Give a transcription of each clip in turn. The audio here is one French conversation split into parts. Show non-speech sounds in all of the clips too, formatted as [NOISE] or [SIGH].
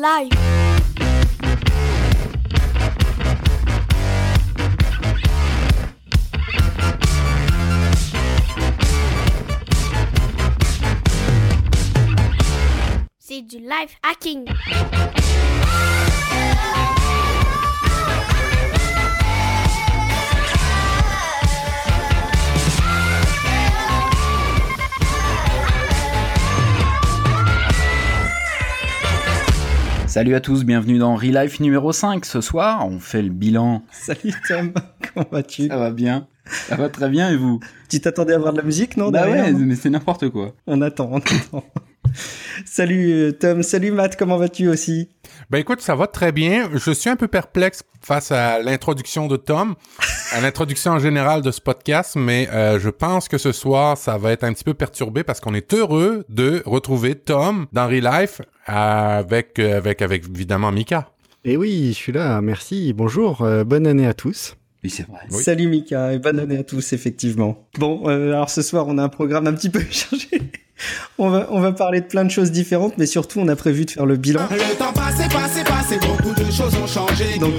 Life. C'est du life hacking. Salut à tous, bienvenue dans Relife numéro 5. Ce soir, on fait le bilan. [LAUGHS] Salut Tom, comment vas-tu? Ça va bien. Ça va très bien et vous? Tu t'attendais à voir de la musique, non Bah derrière ouais, mais c'est n'importe quoi. On attend, on attend. Salut euh, Tom, salut Matt, comment vas-tu aussi? Ben écoute, ça va très bien. Je suis un peu perplexe face à l'introduction de Tom, à l'introduction en général de ce podcast, mais euh, je pense que ce soir, ça va être un petit peu perturbé parce qu'on est heureux de retrouver Tom dans Relife avec, euh, avec, avec évidemment Mika. Et oui, je suis là, merci, bonjour, euh, bonne année à tous. Oui, c'est vrai. Oui. Salut Mika et bonne année à tous, effectivement. Bon, euh, alors ce soir, on a un programme un petit peu [LAUGHS] chargé. On va, on va parler de plein de choses différentes, mais surtout, on a prévu de faire le bilan. Le temps passé, passé, passé, beaucoup de choses ont changé. Donc,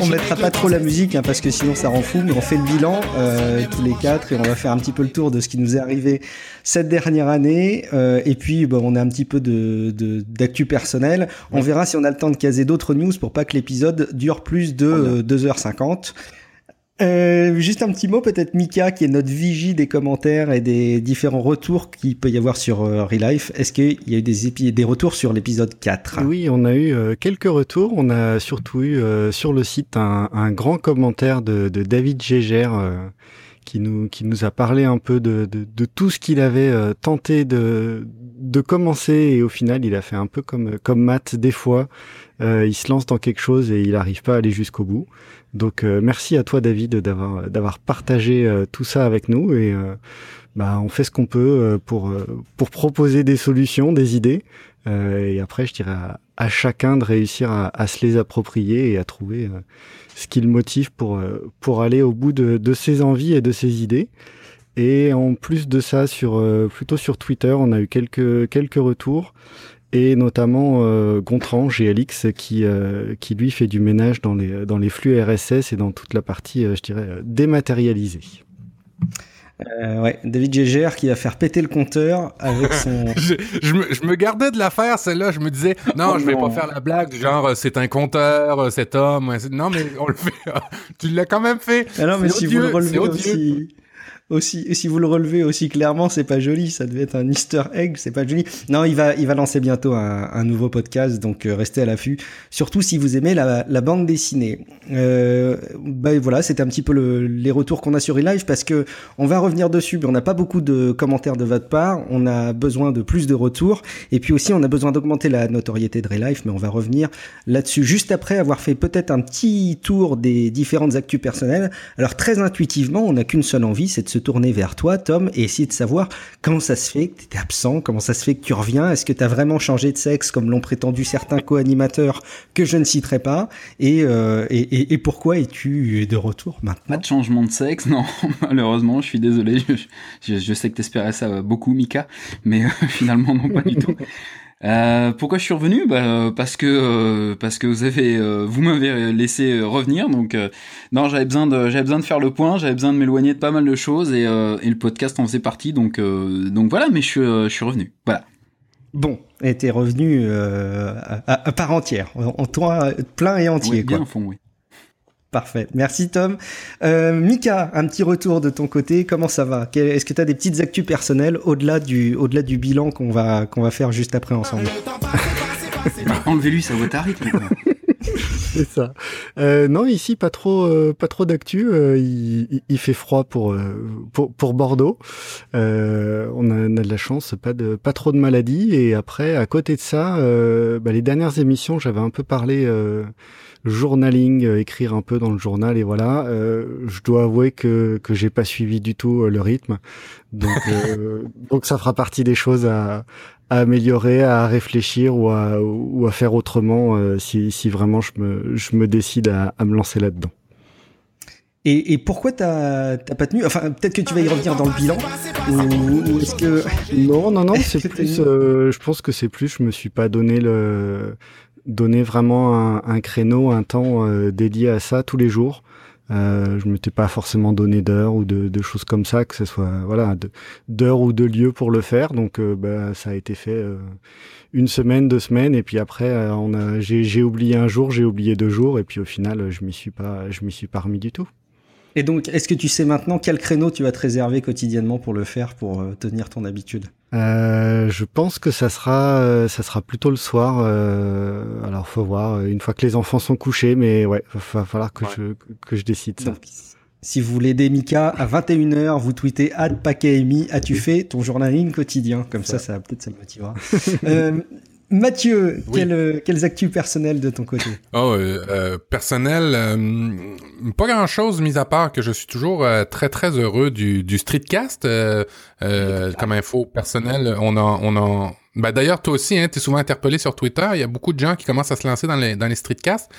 On mettra pas trop la musique, hein, parce que sinon ça rend fou, mais on fait le bilan euh, tous les quatre et on va faire un petit peu le tour de ce qui nous est arrivé cette dernière année. euh, et puis, on a un petit peu de d'actu personnel. On verra si on a le temps de caser d'autres news pour pas que l'épisode dure plus de euh, 2h50. Euh, juste un petit mot, peut-être Mika, qui est notre vigie des commentaires et des différents retours qu'il peut y avoir sur euh, Relife. Est-ce qu'il y a eu des, épi- des retours sur l'épisode 4 Oui, on a eu euh, quelques retours, on a surtout eu euh, sur le site un, un grand commentaire de, de David Gégère euh, qui, nous, qui nous a parlé un peu de, de, de tout ce qu'il avait euh, tenté de, de commencer et au final il a fait un peu comme, comme Matt des fois. Euh, il se lance dans quelque chose et il n'arrive pas à aller jusqu'au bout. Donc euh, merci à toi David d'avoir d'avoir partagé euh, tout ça avec nous. Et euh, bah on fait ce qu'on peut euh, pour euh, pour proposer des solutions, des idées. Euh, et après je dirais à, chacun de réussir à, à se les approprier et à trouver euh, ce qui le motive pour euh, pour aller au bout de, de ses envies et de ses idées. Et en plus de ça, sur euh, plutôt sur Twitter, on a eu quelques quelques retours et notamment euh, Gontran GLX qui euh, qui lui fait du ménage dans les dans les flux RSS et dans toute la partie euh, je dirais euh, dématérialisée. Euh, ouais, David Gégère qui va faire péter le compteur avec son. [LAUGHS] Je, je, me, je me gardais de la faire, celle-là. Je me disais, non, Oh je vais non. pas faire la blague genre, c'est un compteur, cet homme. Non, mais on le fait. tu l'as quand même fait. Ah non, mais si vous le odieux, relevez odieux. aussi, aussi, si vous le relevez aussi clairement, c'est pas joli. Ça devait être un Easter egg, c'est pas joli. Non, il va, il va lancer bientôt un, nouveau podcast, donc euh, restez à l'affût. Surtout si vous aimez la, bande dessinée. Euh, bah voilà, c'était un petit peu le- les retours qu'on a sur eLive parce que on va revenir dessus, mais on n'a pas beaucoup de commentaires de votre part. On a besoin de plus de retours, et puis aussi on a besoin d'augmenter la notoriété de Relife, mais on va revenir là-dessus juste après avoir fait peut-être un petit tour des différentes actus personnelles. Alors très intuitivement, on n'a qu'une seule envie, c'est de se tourner vers toi, Tom, et essayer de savoir comment ça se fait que tu étais absent, comment ça se fait que tu reviens, est-ce que tu as vraiment changé de sexe comme l'ont prétendu certains co-animateurs que je ne citerai pas, et, euh, et, et- et pourquoi es-tu de retour Pas maintenant de changement de sexe, non, [LAUGHS] malheureusement, je suis désolé, je, je, je sais que t'espérais ça beaucoup, Mika, mais euh, finalement, non, pas du tout. [LAUGHS] Euh, pourquoi je suis revenu? Bah, euh, parce que euh, parce que vous avez euh, vous m'avez laissé euh, revenir. Donc euh, non j'avais besoin de j'avais besoin de faire le point j'avais besoin de m'éloigner de pas mal de choses et, euh, et le podcast en faisait partie. Donc euh, donc voilà mais je suis euh, je suis revenu. Voilà. Bon, t'es revenu euh, à, à- part entière, en, en toi plein et entier, Oui, quoi. bien au fond oui Parfait. Merci Tom. Euh, Mika, un petit retour de ton côté. Comment ça va? Est-ce que tu as des petites actus personnelles au-delà du, au-delà du bilan qu'on va, qu'on va faire juste après ensemble? Passé, passé, enlevez-lui sa boîte à rythme quoi. [LAUGHS] C'est ça. Euh, non, ici pas trop, euh, pas trop d'actu. euh, il, il- il fait froid pour euh, pour, pour Bordeaux. Euh, on, a, on a de la chance, pas de pas trop de maladies. Et après, à côté de ça, euh, bah, les dernières émissions, j'avais un peu parlé euh, journaling, euh, écrire un peu dans le journal. Et voilà, euh, je dois avouer que que j'ai pas suivi du tout euh, le rythme. Donc euh, [LAUGHS] donc ça fera partie des choses à à améliorer, à réfléchir ou à, ou à faire autrement euh, si, si vraiment je me, je me décide à, à me lancer là-dedans. Et, et pourquoi t'as t'as pas tenu Enfin, peut-être que tu vas y revenir dans le bilan. Ou, ou est-ce que Non, non, non, [LAUGHS] c'est plus. euh, je pense que c'est plus. Je me suis pas donné le donner vraiment un, créneau, un temps euh, dédié à ça tous les jours. Euh, je m'étais pas forcément donné d'heures ou de, choses comme ça, que ce soit voilà d'heures ou de lieux pour le faire. Donc euh, bah, ça a été fait une semaine, deux semaines, et puis après j'ai oublié un jour, j'ai oublié deux jours, et puis au final je m'y suis pas je m'y suis pas remis du tout. Et donc, est-ce que tu sais maintenant quel créneau tu vas te réserver quotidiennement pour le faire, pour euh, tenir ton habitude? Euh, Je pense que ça sera, euh, ça sera plutôt le soir. Euh, alors, faut voir une fois que les enfants sont couchés, mais ouais, va falloir que Ouais. je que je décide ça. Donc, si vous voulez aider Mika, à 21h, vous tweetez ad Pakaemi, as-tu fait ton journaling quotidien? Comme ça, ça, peut-être ça le motivera. [LAUGHS] euh, Mathieu, Oui. quel, euh, quels actus personnels de ton côté? [LAUGHS] Oh, euh, personnel, euh, pas grand-chose mis à part que je suis toujours euh, très très heureux du, du streetcast. euh, euh, comme info personnelle, on a, on a. Ben d'ailleurs, toi aussi, hein, t'es souvent interpellé sur Twitter. Il y a beaucoup de gens qui commencent à se lancer dans les dans les streetcasts.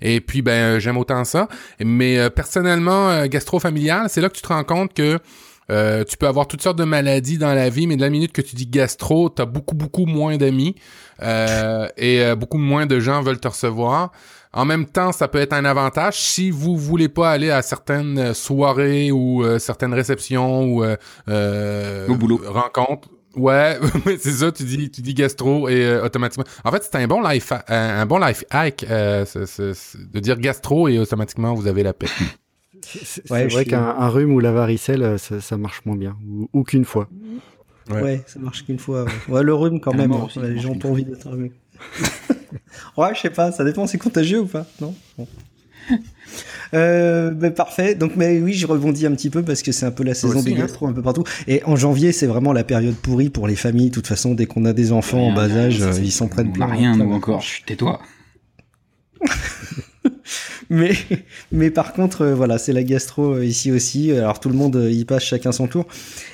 Et puis, ben, j'aime autant ça. Mais euh, personnellement, gastro-familial, c'est là que tu te rends compte que euh, tu peux avoir toutes sortes de maladies dans la vie, mais de la minute que tu dis gastro, t'as beaucoup beaucoup moins d'amis euh, et euh, beaucoup moins de gens veulent te recevoir. En même temps, ça peut être un avantage si vous voulez pas aller à certaines soirées ou euh, certaines réceptions ou rencontres. Ouais, [LAUGHS] mais c'est ça, tu dis, tu dis gastro et euh, automatiquement. En fait, c'est un bon life, un, un bon life hack euh, c'est- c'est- c'est de dire gastro et automatiquement vous avez la paix. [LAUGHS] C'est Ouais, vrai qu'un un rhume ou la varicelle, euh, ça, ça marche moins bien, ou, ou qu'une fois. Ouais. Ouais. ça marche qu'une fois. Ouais, Ouais, le rhume quand même. hein. les gens ont pas envie d'être rhumés. [LAUGHS] ouais, je sais pas, ça dépend, c'est contagieux ou pas Non? Bon. Euh, ben, parfait. Donc, mais oui, je rebondis un petit peu parce que c'est un peu la saison aussi, des hein. gastro un peu partout. Et en janvier, c'est vraiment la période pourrie pour les familles. De toute façon, dès qu'on a des enfants en bas âge, ils s'en prennent On plein. n'a rien, nous encore. Tais-toi. [LAUGHS] [LAUGHS] Mais, mais par contre, euh, voilà, c'est la gastro euh, ici aussi. Alors tout le monde euh, y passe chacun son tour.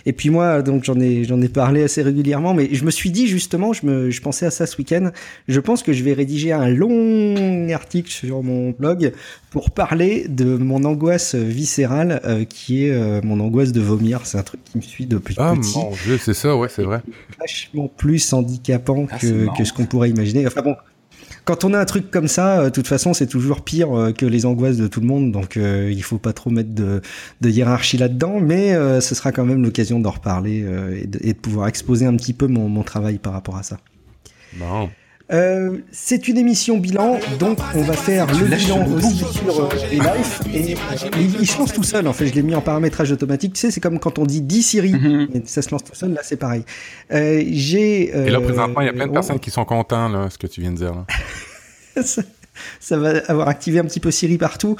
Et puis moi, donc j'en ai, j'en ai parlé assez régulièrement, mais je me suis dit justement, je me, je pensais à ça ce week-end. Je pense que je vais rédiger un long article sur mon blog pour parler de mon angoisse viscérale, euh, qui est euh, mon angoisse de vomir. C'est un truc qui me suit depuis Ah petit mon dieu, c'est ça, ouais, c'est vrai. vachement plus handicapant Ah, que, que ce qu'on pourrait imaginer. Enfin bon, quand on a un truc comme ça, euh, de toute façon, c'est toujours pire euh, que les angoisses de tout le monde, donc euh, il faut pas trop mettre de, hiérarchie là-dedans, mais ce sera quand même l'occasion d'en reparler et, de, et de pouvoir exposer un petit peu mon, mon travail par rapport à ça. Bon. Euh, c'est une émission bilan, donc on va faire le bilan aussi sur euh, les lives. Et euh, il, lance tout seul, en fait, je l'ai mis en paramétrage automatique. Tu sais, c'est comme quand on dit 10 Siri, Mhm. ça se lance tout seul, là c'est pareil. Euh, J'ai. Et là, présentement, il y a plein de on- personnes qui sont contents, là, ce que tu viens de dire, là. [LAUGHS] ça, ça va avoir activé un petit peu Siri partout.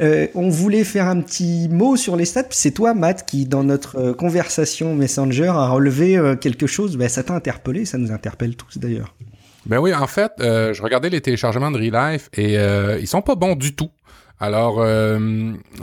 Euh, on voulait faire un petit mot sur les stats. C'est toi, Matt, qui dans notre euh, conversation Messenger a relevé euh, quelque chose. Ben, ça t'a interpellé, ça nous interpelle tous d'ailleurs. Ben oui, en fait, euh, je regardais les téléchargements de Relife et euh, ils sont pas bons du tout. Alors, euh,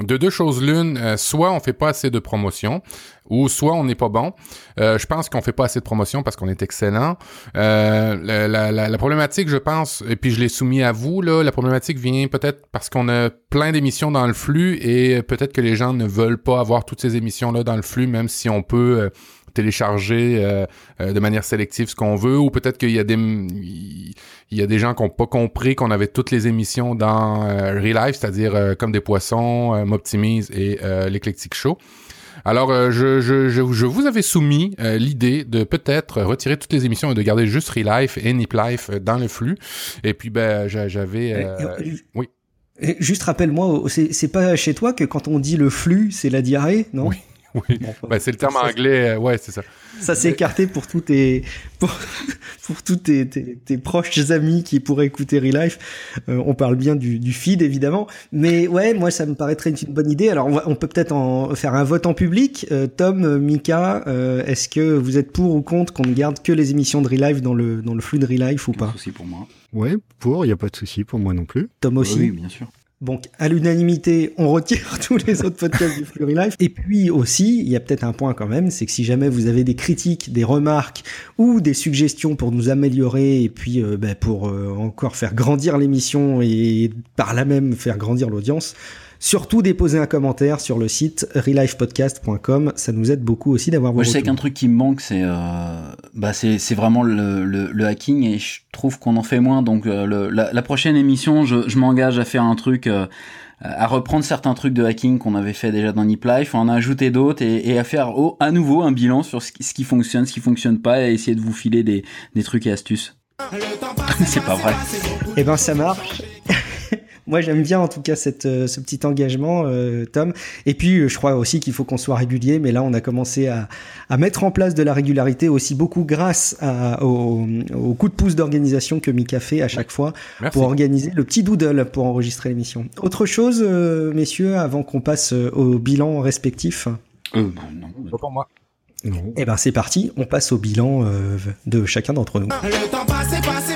de deux choses l'une, euh, soit on fait pas assez de promotion, ou soit on n'est pas bon. Euh, je pense qu'on fait pas assez de promotion parce qu'on est excellent. Euh, la, la- la- problématique, je pense, et puis je l'ai soumis à vous, là, la problématique vient peut-être parce qu'on a plein d'émissions dans le flux et peut-être que les gens ne veulent pas avoir toutes ces émissions-là dans le flux, même si on peut euh, télécharger euh, euh, de manière sélective ce qu'on veut, ou peut-être qu'il y a des il y a des gens qui n'ont pas compris qu'on avait toutes les émissions dans euh, Relive, c'est-à-dire comme des poissons, M'optimise et l'éclectique show. Alors, euh, je, je, je, je vous avais soumis euh, l'idée de peut-être retirer toutes les émissions et de garder juste Relife et Nip Life dans le flux. Et puis, ben, j'a- j'avais... euh, oui. Juste rappelle-moi, c'est c'est pas chez toi que quand on dit le flux, c'est la diarrhée, non? Oui. Oui, Bon, ben, c'est le terme ça- anglais, ouais, c'est ça. Ça s'est écarté pour tous tes pour, pour tous tes, tes, tes proches amis qui pourraient écouter Relife. Euh, on parle bien du, du feed évidemment, mais ouais, moi ça me paraîtrait une bonne idée. Alors on, va- on peut peut-être en faire un vote en public. Euh, Tom, Mika, euh, est-ce que vous êtes pour ou contre qu'on ne garde que les émissions de Relife dans le dans le flux de Relife ou Pas pas? de souci pour moi. Ouais, pour, il y a pas de souci pour moi non plus. Tom aussi. Oui, bien sûr. Donc, à l'unanimité, on retire [LAUGHS] tous les autres podcasts du Flurry Life. Et puis aussi, il y a peut-être un point quand même, c'est que si jamais vous avez des critiques, des remarques ou des suggestions pour nous améliorer et puis euh, bah, pour euh, encore faire grandir l'émission et par là même faire grandir l'audience, surtout déposer un commentaire sur le site relifepodcast.com. Ça nous aide beaucoup aussi d'avoir vos Moi, je sais qu'un truc qui me manque, c'est euh, bah, c'est c'est vraiment le, le, le hacking et je trouve qu'on en fait moins. Donc, euh, le- la, la prochaine émission, je, je m'engage à faire un truc, euh, à reprendre certains trucs de hacking qu'on avait fait déjà dans Nip Life, en ajouter d'autres et, et à faire au, à nouveau un bilan sur ce qui, ce qui fonctionne, ce qui fonctionne pas et essayer de vous filer des, des trucs et astuces. [LAUGHS] C'est pas vrai. Eh ben, ça marche. Moi, j'aime bien en tout cas cette, euh, ce petit engagement, euh, Tom. Et puis, euh, je crois aussi qu'il faut qu'on soit régulier. Mais là, on a commencé à, à mettre en place de la régularité aussi beaucoup grâce à, au, au coup de pouce d'organisation que Mika fait à chaque fois Merci. pour organiser le petit doodle pour enregistrer l'émission. Autre chose, euh, messieurs, avant qu'on passe au bilan respectif? Euh, bah, non. Pas pour moi. Non. Eh ben, c'est parti. On passe au bilan euh, de chacun d'entre nous. Le temps passé, passé, passé,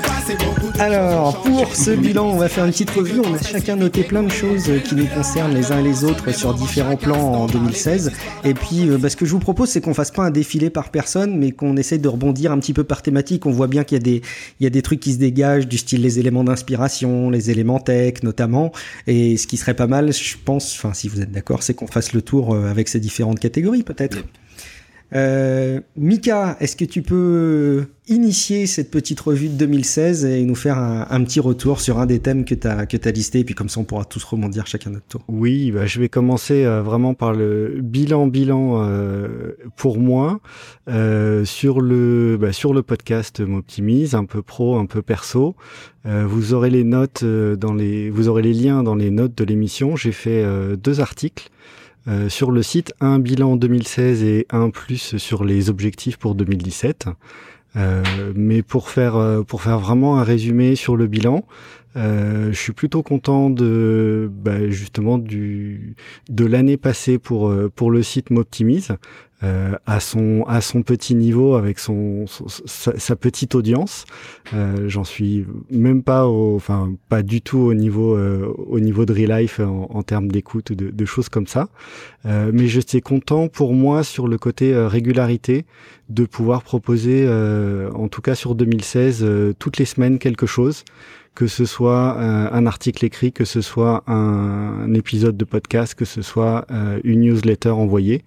Alors, pour ce bilan, on va faire une petite revue. On a chacun noté plein de choses qui nous concernent les uns et les autres sur différents plans en 2016. Et puis, euh, bah, ce que je vous propose, c'est qu'on fasse pas un défilé par personne, mais qu'on essaye de rebondir un petit peu par thématique. On voit bien qu'il y a des, y a des trucs qui se dégagent, du style les éléments d'inspiration, les éléments tech, notamment. Et ce qui serait pas mal, je pense, enfin, si vous êtes d'accord, c'est qu'on fasse le tour euh, avec ces différentes catégories, peut-être. Euh, Mika, est-ce que tu peux initier cette petite revue de 2016 et nous faire un, petit retour sur un des thèmes que tu as, que listé, et puis comme ça on pourra tous rebondir chacun notre tour. Oui, bah, je vais commencer euh, vraiment par le bilan bilan euh, pour moi euh, sur le bah, sur le podcast m'optimise un peu pro un peu perso. Euh, vous aurez les notes dans les vous aurez les liens dans les notes de l'émission. J'ai fait deux articles. Euh, sur le site, un bilan 2016 et un plus sur les objectifs pour 2017. Euh, mais pour faire euh, pour faire vraiment un résumé sur le bilan, je suis plutôt content de bah, justement du de l'année passée pour euh, pour le site m'optimise euh, à son à son petit niveau avec son, sa, petite audience. Euh, J'en suis même pas au enfin pas du tout au niveau euh, au niveau de Real Life en, en termes d'écoute ou de, de choses comme ça. Euh, mais j'étais content pour moi sur le côté euh, régularité de pouvoir proposer euh, en tout cas sur 2016 euh, toutes les semaines quelque chose que ce soit euh, un article écrit, que ce soit un, épisode de podcast, que ce soit euh, une newsletter envoyée.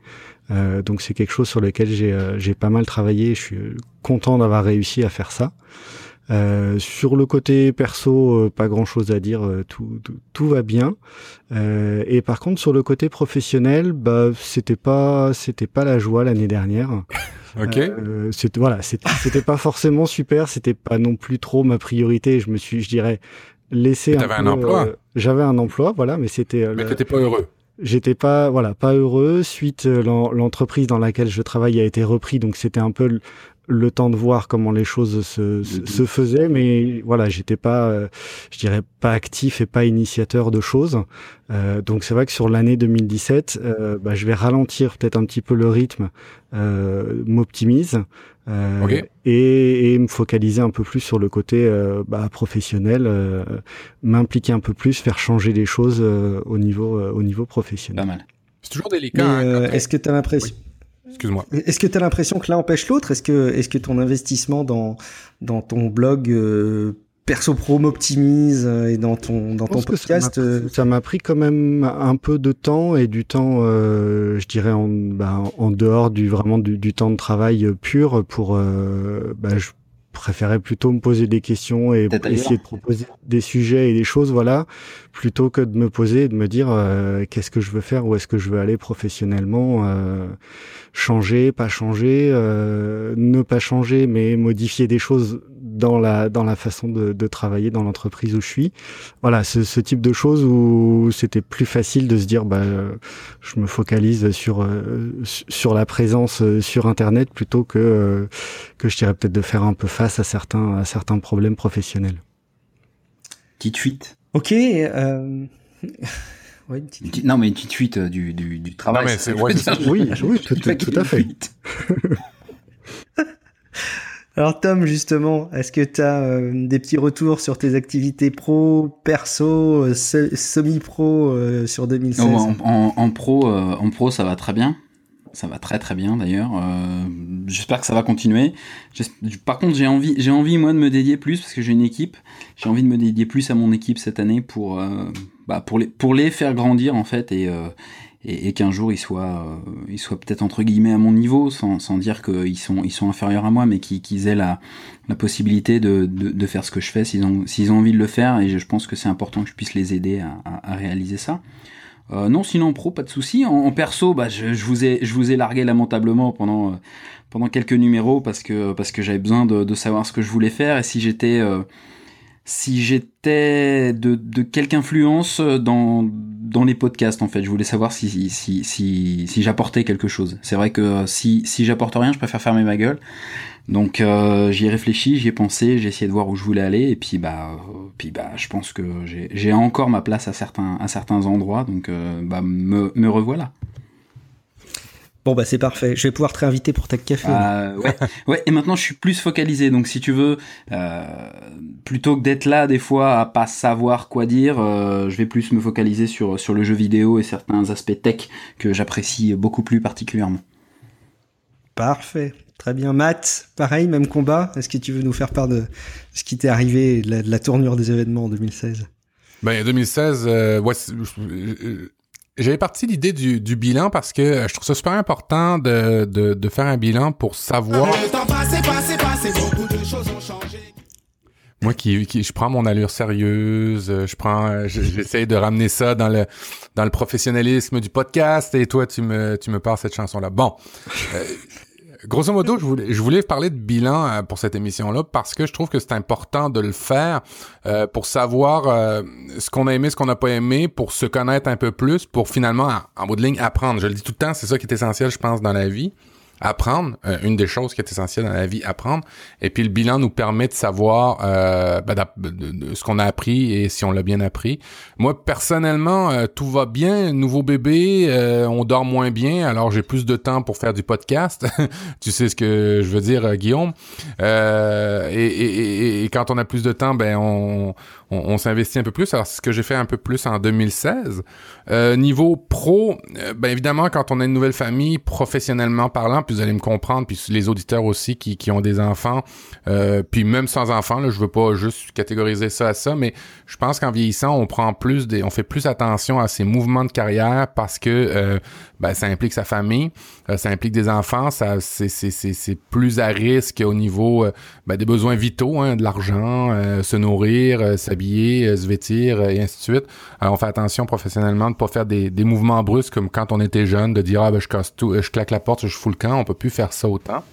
Euh, donc c'est quelque chose sur lequel j'ai euh, pas mal travaillé. Je suis content d'avoir réussi à faire ça. Euh, sur le côté perso, euh, pas grand chose à dire, euh, tout, tout, tout va bien. Euh, et par contre, sur le côté professionnel, bah c'était pas c'était pas la joie l'année dernière. [LAUGHS] Ok. Euh, c'était voilà, c'était pas forcément super, c'était pas non plus trop ma priorité. Je me suis, je dirais, laissé. T'avais un peu, emploi. euh, J'avais un emploi, voilà, mais c'était. euh, mais t'étais pas heureux. J'étais pas, voilà, pas heureux. Suite, euh, l'en- l'entreprise dans laquelle je travaille a été repris, donc c'était un peu le, temps de voir comment les choses se, se, Mhm. se faisaient, mais voilà, j'étais pas, euh, je dirais pas actif et pas initiateur de choses. Euh, donc c'est vrai que sur l'année 2017, euh, bah, je vais ralentir peut-être un petit peu le rythme, euh, m'optimise. euh, et, et me focaliser un peu plus sur le côté euh, bah, professionnel, euh, m'impliquer un peu plus, faire changer les choses euh, au niveau euh, au niveau Pas professionnel. mal. C'est toujours délicat. hein, euh, est-ce que tu as l'impression Excuse-moi. est-ce que tu as l'impression que l'un empêche l'autre? Est-ce que est-ce que ton investissement dans dans ton blog euh, perso pro m'optimise euh, et dans ton dans ton podcast m'a- euh, Ça m'a pris quand même un peu de temps et du temps, euh, je dirais en, bah, en dehors du vraiment du, du temps de travail pur pour. euh, bah, je préférais plutôt me poser des questions et essayer de proposer des sujets et des choses, voilà, plutôt que de me poser et de me dire euh, qu'est-ce que je veux faire, où est-ce que je veux aller professionnellement, euh, changer, pas changer, euh, ne pas changer, mais modifier des choses dans la dans la façon de, de travailler dans l'entreprise où je suis voilà ce, ce type de choses où c'était plus facile de se dire bah euh, je me focalise sur euh, su- sur la présence euh, sur internet plutôt que que je dirais peut-être de faire un peu face à certains à certains problèmes professionnels Petite fuite. Ok. Euh... [LAUGHS] ouais, une petite- Non, mais une petite fuite du, du, du travail. Non, mais ça, ouais, oui oui tout, [LAUGHS] tout a à une fait fuite. [LAUGHS] Alors Tom, justement, est-ce que tu as des petits retours sur tes activités pro, perso, euh, se- semi-pro euh, sur 2016 Oh, en, en, pro, euh, en pro, ça va très bien. ça va très très bien d'ailleurs. Euh, J'espère que ça va continuer. Par contre, j'ai envie, j'ai envie moi de me dédier plus parce que j'ai une équipe. J'ai envie de me dédier plus à mon équipe cette année pour, euh, bah, pour les, pour les faire grandir en fait et euh, et, et qu'un jour ils soient, euh, ils soient peut-être entre guillemets à mon niveau, sans, sans dire qu'ils sont, ils sont inférieurs à moi, mais qu'ils qu'ils aient la, la possibilité de, de, de faire ce que je fais s'ils ont, s'ils ont envie de le faire. Et je, pense que c'est important que je puisse les aider à, à, à réaliser ça. Euh, non, sinon pro, pas de souci. En, en perso, bah, je, je vous ai, je vous ai largué lamentablement pendant, euh, pendant quelques numéros parce que, parce que j'avais besoin de, de savoir ce que je voulais faire et si j'étais, euh, si j'étais de, de quelque influence dans, dans les podcasts en fait. Je voulais savoir si, si, si, si, si j'apportais quelque chose. C'est vrai que si, si j'apporte rien, je préfère fermer ma gueule. Donc euh, j'y ai réfléchi, j'y ai pensé, j'ai essayé de voir où je voulais aller et puis bah, euh, puis bah je pense que j'ai j'ai encore ma place à certains, à certains endroits donc euh, bah me, me revoilà. Bon bah c'est parfait. Je vais pouvoir te réinviter pour ta café. Euh, ouais, [LAUGHS] ouais. Et maintenant, je suis plus focalisé. Donc, si tu veux, euh, plutôt que d'être là des fois à pas savoir quoi dire, euh, je vais plus me focaliser sur sur le jeu vidéo et certains aspects tech que j'apprécie beaucoup plus particulièrement. Parfait. Très bien. Matt, pareil, même combat. Est-ce que tu veux nous faire part de ce qui t'est arrivé, de la, de la tournure des événements en 2016 Ben, 2016, euh, ouais, j'avais parti l'idée du, du bilan parce que euh, je trouve ça super important de, de, de faire un bilan pour savoir. Le temps passé, passé, passé, beaucoup de choses ont changé. Moi qui, qui je prends mon allure sérieuse, euh, je prends euh, je- j'essaie de ramener ça dans le dans le professionnalisme du podcast et toi tu me tu me parles cette chanson là. Bon. Euh, Grosso modo, je voulais, je parler de bilan euh, pour cette émission-là parce que je trouve que c'est important de le faire euh, pour savoir euh, ce qu'on a aimé, ce qu'on n'a pas aimé, pour se connaître un peu plus, pour finalement, en, en bout de ligne, apprendre. Je le dis tout le temps, c'est ça qui est essentiel, je pense, dans la vie. Apprendre, euh, une des choses qui est essentielle dans la vie, apprendre. Et puis le bilan nous permet de savoir euh, ben, ce qu'on a appris et si on l'a bien appris. Moi, personnellement, euh, tout va bien. Nouveau bébé, on dort moins bien, alors j'ai plus de temps pour faire du podcast. [LAUGHS] tu sais ce que je veux dire, Guillaume? Et, et- et- et quand on a plus de temps, ben on, on, s'investit un peu plus. Alors c'est ce que j'ai fait un peu plus en 2016. Euh, niveau pro, euh, ben évidemment, quand on a une nouvelle famille, professionnellement parlant, puis vous allez me comprendre, puis les auditeurs aussi qui, ont des enfants, euh, puis même sans enfants, là, je veux pas juste catégoriser ça à ça, mais je pense qu'en vieillissant, on prend plus des, on fait plus attention à ces mouvements de carrière parce que euh, ben, ça implique sa famille, euh, ça implique des enfants, ça c'est c'est c'est plus à risque au niveau euh, ben, des besoins vitaux, hein, de l'argent, euh, se nourrir, euh, s'habiller, se vêtir et ainsi de suite. Alors on fait attention professionnellement de pas faire des, des mouvements brusques comme quand on était jeune, de dire ah ben je casse tout, je claque la porte, je fous le camp, on peut plus faire ça autant.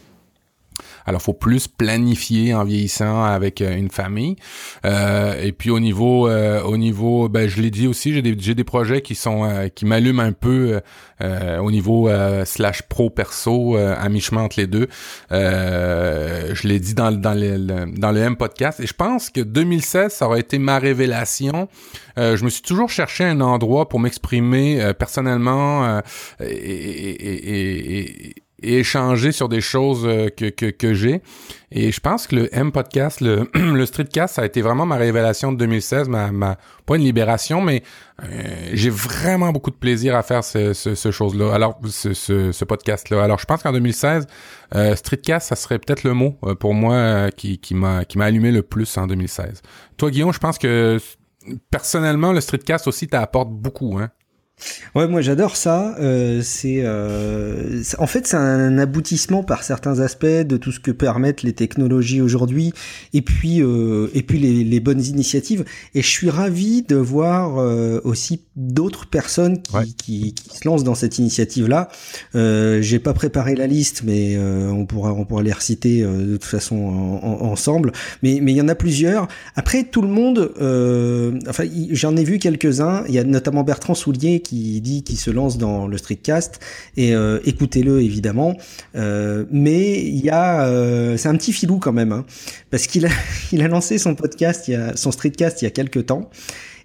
Alors, faut plus planifier en vieillissant avec euh, une famille. Euh, et puis au niveau, euh, au niveau, ben je l'ai dit aussi, j'ai des, des projets qui sont, euh, qui m'allument un peu euh, au niveau euh, slash pro perso à mi chemin entre les deux. Je l'ai dit dans, le- dans le, dans le M podcast. Et je pense que 2016, ça aurait été ma révélation. Je me suis toujours cherché un endroit pour m'exprimer personnellement et, et, et, et- et échanger sur des choses euh, que, que, que j'ai. Et je pense que le M podcast, le, [CLEARS THROAT] le streetcast, ça a été vraiment ma révélation de 2016, ma, ma pas une libération, mais euh, j'ai vraiment beaucoup de plaisir à faire ce, ce, ce chose-là. Alors, ce, ce, ce podcast-là. Alors, je pense qu'en 2016, euh, streetcast, ça serait peut-être le mot euh, pour moi euh, qui, qui m'a qui m'a allumé le plus en 2016. Toi, Guillaume, je pense que personnellement, le streetcast aussi t'apporte beaucoup, hein. Ouais, moi j'adore ça. Euh, c'est, euh, en fait, c'est un aboutissement par certains aspects de tout ce que permettent les technologies aujourd'hui, et puis euh, et puis les, les bonnes initiatives. Et je suis ravi de voir euh, aussi d'autres personnes qui, Ouais. qui, qui se lancent dans cette initiative-là. Euh, J'ai pas préparé la liste, mais euh, on pourra on pourra les reciter euh, de toute façon en- en- ensemble. Mais mais il y en a plusieurs. Après, tout le monde, euh, enfin, j'en ai vu quelques-uns. Il y a notamment Bertrand Soulier qui dit qu'il se lance dans le streetcast. Et euh, écoutez-le évidemment. Euh, mais il y a, euh, c'est un petit filou quand même, hein, parce qu'il a, [LAUGHS] il a lancé son podcast, il y a, son streetcast il y a quelques temps.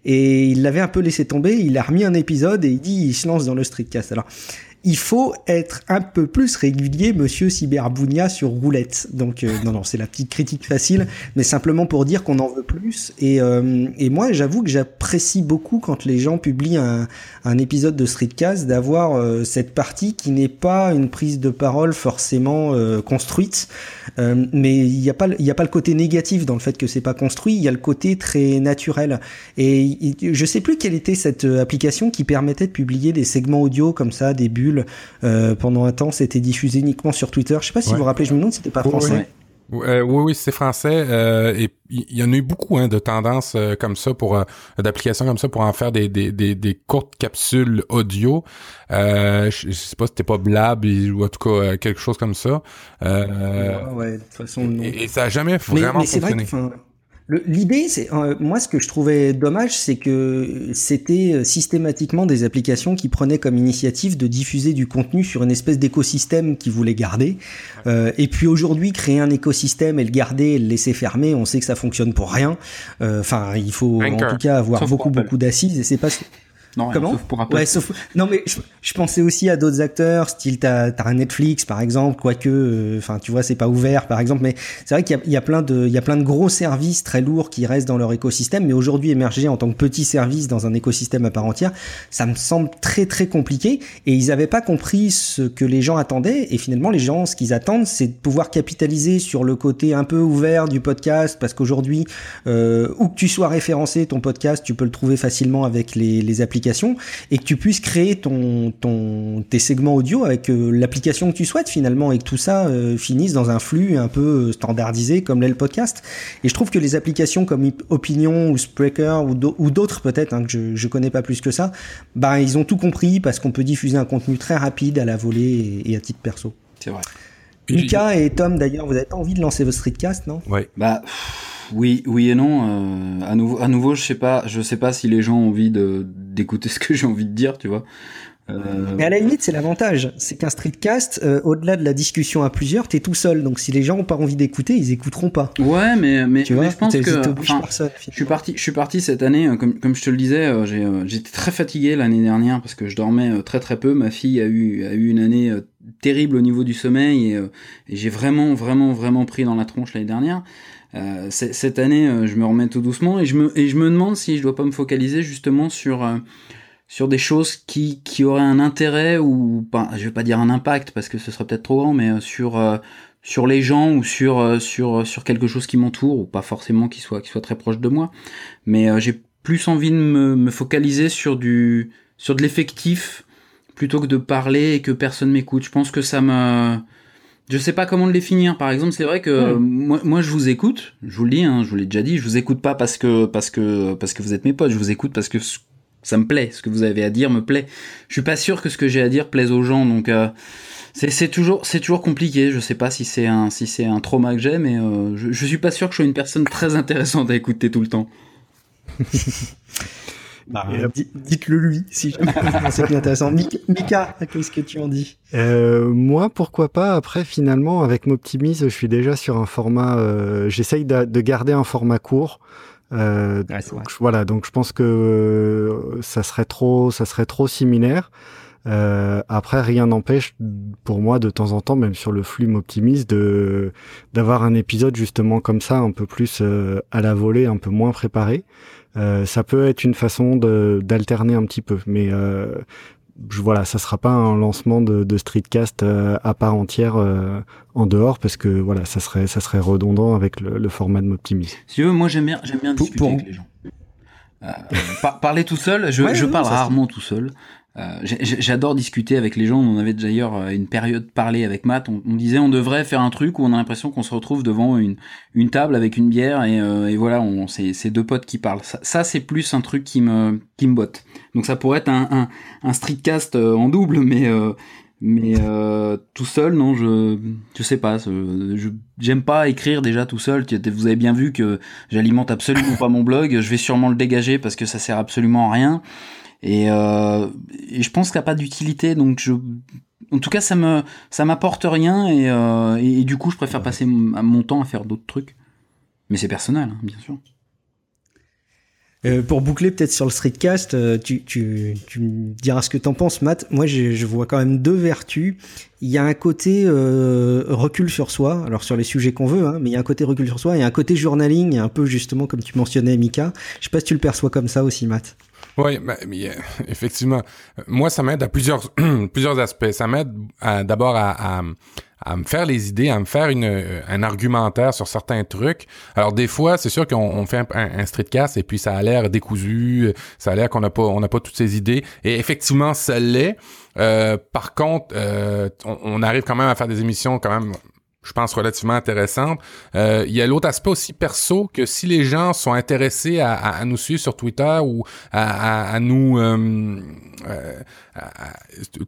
Et il l'avait un peu laissé tomber, il a remis un épisode et il dit il se lance dans le streetcast. Alors, il faut être un peu plus régulier, monsieur Cyberbounia sur roulette. Donc euh, non, non, c'est la petite critique facile, mais simplement pour dire qu'on en veut plus. Et, euh, et moi, j'avoue que j'apprécie beaucoup quand les gens publient un, un épisode de Streetcast d'avoir euh, cette partie qui n'est pas une prise de parole forcément euh, construite, euh, mais il n'y a pas, y a pas le côté négatif dans le fait que c'est pas construit. Il y a le côté très naturel. Et il- je sais plus quelle était cette application qui permettait de publier des segments audio comme ça, des bulles. Euh, pendant un temps, c'était diffusé uniquement sur Twitter. Je sais pas si Ouais. vous vous rappelez, je me demande si c'était pas français. oui. Euh, oui, oui, c'est français. euh, et il y, y en a eu beaucoup hein, de tendances euh, comme ça pour d'applications comme ça pour en faire des, des, des, des courtes capsules audio. Je, je sais pas si c'était pas Blab ou en tout cas quelque chose comme ça. Ouais, ouais, de toute façon, non. et, et ça a jamais Mais, vraiment mais c'est vrai fonctionné. que l'idée, c'est euh, moi ce que je trouvais dommage, c'est que c'était euh, systématiquement des applications qui prenaient comme initiative de diffuser du contenu sur une espèce d'écosystème qu'ils voulaient garder. Euh, et puis aujourd'hui, créer un écosystème et le garder et le laisser fermer, on sait que ça fonctionne pour rien. Euh, Enfin, il faut Anchor. en tout cas avoir Sauf beaucoup beaucoup d'assises et c'est pas Non, Comment sauf pour Apple. Ouais, sauf non mais je, je pensais aussi à d'autres acteurs, style t'as as un Netflix par exemple, quoique, euh, enfin tu vois c'est pas ouvert par exemple, mais c'est vrai qu'il y, a- il y a plein de il y a plein de gros services très lourds qui restent dans leur écosystème, mais aujourd'hui émerger en tant que petit service dans un écosystème à part entière, ça me semble très très compliqué et ils avaient pas compris ce que les gens attendaient et finalement les gens ce qu'ils attendent c'est de pouvoir capitaliser sur le côté un peu ouvert du podcast parce qu'aujourd'hui euh, où que tu sois référencé ton podcast tu peux le trouver facilement avec les, les applications et que tu puisses créer ton, ton tes segments audio avec euh, l'application que tu souhaites finalement et que tout ça euh, finisse dans un flux un peu euh, standardisé comme l'est le podcast et je trouve que les applications comme Op- Opinion ou Spreaker ou d'au- ou d'autres peut-être hein, que je, je connais pas plus que ça bah ils ont tout compris parce qu'on peut diffuser un contenu très rapide à la volée et, et à titre perso C'est vrai. Mika et Tom d'ailleurs vous avez pas envie de lancer votre streetcast non? Ouais. Bah pff, oui, oui et non. euh, à nouveau, à nouveau, je sais pas, je sais pas si les gens ont envie de d'écouter [LAUGHS] ce que j'ai envie de dire, tu vois. Euh, Mais à la limite, c'est l'avantage. C'est qu'un streetcast, euh, au-delà de la discussion à plusieurs, t'es tout seul. Donc si les gens ont pas envie d'écouter, ils écouteront pas. ouais, mais mais, Tu mais vois, je pense que t'obliges enfin, personne. Je suis parti, je suis parti cette année, euh, comme, comme je te le disais, j'étais très fatigué l'année dernière parce que je dormais très très peu. Ma fille a eu, a eu une année terrible au niveau du sommeil et, et j'ai vraiment vraiment vraiment pris dans la tronche l'année dernière. Euh, cette année, euh, je me remets tout doucement et je me, je me demande si je dois pas me focaliser justement sur euh, sur des choses qui, qui auraient un intérêt ou pas, je vais pas dire un impact parce que ce serait peut-être trop grand, mais sur sur les gens ou sur sur sur quelque chose qui m'entoure ou pas forcément qui soit qui soit très proche de moi, mais j'ai plus envie de me, me focaliser sur du sur de l'effectif plutôt que de parler et que personne m'écoute. Je pense que ça me je sais pas comment le définir. Par exemple, c'est vrai que euh, moi, moi, je vous écoute. Je vous le dis, hein, je vous l'ai déjà dit. Je vous écoute pas parce que parce que parce que vous êtes mes potes. Je vous écoute parce que ça me plaît. Ce que vous avez à dire me plaît. Je suis pas sûr que ce que j'ai à dire plaise aux gens. Donc euh, c'est c'est toujours c'est toujours compliqué. Je sais pas si c'est un si c'est un trauma que j'ai, mais euh, je, je suis pas sûr que je sois une personne très intéressante à écouter tout le temps. [LAUGHS] Bah, di- Dites-le lui, si [LAUGHS] jamais vous pensez que c'est intéressant. Mika, qu'est-ce que tu en dis? Euh, moi, pourquoi pas? Après, finalement, avec Moptimise, je suis déjà sur un format. euh, J'essaye de, de garder un format court. Euh, Ouais, donc, voilà, donc je pense que euh, ça serait trop, ça serait trop similaire. Euh, après, rien n'empêche pour moi de temps en temps, même sur le flux Moptimise, de d'avoir un épisode justement comme ça, un peu plus euh, à la volée, un peu moins préparé. Euh, ça peut être une façon de d'alterner un petit peu, mais euh, je, voilà, ça sera pas un lancement de, de streetcast euh, à part entière euh, en dehors parce que voilà, ça serait ça serait redondant avec le, le format de Moptimise. Si tu veux, moi j'aime bien, j'aime bien discuter pour- avec les gens. Euh, par- parler tout seul, je, Ouais, je parle rarement tout seul. Euh, J'adore discuter avec les gens. On avait d'ailleurs euh, une période parlé avec Matt. On, disait on devrait faire un truc où on a l'impression qu'on se retrouve devant une, table avec une bière et, euh, et voilà, on c'est deux potes qui parlent. Ça, c'est plus un truc qui me qui me botte. Donc ça pourrait être un, un, streetcast euh, en double, mais euh, mais euh, tout seul, non, je je sais pas. Je j'aime pas écrire déjà tout seul. Vous avez bien vu que j'alimente absolument pas mon blog. Je vais sûrement le dégager parce que ça sert absolument à rien. Et, euh, et je pense qu'il n'y a pas d'utilité. Donc je, en tout cas, ça me ça m'apporte rien et, euh, et, et du coup, je préfère passer mon, temps à faire d'autres trucs. Mais c'est personnel, hein, bien sûr. Euh, pour boucler peut-être sur le streetcast, euh, tu, tu, tu me diras ce que t'en penses, Matt. Moi, je, je vois quand même deux vertus. Il y a un côté euh, recul sur soi, alors sur les sujets qu'on veut, hein, mais il y a un côté recul sur soi et un côté journaling, un peu justement comme tu mentionnais, Mika. Je sais pas si tu le perçois comme ça aussi, Matt. Oui, euh, effectivement. Moi, ça m'aide à plusieurs [CLEARS THROAT] plusieurs aspects. Ça m'aide d'abord à, à, à me faire les idées, à me faire une, euh, un argumentaire sur certains trucs. Alors des fois, c'est sûr qu'on on fait un, un, un streetcast et puis ça a l'air décousu, ça a l'air qu'on n'a pas on n'a pas toutes ces idées. Et effectivement, ça l'est. Euh, par contre, euh, on, on arrive quand même à faire des émissions quand même je pense, relativement intéressantes. Euh, il y a l'autre aspect aussi perso que si les gens sont intéressés à, à, à nous suivre sur Twitter ou à, nous... Euh, euh,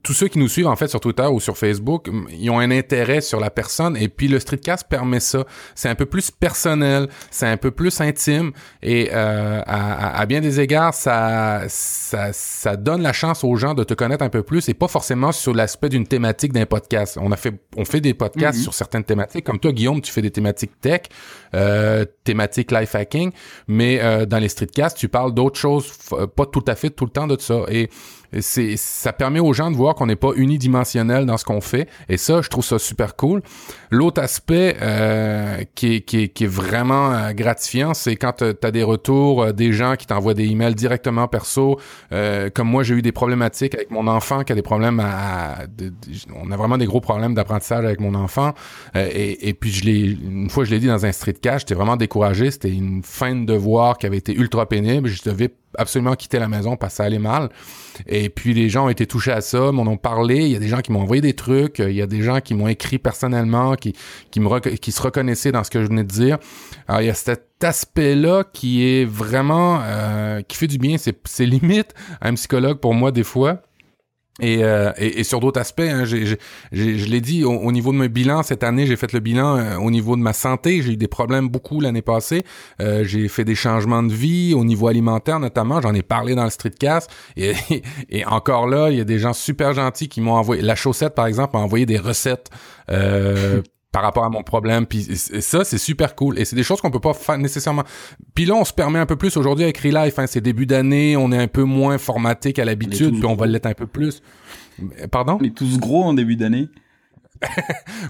tous ceux qui nous suivent en fait sur Twitter ou sur Facebook, ils ont un intérêt sur la personne et puis le streetcast permet ça. C'est un peu plus personnel, c'est un peu plus intime et euh, à, bien des égards, ça, ça, ça donne la chance aux gens de te connaître un peu plus et pas forcément sur l'aspect d'une thématique d'un podcast. On a fait, on fait des podcasts Mhm. sur certaines thématiques, comme toi Guillaume, tu fais des thématiques tech, euh, thématiques life hacking, mais euh, dans les streetcasts, tu parles d'autres choses, pas tout à fait tout le temps de ça. Et c'est ça permet aux gens de voir qu'on n'est pas unidimensionnel dans ce qu'on fait. Et ça je trouve ça super cool. L'autre aspect euh, qui, est, qui, est, qui est vraiment euh, gratifiant c'est quand tu as des retours euh, des gens qui t'envoient des emails directement perso. Euh, comme moi j'ai eu des problématiques avec mon enfant qui a des problèmes à, on a vraiment des gros problèmes d'apprentissage avec mon enfant. Et, et puis je l'ai une fois je l'ai dit dans un streetcast j'étais vraiment découragé. C'était une fin de devoir qui avait été ultra pénible. Je devais absolument quitter la maison parce que ça allait mal et puis les gens ont été touchés à ça, m'en ont parlé. Il y a des gens qui m'ont envoyé des trucs. Il y a des gens qui m'ont écrit personnellement, qui qui me qui se reconnaissaient dans ce que je venais de dire. Alors il y a cet aspect-là qui est vraiment euh, qui fait du bien. C'est limite un psychologue pour moi des fois. Et, euh, et, et sur d'autres aspects, hein, je l'ai dit, au, au niveau de mes bilans, cette année, j'ai fait le bilan euh, au niveau de ma santé. J'ai eu des problèmes beaucoup l'année passée. Euh, j'ai fait des changements de vie au niveau alimentaire notamment. J'en ai parlé dans le streetcast. Et, [LAUGHS] et encore là, il y a des gens super gentils qui m'ont envoyé. La chaussette, par exemple, m'a envoyé des recettes. [LAUGHS] Par rapport à mon problème puis et ça c'est super cool. Et c'est des choses qu'on peut pas faire nécessairement. Puis là on se permet un peu plus aujourd'hui avec Relife hein, c'est début d'année on est un peu moins formaté qu'à l'habitude puis on va l'être un peu plus. Pardon? On est tous gros en début d'année.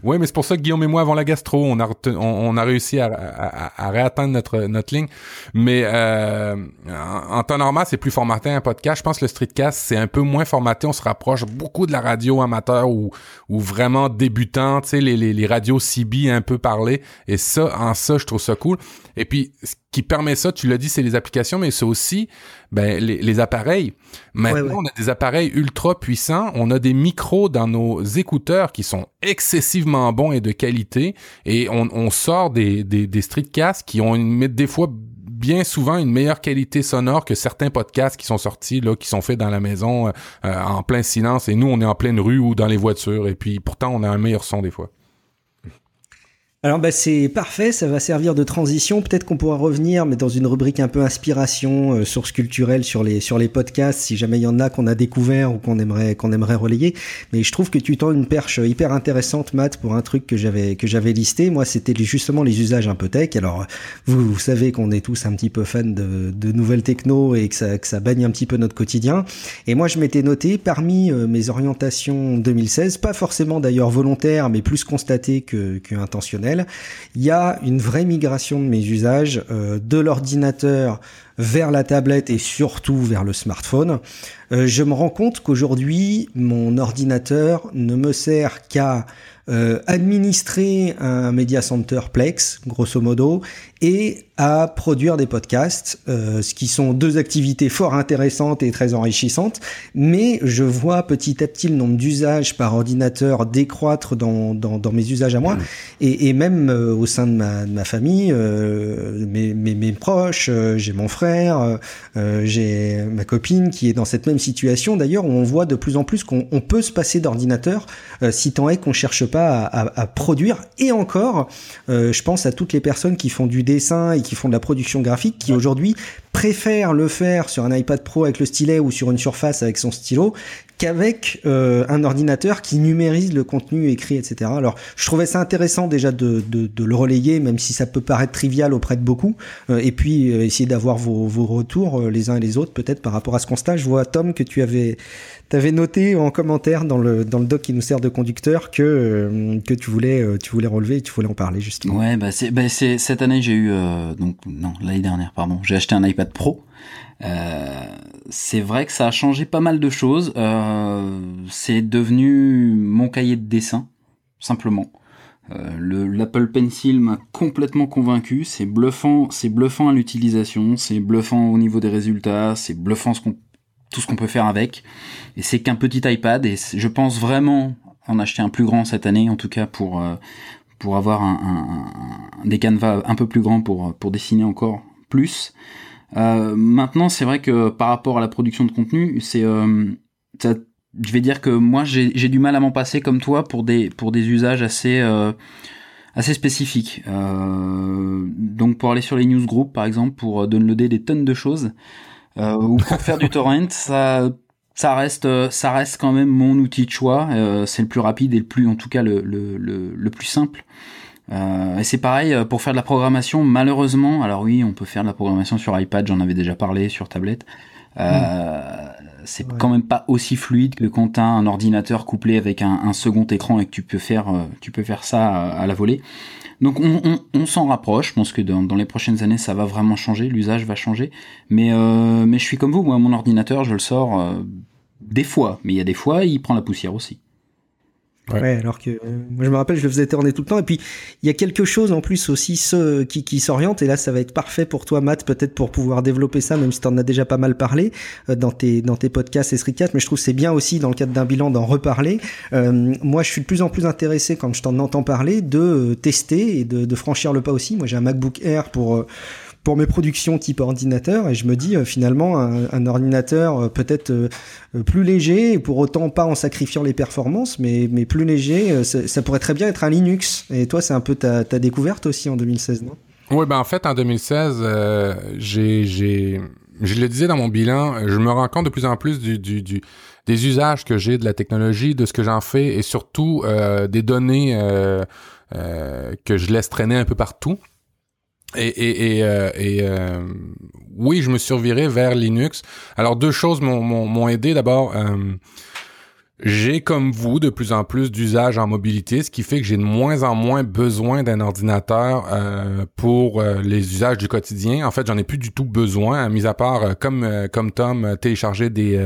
Oui, mais c'est pour ça que Guillaume et moi, avant la gastro, on a, on, a réussi à, à, réatteindre notre, notre ligne. Mais euh, en, temps normal, c'est plus formaté un podcast. Je pense que le streetcast, c'est un peu moins formaté. On se rapproche beaucoup de la radio amateur ou, ou vraiment débutant, tu sais, les, les, radios CB un peu parlées. Et ça, en ça, je trouve ça cool. Et puis, qui permet ça, tu l'as dit, c'est les applications, mais c'est aussi ben, les, les appareils. Maintenant, Ouais, ouais. on a des appareils ultra puissants. On a des micros dans nos écouteurs qui sont excessivement bons et de qualité. Et on, on sort des, des, des streetcasts qui ont une, des fois bien souvent une meilleure qualité sonore que certains podcasts qui sont sortis, là, qui sont faits dans la maison euh, euh, en plein silence. Et nous, on est en pleine rue ou dans les voitures. Et puis, pourtant, on a un meilleur son des fois. Alors bah c'est parfait, ça va servir de transition. Peut-être qu'on pourra revenir, mais dans une rubrique un peu inspiration, euh, source culturelle sur les sur les podcasts, si jamais il y en a qu'on a découvert ou qu'on aimerait qu'on aimerait relayer. Mais je trouve que tu tends une perche hyper intéressante, Matt, pour un truc que j'avais que j'avais listé. Moi, c'était justement les usages un peu tech. Alors vous, savez qu'on est tous un petit peu fans de, de nouvelles techno et que ça que ça baigne un petit peu notre quotidien. Et moi, je m'étais noté parmi euh, mes orientations 2016, pas forcément d'ailleurs volontaire, mais plus constaté que, que il y a une vraie migration de mes usages euh, de l'ordinateur vers la tablette et surtout vers le smartphone. Euh, je me rends compte qu'aujourd'hui, mon ordinateur ne me sert qu'à euh, administrer un media center Plex, grosso modo, et à produire des podcasts, euh, ce qui sont deux activités fort intéressantes et très enrichissantes. Mais je vois petit à petit le nombre d'usages par ordinateur décroître dans, dans, dans mes usages à moi, et, et même euh, au sein de ma, de ma famille, euh, mes, mes, mes proches, j'ai mon frère, j'ai ma copine qui est dans cette même situation d'ailleurs, où on voit de plus en plus qu'on on peut se passer d'ordinateur, si tant est qu'on cherche pas à, à- à produire. Et encore, je pense à toutes les personnes qui font du dessin et qui font de la production graphique, qui aujourd'hui préfèrent le faire sur un iPad Pro avec le stylet ou sur une surface avec son stylo, qu'avec euh, un ordinateur qui numérise le contenu écrit, etc. Alors, je trouvais ça intéressant déjà de, de, de le relayer, même si ça peut paraître trivial auprès de beaucoup, euh, et puis euh, essayer d'avoir vos, vos retours euh, les uns et les autres, peut-être par rapport à ce constat. Je vois Tom que tu avais, avais noté en commentaire dans le dans le doc qui nous sert de conducteur que euh, que tu voulais euh, tu voulais relever et tu voulais en parler justement. Ouais, bah c'est, bah cette année j'ai eu donc non l'année dernière pardon, j'ai acheté un iPad Pro. Euh, c'est vrai que ça a changé pas mal de choses. Euh, c'est devenu mon cahier de dessin simplement. Euh, le l'Apple Pencil m'a complètement convaincu. C'est bluffant, c'est bluffant à l'utilisation, c'est bluffant au niveau des résultats, c'est bluffant tout ce qu'on peut faire avec. Et c'est qu'un petit iPad. Et je pense vraiment en acheter un plus grand cette année, en tout cas pour euh, pour avoir un, un- un- des canevas un peu plus grands pour pour dessiner encore plus. Euh, maintenant, c'est vrai que par rapport à la production de contenu, c'est euh, je vais dire que moi j'ai du mal à m'en passer comme toi pour des pour des usages assez euh, assez spécifiques. Euh, donc pour aller sur les newsgroups par exemple pour euh, downloader des tonnes de choses ou pour faire du torrent, [LAUGHS] ça ça reste ça reste quand même mon outil de choix. C'est le plus rapide et le plus en tout cas le le, le plus simple. Euh, et c'est pareil euh, pour faire de la programmation. Malheureusement, alors oui, on peut faire de la programmation sur iPad, j'en avais déjà parlé, sur tablette. Euh, C'est Ouais. quand même pas aussi fluide que quand t'as un ordinateur couplé avec un, un second écran et que tu peux faire, euh, tu peux faire ça à, à la volée. Donc on, on, on s'en rapproche. Je pense que dans, dans les prochaines années, ça va vraiment changer, l'usage va changer. Mais euh, mais je suis comme vous, moi, mon ordinateur, je le sors euh, des fois, mais il y a des fois, il prend la poussière aussi. Ouais. Alors que euh, moi je me rappelle, je le faisais tourner tout le temps. Et puis il y a quelque chose en plus aussi ceux qui, qui s'orientent. Et là, ça va être parfait pour toi, Matt, peut-être pour pouvoir développer ça, même si tu en as déjà pas mal parlé euh, dans tes dans tes podcasts et Streetcast. Mais je trouve c'est bien aussi dans le cadre d'un bilan d'en reparler. Euh, moi, je suis de plus en plus intéressé quand je t'en entends parler de tester et de, de franchir le pas aussi. Moi, j'ai un MacBook Air pour pour mes productions type ordinateur et je me dis euh, finalement un, ordinateur euh, peut-être euh, plus léger pour autant pas en sacrifiant les performances mais mais plus léger ça, pourrait très bien être un Linux et toi c'est un peu ta, ta découverte aussi en 2016 non? Oui, ben en fait, en 2016, euh, j'ai, je le disais dans mon bilan, je me rends compte de plus en plus du, du, des usages que j'ai de la technologie, de ce que j'en fais et surtout des données que je laisse traîner un peu partout. Et, et, euh, euh, oui, je me suis reviré vers Linux. Alors deux choses m'ont, aidé. D'abord, euh, j'ai comme vous de plus en plus d'usages en mobilité, ce qui fait que j'ai de moins en moins besoin d'un ordinateur pour les usages du quotidien. En fait, j'en ai plus du tout besoin, mis à part comme comme Tom télécharger des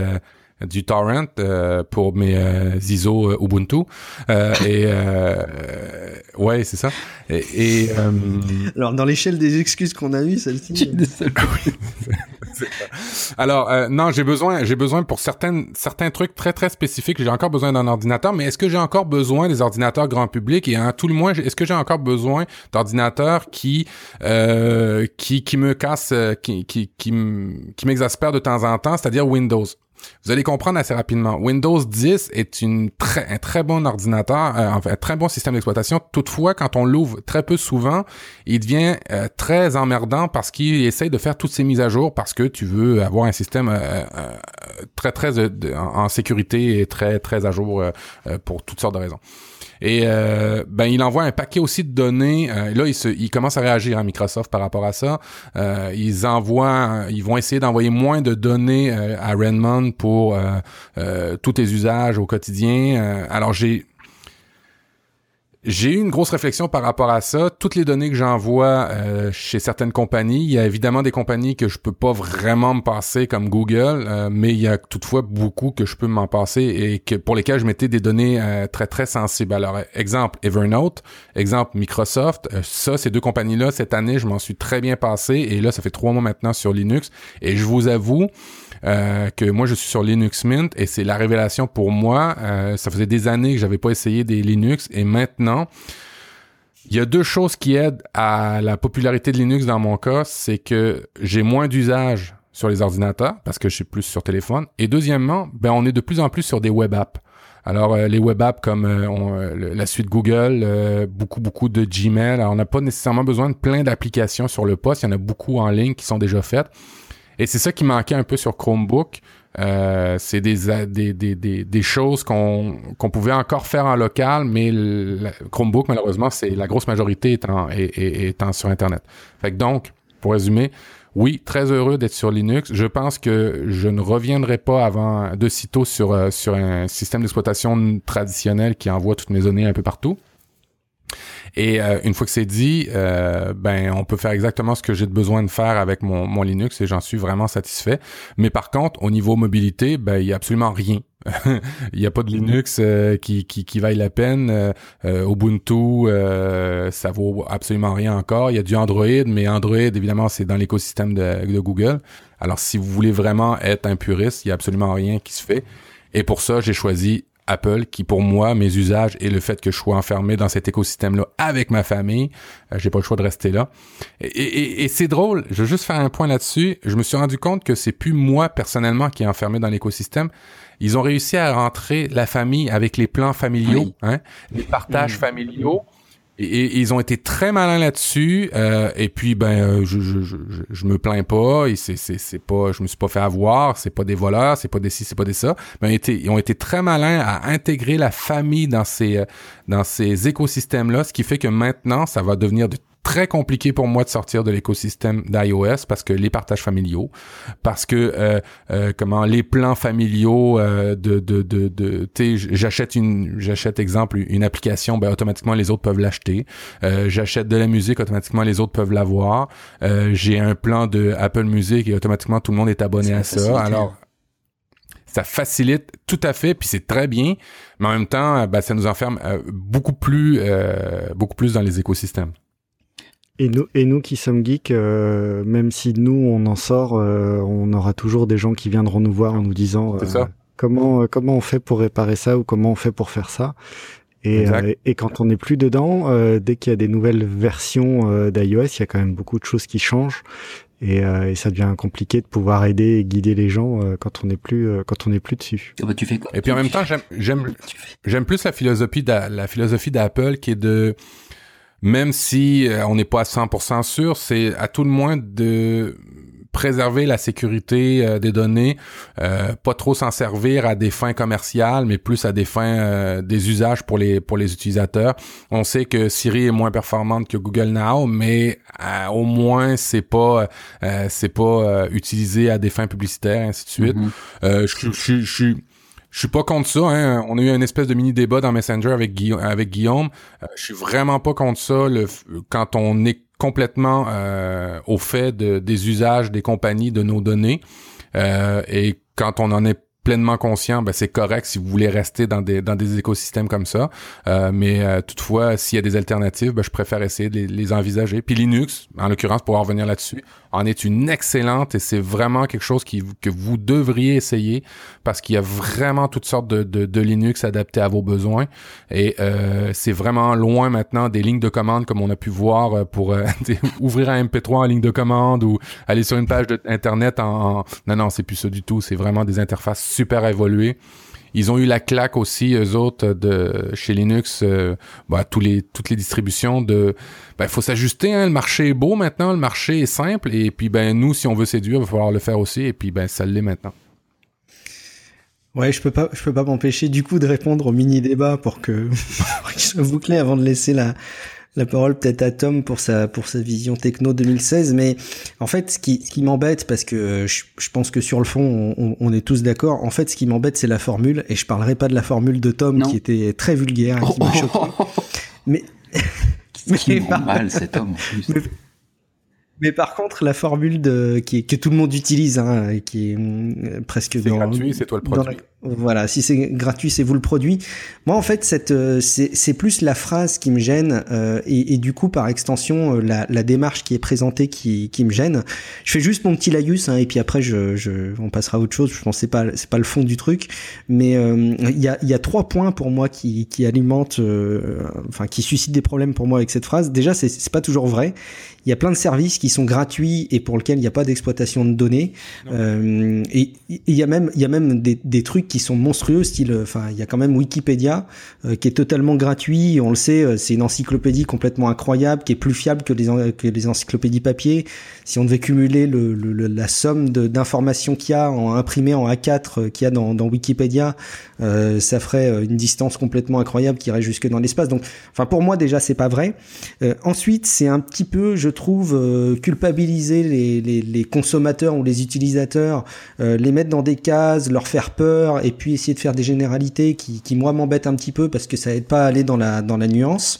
du torrent euh, pour mes euh, ISO euh, Ubuntu. Euh, et euh, ouais c'est ça. Et, et, euh, alors dans l'échelle des excuses qu'on a eues celle-ci [LAUGHS] Alors euh, non, j'ai besoin, j'ai besoin pour certaines certains trucs très très spécifiques. J'ai encore besoin d'un ordinateur, mais est-ce que j'ai encore besoin des ordinateurs grand public? Et à tout le moins, est-ce que j'ai encore besoin d'ordinateurs qui euh, qui qui me cassent, qui qui qui m'exaspèrent de temps en temps, c'est-à-dire Windows? Vous allez comprendre assez rapidement. Windows 10 est une très, un très bon ordinateur, euh, un très bon système d'exploitation. Toutefois, quand on l'ouvre très peu souvent, il devient euh, très emmerdant parce qu'il essaye de faire toutes ces mises à jour parce que tu veux avoir un système euh, euh, très, très euh, en sécurité et très, très à jour euh, pour toutes sortes de raisons. Et euh, ben il envoie un paquet aussi de données. Euh, là, il, se, à réagir à Microsoft par rapport à ça. Euh, ils envoient, ils vont essayer d'envoyer moins de données euh, à Redmond pour euh, euh, tous tes usages au quotidien. Euh, alors j'ai j'ai eu une grosse réflexion par rapport à ça. Toutes les données que j'envoie euh, chez certaines compagnies, il y a évidemment des compagnies que je peux pas vraiment me passer comme Google, euh, mais il y a toutefois beaucoup que je peux m'en passer et que pour lesquelles je mettais des données euh, très très sensibles. Alors exemple Evernote, exemple Microsoft, euh, ça ces deux compagnies-là cette année je m'en suis très bien passé et là ça fait trois mois maintenant sur Linux et je vous avoue euh, que moi je suis sur Linux Mint et c'est la révélation pour moi. Euh, ça faisait des années que j'avais pas essayé des Linux et maintenant il y a deux choses qui aident à la popularité de Linux dans mon cas, c'est que j'ai moins d'usage sur les ordinateurs parce que je suis plus sur téléphone et deuxièmement, ben on est de plus en plus sur des web apps. Alors euh, les web apps comme euh, euh, la suite Google, beaucoup beaucoup de Gmail, alors on n'a pas nécessairement besoin de plein d'applications sur le poste, il y en a beaucoup en ligne qui sont déjà faites. Et c'est ça qui manquait un peu sur Chromebook. Euh, c'est des, des, des, des, choses qu'on qu'on pouvait encore faire en local, mais le, Chromebook, malheureusement, c'est la grosse majorité étant, étant sur Internet. Fait que donc, pour résumer, oui, très heureux d'être sur Linux. Je pense que je ne reviendrai pas avant de sitôt sur, euh, sur un système d'exploitation traditionnel qui envoie toutes mes données un peu partout. Et euh, une fois que c'est dit, euh, ben on peut faire exactement ce que j'ai besoin de faire avec mon, mon Linux et j'en suis vraiment satisfait. Mais par contre, au niveau mobilité, ben il y a absolument rien. [LAUGHS] il n'y a pas de Linux euh, qui, qui, qui vaille la peine. Euh, euh, Ubuntu, euh, ça vaut absolument rien encore. Il y a du Android, mais Android, évidemment, c'est dans l'écosystème de, de Google. Alors, si vous voulez vraiment être un puriste, il y a absolument rien qui se fait. Et pour ça, j'ai choisi Apple, qui pour moi, mes usages et le fait que je sois enfermé dans cet écosystème-là avec ma famille, euh, j'ai pas le choix de rester là. Et, et- et c'est drôle, je veux juste faire un point là-dessus. Je me suis rendu compte que c'est plus moi personnellement qui est enfermé dans l'écosystème. Ils ont réussi à rentrer la famille avec les plans familiaux, Oui. hein, les partages familiaux. Et, ils ont été très malins là-dessus. euh, et puis ben, euh, je, je, je, je- je me plains pas. Et c'est c'est c'est pas, je me suis pas fait avoir. C'est pas des voleurs. C'est pas des ci, c'est pas des ça. Mais ils ont été, ils ont été très malins à intégrer la famille dans ces euh, dans ces écosystèmes-là, ce qui fait que maintenant, ça va devenir de très compliqué pour moi de sortir de l'écosystème d'iOS parce que les partages familiaux, parce que euh, euh, comment les plans familiaux euh, de de de, de tu j'achète une j'achète exemple une application ben automatiquement les autres peuvent l'acheter. Euh, j'achète de la musique automatiquement les autres peuvent l'avoir. Euh, j'ai un plan de Apple Music et automatiquement tout le monde est abonné à ça. Alors ça facilite tout à fait puis c'est très bien mais en même temps ben, ça nous enferme euh, beaucoup plus euh, beaucoup plus dans les écosystèmes Et nous, et nous qui sommes geeks, euh, même si nous on en sort, euh, on aura toujours des gens qui viendront nous voir en nous disant C'est ça. comment euh, comment on fait pour réparer ça ou comment on fait pour faire ça. Et, euh, et quand on n'est plus dedans, euh, dès qu'il y a des nouvelles versions euh, d'iOS, il y a quand même beaucoup de choses qui changent et, euh, et ça devient compliqué de pouvoir aider et guider les gens euh, quand on n'est plus euh, quand on n'est plus dessus. Ah bah, tu fais quoi? Et puis en même temps j'aime j'aime plus la philosophie d'a- la philosophie d'Apple qui est de même si euh, on n'est pas à 100% sûr, c'est à tout le moins de préserver la sécurité euh, des données, euh, pas trop s'en servir à des fins commerciales, mais plus à des fins euh, des usages pour les pour les utilisateurs. On sait que Siri est moins performante que Google Now, mais euh, au moins c'est pas euh, c'est pas euh, utilisé à des fins publicitaires, et ainsi de suite. Je, je, je, je, je suis pas contre ça. Hein. On a eu une espèce de mini débat dans Messenger avec Guillaume. Euh, je suis vraiment pas contre ça. Quand on est complètement euh, au fait de, des usages des compagnies de nos données euh, et quand on en est pleinement conscient, ben c'est correct si vous voulez rester dans des écosystèmes comme ça. Mais toutefois, s'il y a des alternatives, ben, je préfère essayer de les, les envisager. Puis Linux, en l'occurrence, pour en revenir là-dessus, en est une excellente et c'est vraiment quelque chose que vous devriez essayer parce qu'il y a vraiment toutes sortes de, Linux adaptés à vos besoins. Et euh, c'est vraiment loin maintenant des lignes de commande comme on a pu voir euh, pour euh, [LAUGHS] ouvrir un MP3 en ligne de commande ou aller sur une page de internet en, en- non non c'est plus ça du tout. C'est vraiment des interfaces super évoluées ils ont eu la claque aussi, eux autres, de chez Linux, euh, bah, les, toutes les distributions de. Ben, faut s'ajuster. Hein, le marché est beau maintenant, le marché est simple, et puis ben nous, si on veut séduire, il va falloir le faire aussi, et puis ben ça l'est maintenant. Ouais, je peux pas, je peux pas m'empêcher du coup de répondre au mini débat pour que [LAUGHS] pour qu'il soit bouclé avant de laisser la la parole peut-être à Tom pour sa pour sa vision techno 2016. Mais en fait, ce qui ce qui m'embête parce que euh, je, je pense que sur le fond on, on est tous d'accord. En fait, ce qui m'embête c'est la formule et je parlerai pas de la formule de Tom Non. qui était très vulgaire et Oh, qui m'a choqué. [LAUGHS] Mais Qui Mais mal cet homme en plus. Mais- Mais par contre, la formule de, qui est, que tout le monde utilise, hein, et qui est euh, presque C'est dans- gratuit, c'est toi le produit. Voilà, si c'est gratuit, c'est vous le produit. Moi, en fait, cette, euh, c'est c'est plus la phrase qui me gêne euh, et, et du coup, par extension, euh, la, la démarche qui est présentée qui, qui me gêne. Je fais juste mon petit laïus hein, et puis après, je, je, on passera à autre chose. Je pense que c'est pas, c'est pas le fond du truc, mais euh, il y, a, il y a trois points pour moi qui, qui alimentent, euh, enfin, qui suscitent des problèmes pour moi avec cette phrase. Déjà, c'est c'est pas toujours vrai. Il y a plein de services qui sont gratuits et pour lesquels il n'y a pas d'exploitation de données. Euh, et et il y a même, il y a même des, des trucs qui sont monstrueux, style, enfin, il y a quand même Wikipédia euh, qui est totalement gratuit. On le sait, euh, c'est une encyclopédie complètement incroyable, qui est plus fiable que les, que les encyclopédies papier. Si on devait cumuler le, le- la somme d'informations qu'il y a en imprimé en A4 euh, qu'il y a dans, dans Wikipédia, euh, ça ferait euh, une distance complètement incroyable qui irait jusque dans l'espace. Donc, enfin, pour moi déjà, c'est pas vrai. Euh, ensuite, c'est un petit peu, je trouve, euh, culpabiliser les, les, les consommateurs ou les utilisateurs, euh, les mettre dans des cases, leur faire peur, et puis essayer de faire des généralités qui, qui moi m'embêtent un petit peu parce que ça aide pas à aller dans la dans la nuance.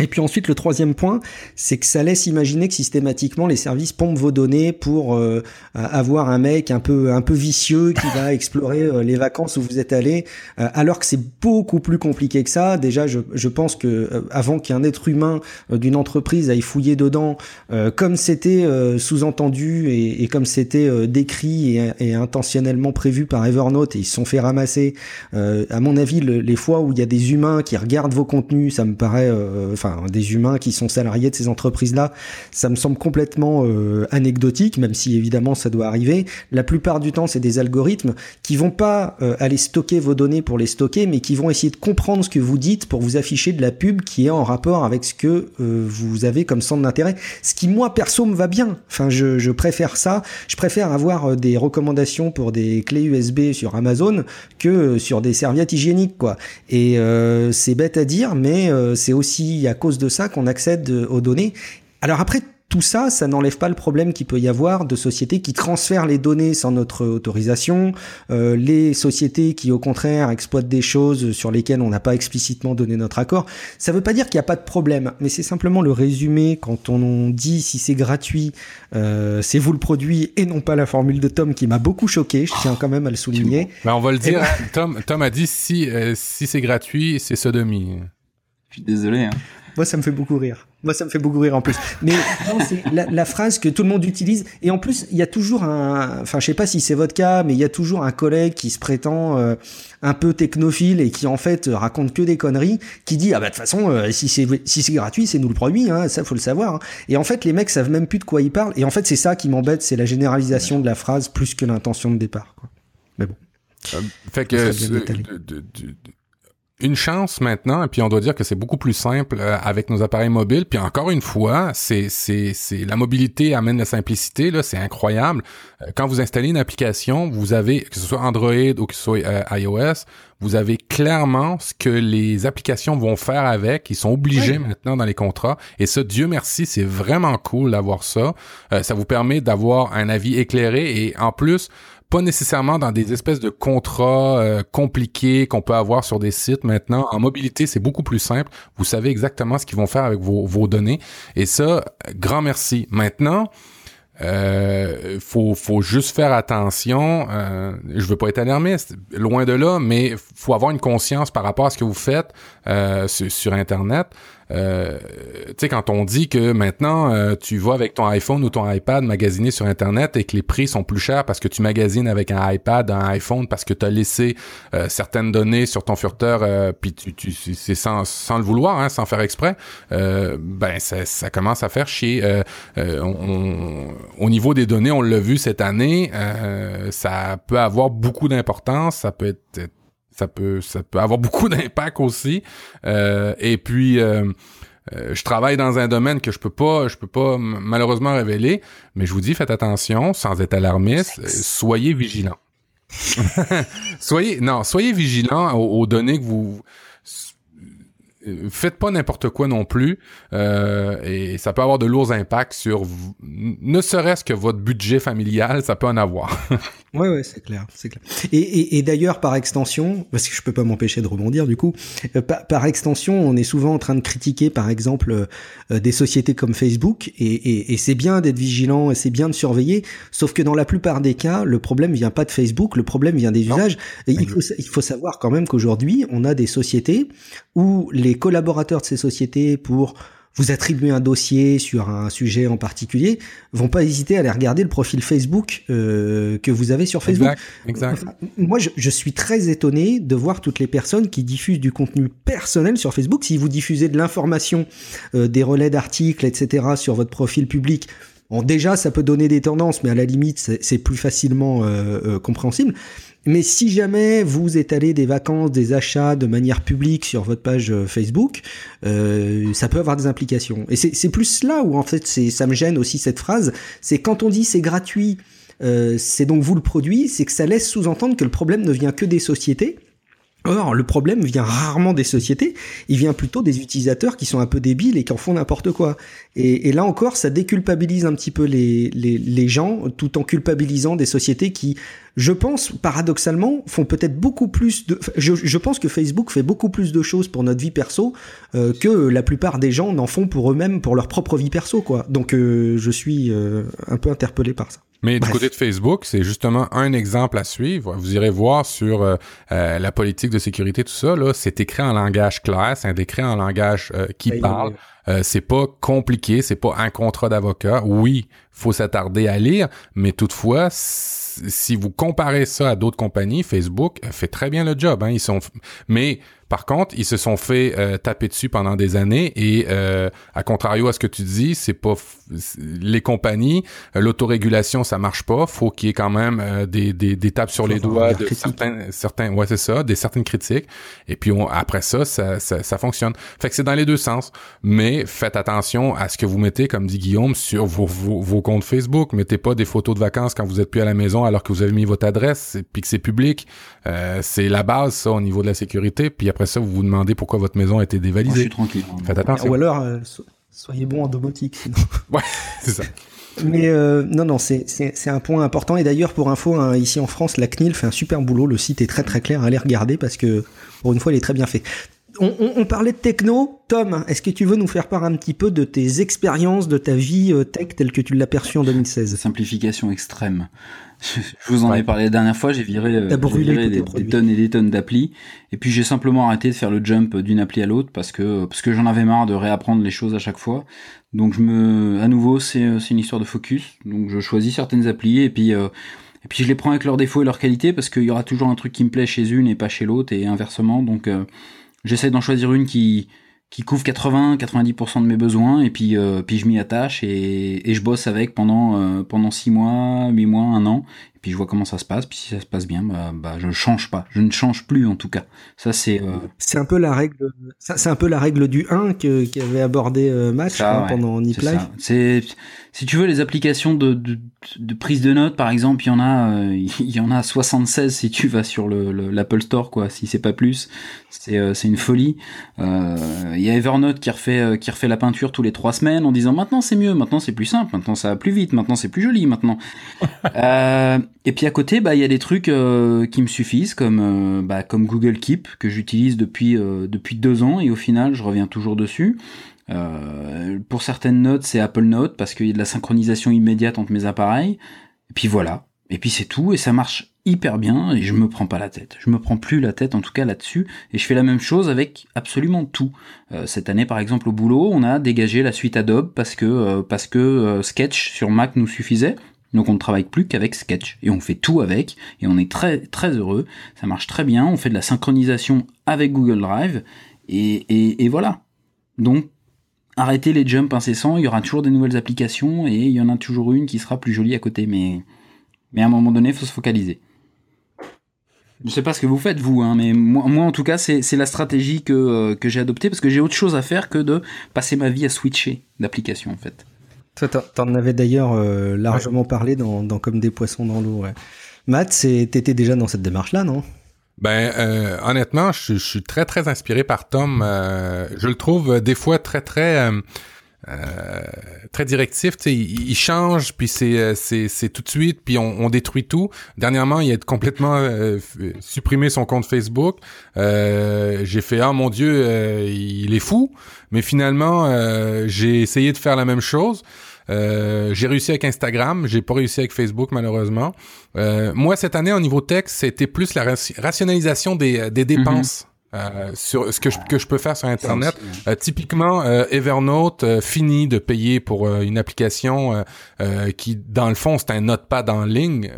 Et puis ensuite, le troisième point, c'est que ça laisse imaginer que systématiquement les services pompent vos données pour euh, avoir un mec un peu un peu vicieux qui va [LAUGHS] explorer euh, les vacances où vous êtes allé, euh, alors que c'est beaucoup plus compliqué que ça. Déjà, je, je pense que euh, avant qu'un être humain euh, d'une entreprise aille fouiller dedans, euh, comme c'était euh, sous-entendu et, et comme c'était euh, décrit et, et intentionnellement prévu par Evernote, et ils se sont fait ramasser. euh, à mon avis, le- les fois où il y a des humains qui regardent vos contenus, ça me paraît, euh, enfin, des humains qui sont salariés de ces entreprises-là, ça me semble complètement euh, anecdotique, même si évidemment ça doit arriver. La plupart du temps, c'est des algorithmes qui vont pas euh, aller stocker vos données pour les stocker, mais qui vont essayer de comprendre ce que vous dites pour vous afficher de la pub qui est en rapport avec ce que euh, vous avez comme centre d'intérêt. Ce qui moi perso me va bien. Enfin, je, je préfère ça. Je préfère avoir des recommandations pour des clés USB sur Amazon que sur des serviettes hygiéniques, quoi. Et c'est bête à dire, mais c'est aussi à cause de ça qu'on accède euh, aux données. Alors après, tout ça, ça n'enlève pas le problème qu'il peut y avoir de sociétés qui transfèrent les données sans notre autorisation, euh, les sociétés qui au contraire exploitent des choses sur lesquelles on n'a pas explicitement donné notre accord. Ça veut pas dire qu'il n'y a pas de problème, mais c'est simplement le résumé quand on dit si c'est gratuit, euh, c'est vous le produit et non pas la formule de Tom qui m'a beaucoup choqué, je tiens quand même à le souligner. Ben, on va le Eh dire. ben-. Tom, Tom a dit si, euh, si c'est gratuit, c'est sodomie. Je suis désolé. Hein. Moi, ça me fait beaucoup rire. Moi, ça me fait beaucoup rire en plus. Mais [LAUGHS] non, c'est la, la phrase que tout le monde utilise. Et en plus, il y a toujours un. Enfin, je sais pas si c'est votre cas, mais il y a toujours un collègue qui se prétend euh, un peu technophile et qui en fait raconte que des conneries, qui dit ah bah de toute façon, euh, si c'est si c'est gratuit, c'est nous le produit. Hein, ça, faut le savoir. hein. Et en fait, les mecs savent même plus de quoi ils parlent. Et en fait, c'est ça qui m'embête, c'est la généralisation de la phrase plus que l'intention de départ. Quoi. Fait que Ça serait bien euh, de- de- une chance maintenant, et puis on doit dire que c'est beaucoup plus simple euh, avec nos appareils mobiles. Puis encore une fois, c'est c'est c'est la mobilité amène la simplicité là, c'est incroyable. Euh, Quand vous installez une application, vous avez que ce soit Android ou que ce soit euh, iOS, vous avez clairement ce que les applications vont faire avec. Ils sont obligés maintenant dans les contrats. Et ça, Dieu merci, c'est vraiment cool d'avoir ça. Euh, ça vous permet d'avoir un avis éclairé et en plus pas nécessairement dans des espèces de contrats euh, compliqués qu'on peut avoir sur des sites maintenant. En mobilité, c'est beaucoup plus simple. Vous savez exactement ce qu'ils vont faire avec vos, vos données. Et ça, grand merci. Maintenant, euh, faut faut juste faire attention. Euh, je veux pas être alarmiste, loin de là, mais faut avoir une conscience par rapport à ce que vous faites euh, sur, sur Internet. Euh, tu sais, quand on dit que maintenant euh, tu vas avec ton iPhone ou ton iPad magasiner sur Internet et que les prix sont plus chers parce que tu magasines avec un iPad, un iPhone, parce que tu as laissé euh, certaines données sur ton furteur, euh, puis tu, c'est sans, sans le vouloir, hein, sans faire exprès, ben ça, commence à faire chier. Au niveau des données, on l'a vu cette année, ça peut avoir beaucoup d'importance, ça peut être ça peut ça peut avoir [LAUGHS] beaucoup d'impact aussi. Euh, et puis euh, euh, je travaille dans un domaine que je peux pas je peux pas malheureusement révéler mais je vous dis faites attention sans être alarmiste euh, soyez vigilants [LAUGHS] soyez non soyez vigilants aux, aux données que vous faites pas n'importe quoi non plus euh, et ça peut avoir de lourds impacts sur ne serait-ce que votre budget familial ça peut en avoir [LAUGHS] Ouais, ouais, c'est clair, c'est clair. Et, et, et d'ailleurs, par extension, parce que je peux pas m'empêcher de rebondir du coup, euh, par, par extension, on est souvent en train de critiquer, par exemple, euh, des sociétés comme Facebook, et, et, c'est bien d'être vigilant, et c'est bien de surveiller, sauf que dans la plupart des cas, le problème vient pas de Facebook, le problème vient des Non. usages. Et il, faut, il faut savoir quand même qu'aujourd'hui, on a des sociétés où les collaborateurs de ces sociétés, pour vous attribuer un dossier sur un sujet en particulier, vont pas hésiter à aller regarder le profil Facebook euh, que vous avez sur Facebook. exact exact Enfin, moi, je, je suis très étonné de voir toutes les personnes qui diffusent du contenu personnel sur Facebook. Si vous diffusez de l'information, euh, des relais d'articles, etc., sur votre profil public, bon, déjà, ça peut donner des tendances, mais à la limite, c'est c'est plus facilement euh, euh, compréhensible. Mais si jamais vous étalez des vacances, des achats de manière publique sur votre page euh, Facebook, euh, ça peut avoir des implications. Et c'est plus là où en fait ça me gêne aussi cette phrase. C'est quand on dit c'est gratuit, euh, c'est donc vous le produit, c'est que ça laisse sous-entendre que le problème ne vient que des sociétés. Or, le problème vient rarement des sociétés, il vient plutôt des utilisateurs qui sont un peu débiles et qui en font n'importe quoi. Et, là encore, ça déculpabilise un petit peu les, les, les, gens, tout en culpabilisant des sociétés qui, je pense, paradoxalement, font peut-être beaucoup plus de... Je, je, pense que Facebook fait beaucoup plus de choses pour notre vie perso euh, que la plupart des gens n'en font pour eux-mêmes, pour leur propre vie perso, quoi. Donc, euh, je suis euh, un peu interpellé par ça. Mais Bref. du côté de Facebook, c'est justement un exemple à suivre. Vous irez voir sur euh, euh, la politique de sécurité, tout ça. Là, c'est écrit en langage clair, c'est écrit en langage euh, qui Oui, parle. Euh, c'est pas compliqué, c'est pas un contrat d'avocat. Oui, faut s'attarder à lire, mais toutefois, si vous comparez ça à d'autres compagnies, Facebook fait très bien le job. Hein. Ils sont, mais par contre, ils se sont fait euh, taper dessus pendant des années et euh, à contrario à ce que tu dis, c'est pas les compagnies, euh, l'autorégulation, ça marche pas. Faut qu'il y ait quand même euh, des, des, des tapes sur les doigts de critique. certains, certains, ouais c'est ça, des certaines critiques. Et puis on, après ça, ça, ça, ça fonctionne. Fait que c'est dans les deux sens. Mais faites attention à ce que vous mettez, comme dit Guillaume, sur vos, vos, vos comptes Facebook. Mettez pas des photos de vacances quand vous êtes plus à la maison alors que vous avez mis votre adresse et puis que c'est public. Euh, c'est la base, ça, au niveau de la sécurité. Puis après ça, vous vous demandez pourquoi votre maison a été Moi, je dévalisée. suis tranquille. Faites attention. Ou alors, euh, so- soyez bon en domotique, sinon. [LAUGHS] C'est ça. Mais euh, non, non, c'est- un point important. Et d'ailleurs, pour info, hein, ici en France, la CNIL fait un super boulot. Le site est très très clair. Allez regarder parce que pour une fois, il est très bien fait. On, on- on parlait de techno. Tom, est-ce que tu veux nous faire part un petit peu de tes expériences, de ta vie euh, tech telle que tu l'as perçue en 2016 Simplification extrême. Je vous en ai parlé la dernière fois, j'ai viré, euh, viré des, tonnes et des tonnes d'applis. Et puis j'ai simplement arrêté de faire le jump d'une appli à l'autre parce que parce que j'en avais marre de réapprendre les choses à chaque fois. Donc je me, à nouveau, c'est c'est une histoire de focus. Donc je choisis certaines applis et puis euh, et puis je les prends avec leurs défauts et leurs qualités parce qu'il y aura toujours un truc qui me plaît chez une et pas chez l'autre et inversement. Donc euh, j'essaie d'en choisir une qui qui couvre 80-90% de mes besoins et puis euh, puis je m'y attache et, et je bosse avec pendant euh, pendant six mois, huit mois, un an puis je vois comment ça se passe puis si ça se passe bien bah, bah je change pas, je ne change plus en tout cas. Ça c'est euh, C'est un peu la règle. ça, C'est un peu la règle du 1 que qu'avait abordé euh, Ça, crois, ouais. pendant Nip ça. C'est si tu veux les applications de, de, de prise de notes par exemple, il y en a euh, [LAUGHS] il y en a 76 si tu vas sur le le- l'Apple Store quoi, si c'est pas plus. C'est euh, c'est une folie. Euh, Il y a Evernote qui refait euh, qui refait la peinture tous les trois semaines en disant maintenant c'est mieux, maintenant c'est plus simple, maintenant ça va plus vite, maintenant c'est plus joli, maintenant. [LAUGHS] Euh, et puis à côté, bah il y a des trucs euh, qui me suffisent comme euh, bah, comme Google Keep que j'utilise depuis euh, depuis deux ans et au final je reviens toujours dessus. Pour certaines notes, c'est Apple Note parce qu'il y a de la synchronisation immédiate entre mes appareils. Et puis voilà. Et puis c'est tout et ça marche hyper bien et je me prends pas la tête. Je me prends plus la tête en tout cas là-dessus et je fais la même chose avec absolument tout. Cette année par exemple au boulot, on a dégagé la suite Adobe parce que parce que Sketch sur Mac nous suffisait. Donc on ne travaille plus qu'avec Sketch et on fait tout avec et on est très très heureux. Ça marche très bien. On fait de la synchronisation avec Google Drive et, et, voilà. Donc arrêtez les jumps incessants, il y aura toujours des nouvelles applications et il y en a toujours une qui sera plus jolie à côté, mais, mais à un moment donné, il faut se focaliser. Je sais pas ce que vous faites vous, hein, mais moi, en tout cas c'est la stratégie euh, que j'ai adoptée parce que j'ai autre chose à faire que de passer ma vie à switcher d'application en fait. Toi, t'en- avais d'ailleurs euh, largement parlé dans, dans Comme des poissons dans l'eau. Ouais. Matt, t'étais déjà dans cette démarche-là, non? Ben, euh, honnêtement, je, je suis très, très inspiré par Tom. Euh, je le trouve des fois très, très... euh, euh, très directif, tu sais, il, il change, puis c'est euh, c'est c'est tout de suite, puis on, on détruit tout. Dernièrement, il a complètement euh, f- supprimé son compte Facebook. Euh, j'ai fait ah mon Dieu, euh, il est fou. Mais finalement, euh, j'ai essayé de faire la même chose. Euh, j'ai réussi avec Instagram, j'ai pas réussi avec Facebook malheureusement. Euh, moi cette année au niveau texte, c'était plus la rationalisation des, des dépenses. Euh, sur ce que je, que je peux faire sur Internet. Euh, typiquement, euh, Evernote euh, finit de payer pour euh, une application qui, dans le fond, c'est un notepad en ligne.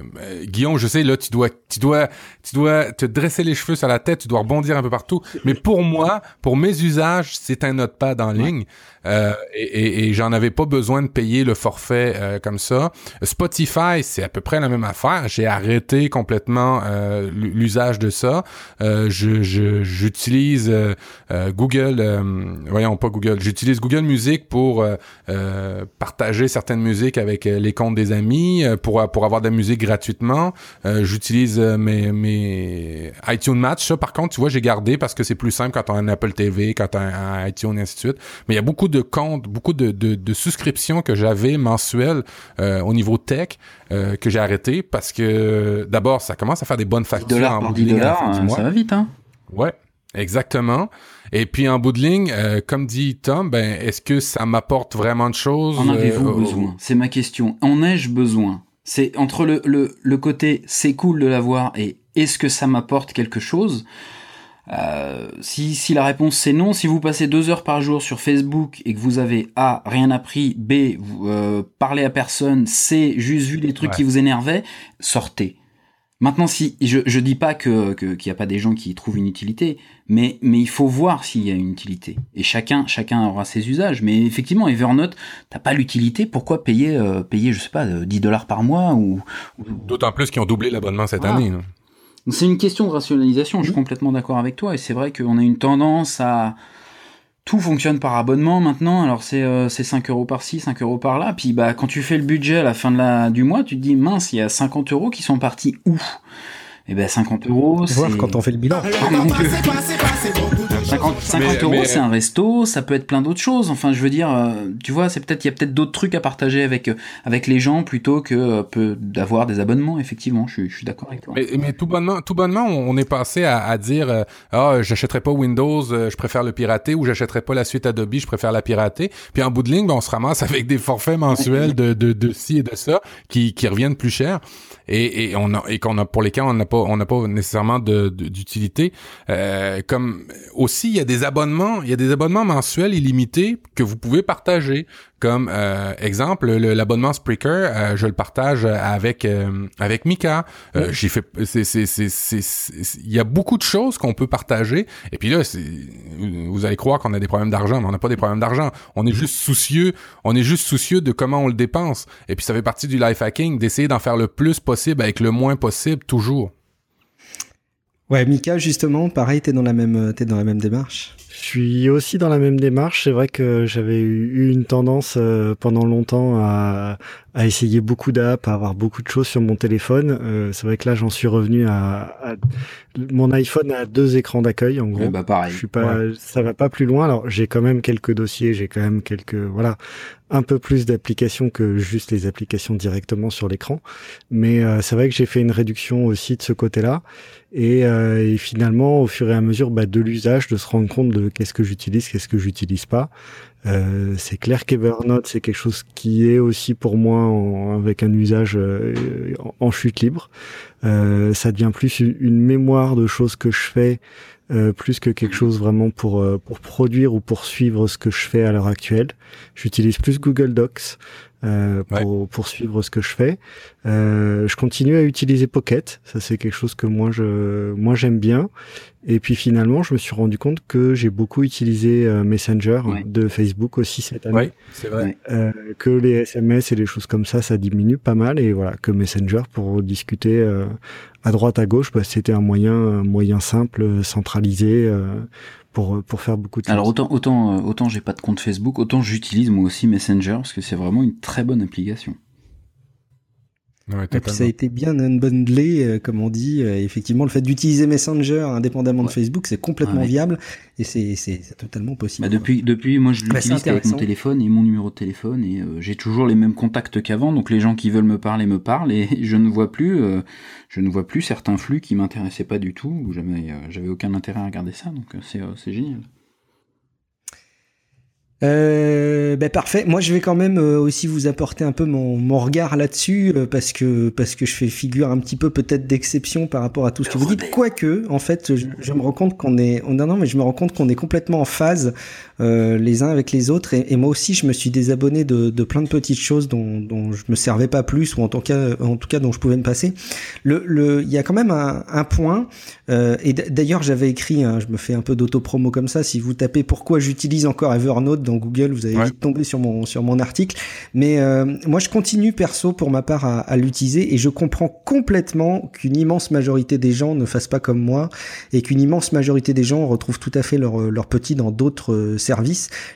Guillaume, je sais, là, tu dois, tu dois, tu dois te dresser les cheveux sur la tête, tu dois rebondir un peu partout. Mais pour moi, pour mes usages, c'est un notepad en ligne. Euh, et et, et j'en avais pas besoin de payer le forfait euh, comme ça. Spotify, c'est à peu près la même affaire. J'ai arrêté complètement euh, l'usage de ça. Euh, je je- j'utilise euh, euh, Google, euh, voyons pas Google, j'utilise Google Music pour partager certaines musiques avec les comptes des amis, euh, pour pour avoir de la musique gratuitement. Euh, j'utilise mes mes iTunes Match. Ça, par contre, tu vois, j'ai gardé parce que c'est plus simple quand on a un Apple TV, quand on a un iTunes et ainsi de suite. Mais il y a beaucoup de comptes, beaucoup de, de, de souscriptions que j'avais mensuelles euh, au niveau tech euh, que j'ai arrêté parce que d'abord, ça commence à faire des bonnes 10 factures. dollars en par bout de 10 ligne à la dollars, ça va vite, hein. Ouais, exactement. Et puis en bout de ligne, euh, comme dit Tom, ben est-ce que ça m'apporte vraiment de choses En avez-vous euh, besoin? C'est ma question. En ai-je besoin? C'est entre le, le, le côté c'est cool de l'avoir et est-ce que ça m'apporte quelque chose? Euh, si, si la réponse c'est non, si vous passez deux heures par jour sur Facebook et que vous avez A, rien appris, B, vous, parlé à personne, C, juste vu des trucs Ouais. qui vous énervaient, sortez. Maintenant, si je, je dis pas que que- qu'il n'y a pas des gens qui y trouvent une utilité, mais mais il faut voir s'il y a une utilité. Et chacun chacun aura ses usages. Mais effectivement, Evernote, t'as pas l'utilité. Pourquoi payer euh, payer je sais pas euh, 10 dollars par mois ou, ou- D'autant plus qu'ils ont doublé l'abonnement cette année. c'est une question de rationalisation. Je suis complètement d'accord avec toi. Et c'est vrai qu'on a une tendance à tout fonctionne par abonnement maintenant. Alors c'est euh, c'est 5 euros par-ci, 5 euros par-là. Puis bah quand tu fais le budget à la fin de la du mois, tu te dis mince, il y a 50 euros qui sont partis où? Et ben 50 euros, c'est Voir quand on fait le bilan. Le temps passé, passé, passé, beaucoup de 50, 50 Mais- euros, mais- c'est un resto, ça peut être plein d'autres choses. Enfin, je veux dire, euh, tu vois, c'est peut-être il y a peut-être d'autres trucs à partager avec euh, avec les gens plutôt que euh, d'avoir des abonnements. Effectivement, je suis, je suis d'accord avec toi. Mais, mais tout bonnement, tout bonnement, on est passé à, à dire euh, ah j'achèterai pas Windows, euh, je préfère le pirater, ou j'achèterai pas la suite Adobe, je préfère la pirater. Puis en bout de ligne, ben, on se ramasse [LAUGHS] avec des forfaits mensuels de de, de ci et de ça qui, qui reviennent plus cher et, et on a et qu'on a pour lesquels on n'a pas on n'a pas nécessairement de- de- d'utilité. Euh, comme aussi il y a des abonnements, il y a des abonnements mensuels illimités que vous pouvez partager. Comme euh, exemple, le- l'abonnement Spreaker, euh, je le partage avec euh, avec Mika. Euh, J'ai fait, c'est c'est c'est c'est c'est- il y a beaucoup de choses qu'on peut partager. Et puis là, vous allez croire qu'on a des problèmes d'argent, mais on n'a pas des problèmes d'argent. On est juste soucieux, on est juste soucieux de comment on le dépense. Et puis ça fait partie du life hacking d'essayer d'en faire le plus possible avec le moins possible toujours. Ouais, Mika, justement, pareil, t'es dans la même, euh, t'es dans la même démarche. Je suis aussi dans la même démarche. C'est vrai que j'avais eu une tendance euh, pendant longtemps à, à essayer beaucoup d'apps, à avoir beaucoup de choses sur mon téléphone. Euh, c'est vrai que là, j'en suis revenu à, à- mon iPhone a deux écrans d'accueil en gros. Eh bah pareil. Je suis pas, ça va pas plus loin. Alors j'ai quand même quelques dossiers, j'ai quand même quelques, voilà, un peu plus d'applications que juste les applications directement sur l'écran. Mais euh, c'est vrai que j'ai fait une réduction aussi de ce côté-là. Et, euh, et finalement, au fur et à mesure bah, de l'usage, de se rendre compte de qu'est-ce que j'utilise, qu'est-ce que j'utilise pas. Euh, c'est clair qu'Evernote, c'est quelque chose qui est aussi pour moi en- avec un usage euh, en, chute libre. Euh, ça devient plus une, mémoire de choses que je fais euh, plus que quelque chose vraiment pour euh, pour produire ou pour suivre ce que je fais à l'heure actuelle. J'utilise plus Google Docs euh, pour pour suivre ce que je fais. Euh, je continue à utiliser Pocket, ça c'est quelque chose que moi je moi j'aime bien. Et puis finalement, je me suis rendu compte que j'ai beaucoup utilisé euh, Messenger Ouais. de Facebook aussi cette année. Oui, c'est vrai. Ouais. Euh, que les SMS et les choses comme ça, ça diminue pas mal et voilà que Messenger pour discuter euh, à droite à gauche, bah, c'était un moyen, un moyen simple, euh, centralisé euh, pour pour faire beaucoup de choses. Alors autant autant euh, autant j'ai pas de compte Facebook, autant j'utilise moi aussi Messenger parce que c'est vraiment une très bonne application. Ouais, Et puis ça a été bien unbundlé, euh, comme on dit. Euh, effectivement, le fait d'utiliser Messenger indépendamment de. Facebook, c'est complètement Ouais. viable et c'est c'est c'est totalement possible. Bah depuis depuis moi je Bah, l'utilise avec mon téléphone et mon numéro de téléphone et euh, j'ai toujours les mêmes contacts qu'avant donc les gens qui veulent me parler me parlent et [LAUGHS] je ne vois plus euh, je ne vois plus certains flux qui m'intéressaient pas du tout ou j'avais euh, j'avais aucun intérêt à regarder ça donc euh, c'est euh, c'est génial. Euh, ben parfait. Moi, je vais quand même euh, aussi vous apporter un peu mon, mon regard là-dessus euh, parce que parce que je fais figure un petit peu peut-être d'exception par rapport à tout ce que vous dites. Quoique, en fait, je, je me rends compte qu'on est non non, mais je me rends compte qu'on est complètement en phase euh, les uns avec les autres. Et, et, moi aussi, je me suis désabonné de, de plein de petites choses dont, dont je me servais pas plus ou en tout cas en tout cas dont je pouvais me passer. Le le il y a quand même un, un point. Euh, et d'ailleurs, j'avais écrit, hein, je me fais un peu d'auto-promo comme ça. Si vous tapez pourquoi j'utilise encore Evernote dans Google, vous allez Ouais. vite tomber sur mon sur mon article. Mais euh, moi, je continue perso pour ma part à, à l'utiliser et je comprends complètement qu'une immense majorité des gens ne fassent pas comme moi et qu'une immense majorité des gens retrouvent tout à fait leur leur petit dans d'autres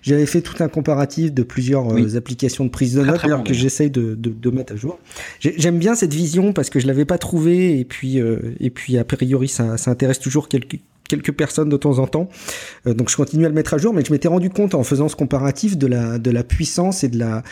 J'avais fait tout un comparatif de plusieurs euh, Oui. applications de prise de notes très d'ailleurs bon, que j'essaye de, de de mettre à jour. J'ai- J'aime bien cette vision parce que je l'avais pas trouvée et puis euh, et puis a priori ça, ça intéresse toujours quelques quelques personnes de temps en temps. Euh, donc je continue à le mettre à jour, mais je m'étais rendu compte en faisant ce comparatif de la de la puissance et de la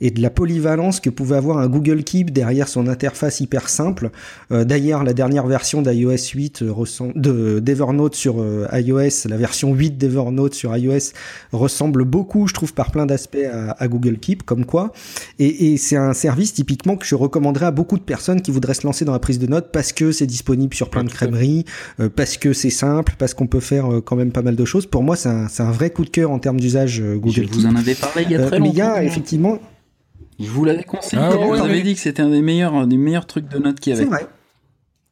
et de la polyvalence que pouvait avoir un Google Keep derrière son interface hyper simple. Euh, D'ailleurs, la dernière version d'iOS 8 euh, de d'Evernote sur euh, iOS, la version 8 d'Evernote sur iOS ressemble beaucoup, je trouve, par plein d'aspects à, à Google Keep, comme quoi. Et, et c'est un service typiquement que je recommanderais à beaucoup de personnes qui voudraient se lancer dans la prise de notes parce que c'est disponible sur plein de crèmeries, euh, parce que c'est simple, parce qu'on peut faire euh, quand même pas mal de choses. Pour moi, c'est un, vrai coup de cœur en termes d'usage euh, Je Google vous Keep. en avais parlé il y a Euh, très mais longtemps. il y a effectivement, Je vous l'avais conseillé. Ah, vous ouais, avez ouais. dit que c'était un des meilleurs, un des meilleurs trucs de notes qu'il y c'est avait. vrai.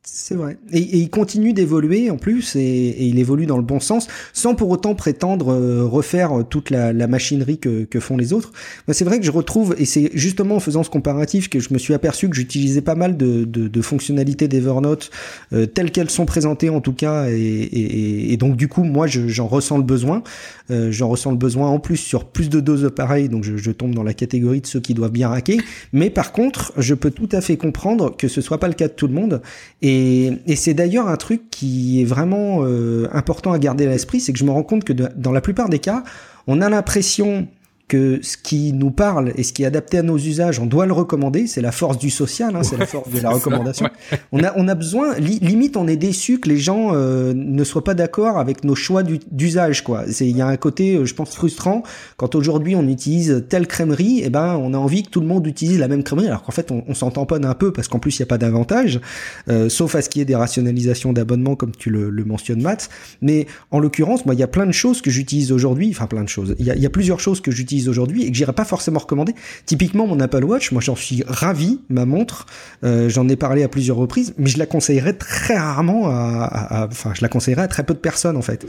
C'est vrai. Et, et il continue d'évoluer en plus, et, et il évolue dans le bon sens, sans pour autant prétendre euh, refaire toute la, la machinerie que, que font les autres. C'est vrai que je retrouve, et c'est justement en faisant ce comparatif que je me suis aperçu que j'utilisais pas mal de, de, de fonctionnalités d'Evernote euh, telles qu'elles sont présentées en tout cas, et, et, donc du coup, moi, je- j'en ressens le besoin. Euh, j'en ressens le besoin en plus sur plus de doses pareil, donc je, je tombe dans la catégorie de ceux qui doivent bien raquer. Mais par contre, je peux tout à fait comprendre que ce soit pas le cas de tout le monde. Et, et c'est d'ailleurs un truc qui est vraiment euh, important à garder à l'esprit, c'est que je me rends compte que dans la plupart des cas, on a l'impression que ce qui nous parle et ce qui est adapté à nos usages, on doit le recommander. C'est la force du social, hein, c'est la force de la ça, recommandation. On a, on a besoin, li- limite, on est déçu que les gens euh, ne soient pas d'accord avec nos choix du- d'usage, quoi. C'est, il y a un côté, euh, je pense, frustrant quand aujourd'hui on utilise telle crèmerie, et ben, on a envie que tout le monde utilise la même crèmerie, alors qu'en fait, on, on s'en tamponne un peu parce qu'en plus, il n'y a pas d'avantage, euh, sauf à ce qui est des rationalisations d'abonnement, comme tu le, le mentionnes, Matt. Mais en l'occurrence, moi, il y a plein de choses que j'utilise aujourd'hui, enfin plein de choses. Il y a, il y a plusieurs choses que j'utilise aujourd'hui et que j'irais pas forcément recommander. Typiquement, mon Apple Watch, moi, j'en suis ravi, ma montre. Euh, j'en ai parlé à plusieurs reprises, mais je la conseillerais très rarement à, enfin, je la conseillerais à très peu de personnes, en fait.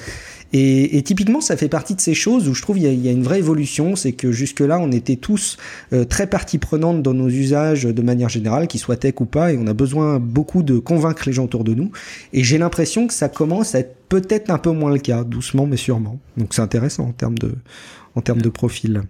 Et, typiquement, ça fait partie de ces choses où je trouve il y a, il y a une vraie évolution, c'est que jusque-là, on était tous euh, très partie prenante dans nos usages de manière générale, qu'ils soient tech ou pas, et on a besoin beaucoup de convaincre les gens autour de nous. Et j'ai l'impression que ça commence à être peut-être un peu moins le cas, doucement mais sûrement. Donc c'est intéressant en termes de, en termes de profil.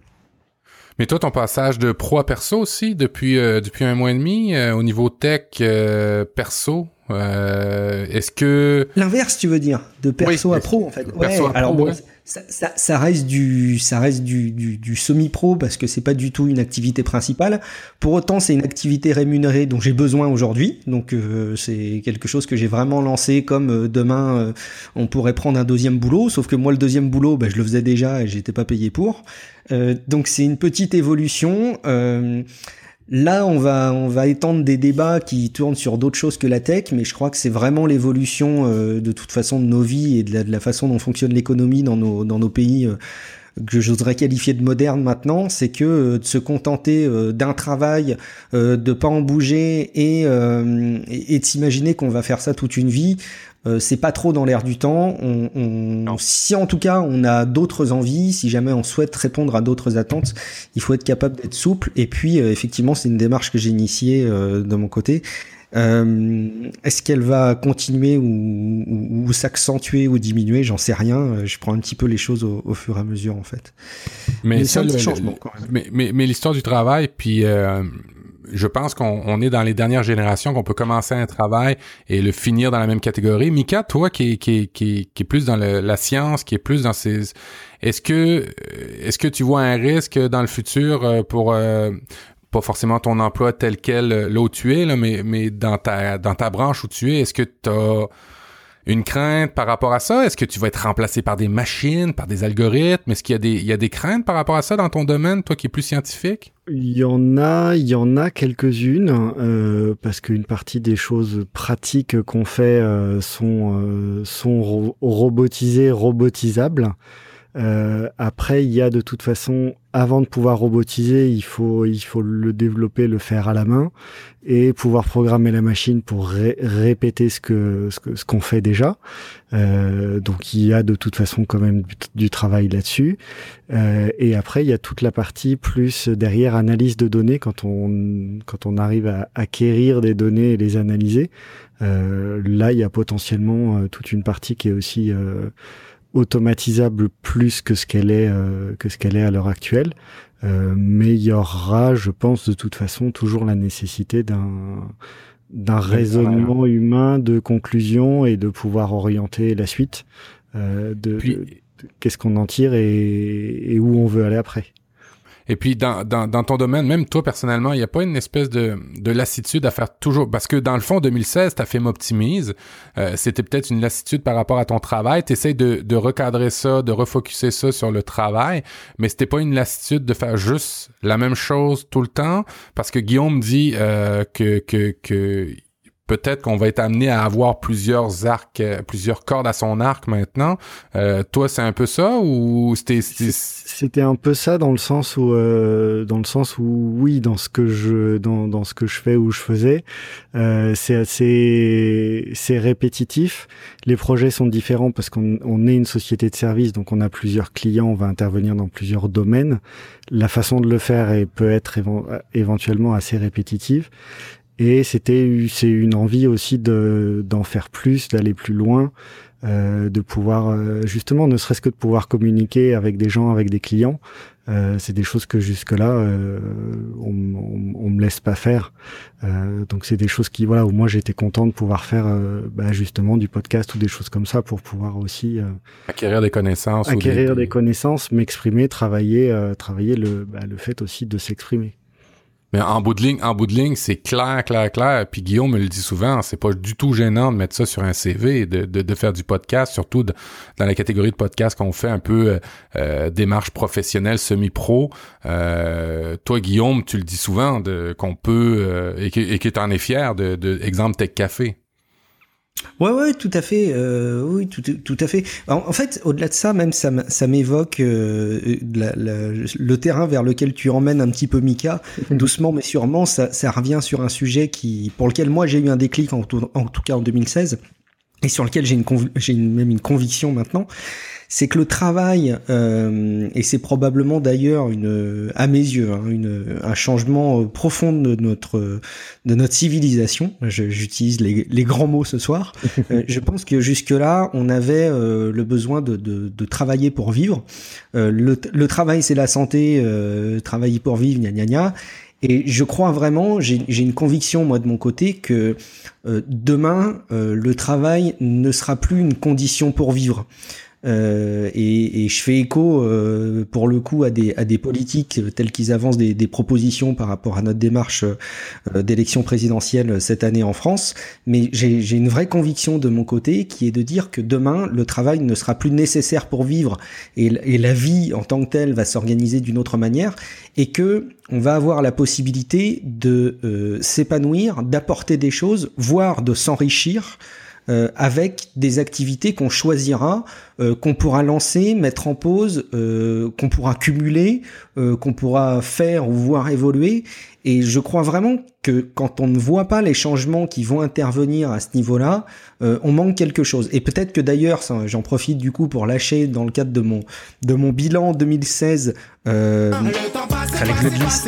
Mais toi, ton passage de pro à perso aussi, depuis, euh, depuis un mois et demi, euh, au niveau tech euh, perso, est-ce que... L'inverse, tu veux dire, de perso Oui, à pro en fait. perso à pro, alors bon, ouais. ça, ça, ça reste du, ça reste du, du, du semi-pro parce que c'est pas du tout une activité principale. Pour autant, c'est une activité rémunérée dont j'ai besoin aujourd'hui. Donc euh, c'est quelque chose que j'ai vraiment lancé comme euh, demain euh, on pourrait prendre un deuxième boulot. Sauf que moi, le deuxième boulot, bah, je le faisais déjà et j'étais pas payé pour. Euh, donc c'est une petite évolution. Là, on va, on va étendre des débats qui tournent sur d'autres choses que la tech, mais je crois que c'est vraiment l'évolution euh, de toute façon de nos vies et de la, façon dont fonctionne l'économie dans nos, dans nos pays euh, que j'oserais qualifier de moderne maintenant, c'est que euh, de se contenter d'un travail, de pas en bouger et, et, et de s'imaginer qu'on va faire ça toute une vie, euh, c'est pas trop dans l'air du temps. On, on- si en tout cas on a d'autres envies, si jamais on souhaite répondre à d'autres attentes, il faut être capable d'être souple. Et puis euh, effectivement, c'est une démarche que j'ai initiée euh, de mon côté. Euh, Est-ce qu'elle va continuer ou, ou- ou s'accentuer ou diminuer? J'en sais rien. Euh, Je prends un petit peu les choses au, au fur et à mesure en fait. Mais c'est ça, un petit le- changement le- quand même. Mais, mais, mais l'histoire du travail, puis euh, je pense qu'on on est dans les dernières générations qu'on peut commencer un travail et le finir dans la même catégorie. Mika, toi qui qui qui qui est plus dans le- la science, qui est plus dans ces... Est-ce que, est-ce que tu vois un risque dans le futur euh, pour... euh, pas forcément ton emploi tel quel euh, là où tu es, là, mais, mais dans ta dans ta branche où tu es, est-ce que t'as une crainte par rapport à ça? Est-ce que tu vas être remplacé par des machines, par des algorithmes? Est-ce qu'il y a des, il y a des craintes par rapport à ça dans ton domaine, toi qui es plus scientifique? Il y en a, il y en a quelques-unes, euh, parce qu'une partie des choses pratiques qu'on fait euh, sont, euh, sont ro- robotisées, robotisables. Euh, après, il y a de toute façon, avant de pouvoir robotiser, il faut, il faut le développer, le faire à la main et pouvoir programmer la machine pour ré- répéter ce que ce que- ce qu'on fait déjà. Euh, donc, il y a de toute façon quand même du, du travail là-dessus. Euh, et après, il y a toute la partie plus derrière analyse de données quand on quand on arrive à acquérir des données et les analyser. Euh, là, il y a potentiellement euh, toute une partie qui est aussi euh, automatisable plus que ce qu'elle est euh, que ce qu'elle est à l'heure actuelle. Euh, mais il y aura, je pense, de toute façon, toujours la nécessité d'un d'un raisonnement humain de conclusion et de pouvoir orienter la suite. Euh, de, Puis- de- de qu'est-ce qu'on en tire et, et où on veut aller après. Et puis dans, dans, ton domaine, même toi personnellement, il n'y a pas une espèce de, de lassitude à faire toujours. Parce que dans le fond, 2016, tu as fait M'Optimise. Euh, C'était peut-être une lassitude par rapport à ton travail. Tu de, de recadrer ça, de refocuser ça sur le travail. Mais c'était pas une lassitude de faire juste la même chose tout le temps. Parce que Guillaume dit euh, que, que peut-être qu'on va être amené à avoir plusieurs arcs, euh, plusieurs cordes à son arc maintenant. Euh, toi, c'est un peu ça ou c'était... c'était- un peu ça dans le sens où, euh, dans le sens où, oui, dans ce que je, dans, dans ce que je fais ou je faisais, euh, c'est assez, c'est répétitif. Les projets sont différents parce qu'on on est une société de service, donc on a plusieurs clients, on va intervenir dans plusieurs domaines. La façon de le faire est, peut être éven- éventuellement assez répétitive. Et c'était, c'est une envie aussi de, d'en faire plus, d'aller plus loin euh, de pouvoir euh, justement, ne serait-ce que de pouvoir communiquer avec des gens, avec des clients. Euh, c'est des choses que jusque-là, euh, on, on, on me laisse pas faire. Euh, donc c'est des choses qui, voilà, où moi j'étais content de pouvoir faire bah, justement du podcast ou des choses comme ça pour pouvoir aussi euh, acquérir des connaissances. ou acquérir des connaissances, m'exprimer, travailler, euh, travailler le, bah, le fait aussi de s'exprimer. Mais en bout de ligne, en bout de ligne, c'est clair, clair, clair. Puis Guillaume me le dit souvent, c'est pas du tout gênant de mettre ça sur un CV, de, de, de faire du podcast, surtout de- dans la catégorie de podcast qu'on fait un peu euh, euh, démarche professionnelle, semi-pro. Euh, toi, Guillaume, tu le dis souvent, de, qu'on peut euh, et que et que t'en es fier de, de exemple Tech Café. Ouais, ouais, tout à fait. euh, oui, tout, tout à fait. En, en fait, au-delà de ça, même ça, m'évoque euh, le terrain vers lequel tu emmènes un petit peu Mika, [LAUGHS] doucement mais sûrement. Ça, ça revient sur un sujet qui, pour lequel moi j'ai eu un déclic en tout, en tout cas en 2016 et sur lequel j'ai une, j'ai une- même une conviction maintenant. C'est que le travail, euh, et c'est probablement d'ailleurs une, à mes yeux, hein, une, un changement euh, profond de notre de notre civilisation. J'utilise les, les grands mots ce soir. [LAUGHS] Euh, je pense que jusque-là, on avait euh, le besoin de, de, de travailler pour vivre. Le, le travail, c'est la santé. Travailler pour vivre, gna gna gna. Et je crois vraiment, j'ai j'ai une conviction moi de mon côté que euh, demain, euh, le travail ne sera plus une condition pour vivre. Euh, et, et je fais écho euh, pour le coup à des, à des politiques tels qu'ils avancent des, des propositions par rapport à notre démarche euh, d'élection présidentielle cette année en France. Mais j'ai une vraie conviction de mon côté qui est de dire que demain, le travail ne sera plus nécessaire pour vivre et, et la vie en tant que telle va s'organiser d'une autre manière et que on va avoir la possibilité de euh, s'épanouir, d'apporter des choses, voire de s'enrichir euh, avec des activités qu'on choisira, euh, qu'on pourra lancer, mettre en pause, euh, qu'on pourra cumuler, euh, qu'on pourra faire ou voir évoluer. Et je crois vraiment que quand on ne voit pas les changements qui vont intervenir à ce niveau-là, euh, on manque quelque chose. Et peut-être que d'ailleurs, j'en profite du coup pour lâcher dans le cadre de mon de mon bilan 2016. Euh, avec le glisse.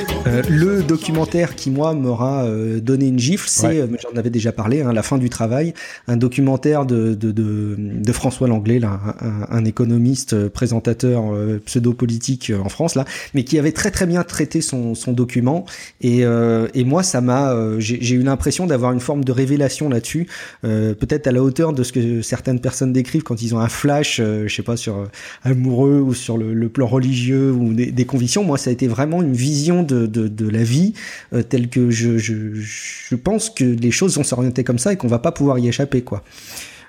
le documentaire qui moi m'aura donné une gifle, c'est, Ouais. j'en avais déjà parlé, hein, la fin du travail, un documentaire de de, de, de François Langlais, là, un, économiste euh, présentateur euh, pseudo-politique euh, en France là, mais qui avait très très bien traité son, son document et, et moi ça m'a, j'ai eu l'impression d'avoir une forme de révélation là-dessus, peut-être à la hauteur de ce que certaines personnes décrivent quand ils ont un flash, je sais pas sur amoureux ou sur le, le plan religieux ou des, des convictions. Moi, ça a été vraiment une vision de, de, de la vie telle que je, je, je pense que les choses vont s'orienter comme ça et qu'on va pas pouvoir y échapper, quoi.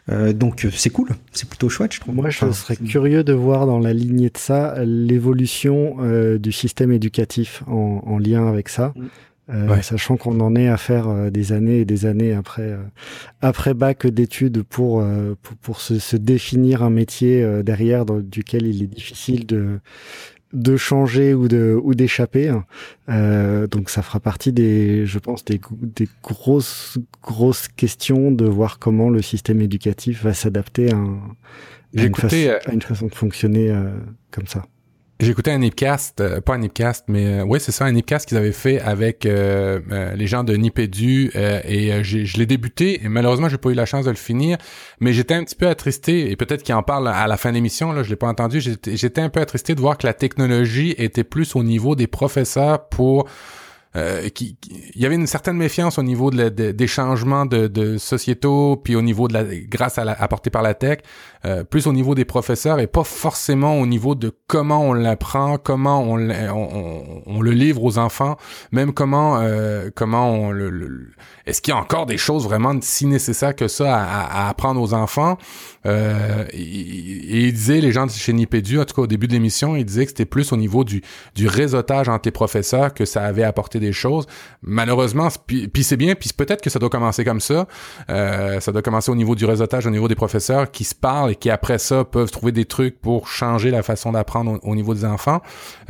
Euh, donc euh, c'est cool, c'est plutôt chouette, je trouve. Moi, je Enfin, serais curieux de voir dans la lignée de ça l'évolution euh, du système éducatif en, en lien avec ça. Mm. Euh, Ouais. Sachant qu'on en est à faire euh, des années et des années après euh, après bac d'études pour, euh, pour pour se, se définir un métier euh, derrière dans, duquel il est difficile de de changer ou de ou d'échapper. Euh, donc ça fera partie des je pense des des grosses grosses questions de voir comment le système éducatif va s'adapter à, un- à J'ai une, euh, à une façon de fonctionner euh, comme ça. Écouté un Nipcast, euh, pas un Nipcast, mais euh, ouais, c'est ça, un Nipcast qu'ils avaient fait avec euh, euh, les gens de Nipédu euh, et euh, je l'ai débuté et malheureusement j'ai pas eu la chance de le finir, mais j'étais un petit peu attristé et peut-être qu'il en parle à la fin de l'émission là, je l'ai pas entendu, j'étais un peu attristé de voir que la technologie était plus au niveau des professeurs pour euh, qui, il y avait une certaine méfiance au niveau de la- de- des changements de, de sociétaux, puis au niveau de la, grâce à la, apporté par la tech, euh, plus au niveau des professeurs et pas forcément au niveau de comment on l'apprend, comment on, on, le livre aux enfants, même comment euh, comment on le, le- est-ce qu'il y a encore des choses vraiment si nécessaires que ça à, à- apprendre aux enfants? Euh, et, et il disait les gens de chez Nipédu, en tout cas au début de l'émission, il disait que c'était plus au niveau du du réseautage entre les professeurs que ça avait apporté des choses. Malheureusement, puis, c'est bien, puis peut-être que ça doit commencer comme ça. Euh, ça doit commencer au niveau du réseautage, au niveau des professeurs qui se parlent et qui après ça peuvent trouver des trucs pour changer la façon d'apprendre au, au niveau des enfants.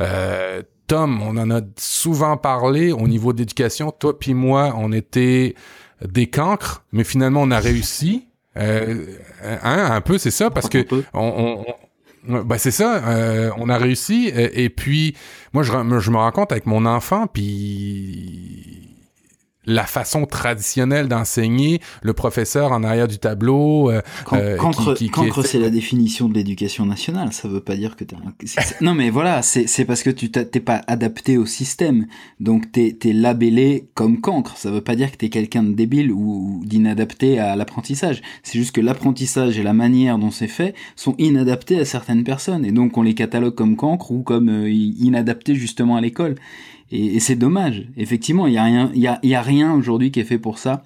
Euh, Tom, on en a souvent parlé au niveau d'éducation. Toi puis moi, on était des cancres, mais finalement on a réussi. Euh, hein, un peu, c'est ça, parce que on- ben c'est ça, euh, on a réussi. Et, puis, moi, je, je me rends compte avec mon enfant, puis la façon traditionnelle d'enseigner, le professeur en arrière du tableau. euh, Can- euh, cancre, qui- qui- qui cancre, essaie c'est la définition de l'éducation nationale. Ça veut pas dire que c'est- Non, mais voilà, c'est c'est parce que tu t'as- t'es pas adapté au système. Donc t'es es labellé comme cancre. Ça veut pas dire que t'es quelqu'un de débile ou, ou d'inadapté à l'apprentissage. C'est juste que l'apprentissage et la manière dont c'est fait sont inadaptés à certaines personnes. Et donc on les catalogue comme cancre ou comme euh, inadaptés justement à l'école. Et, et c'est dommage. Effectivement, il y a rien, y a, il y a rien aujourd'hui qui est fait pour ça,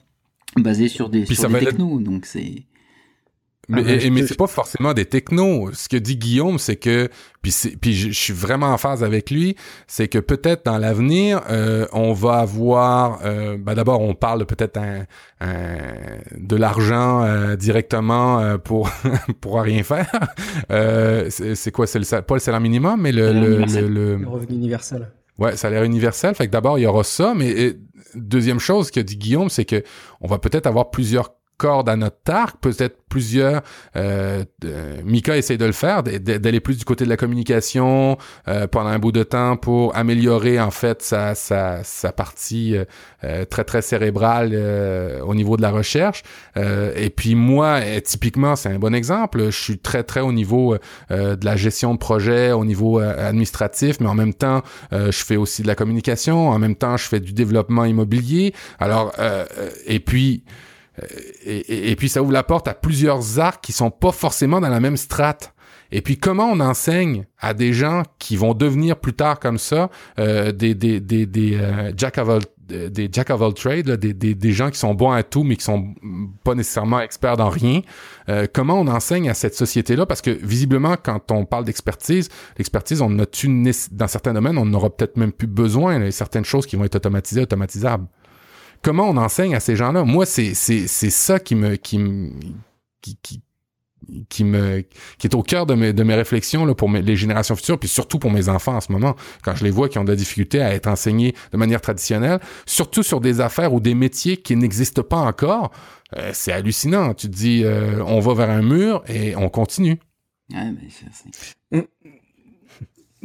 basé sur des, Puis sur ça des technos. Donc c'est Mais, Ah, et- mais c'est pas forcément des technos. Ce que dit Guillaume, c'est que puis puis je, je suis vraiment en phase avec lui, c'est que peut-être dans l'avenir, euh, on va avoir euh, ben d'abord on parle peut-être un, un- de l'argent euh, directement euh, pour [LAUGHS] pour rien faire. Euh, c'est quoi c'est le pas le salaire minimum mais le- le- Le revenu universel. Ouais, salaire universel. Fait que d'abord, il y aura ça, mais euh, deuxième chose que dit Guillaume, c'est que on va peut-être avoir plusieurs cordes à notre arc, peut-être plusieurs. Euh, euh, Mika essaye de le faire, d'aller plus du côté de la communication euh, pendant un bout de temps pour améliorer en fait sa sa, sa partie euh, euh, très très cérébrale euh, au niveau de la recherche. Et puis moi, euh, typiquement, c'est un bon exemple. Je suis très très au niveau de la gestion de projet, au niveau administratif, mais en même temps, je fais aussi de la communication. En même temps, je fais du développement immobilier. Alors, et puis, et, et- puis ça ouvre la porte à plusieurs arcs qui sont pas forcément dans la même strate. Et puis comment on enseigne à des gens qui vont devenir plus tard comme ça euh, des des des des euh, jack of all euh, des jack of all trades, là, des, des, des gens qui sont bons à tout mais qui sont pas nécessairement experts dans rien. Euh, comment on enseigne à cette société-là? Parce que visiblement, quand on parle d'expertise, l'expertise, on a-tu nécess- dans certains domaines, on n'aura peut-être même plus besoin. Il y a certaines choses qui vont être automatisées, automatisables. Comment on enseigne à ces gens-là? Moi, c'est c'est c'est ça qui me qui me qui, qui qui me qui est au cœur de mes de mes réflexions là pour mes- les générations futures puis surtout pour mes enfants en ce moment quand je les vois qui ont de la difficulté à être enseignés de manière traditionnelle surtout sur des affaires ou des métiers qui n'existent pas encore euh, c'est hallucinant. Tu te dis euh, on va vers un mur et on continue. Ouais, mais c'est- c'est-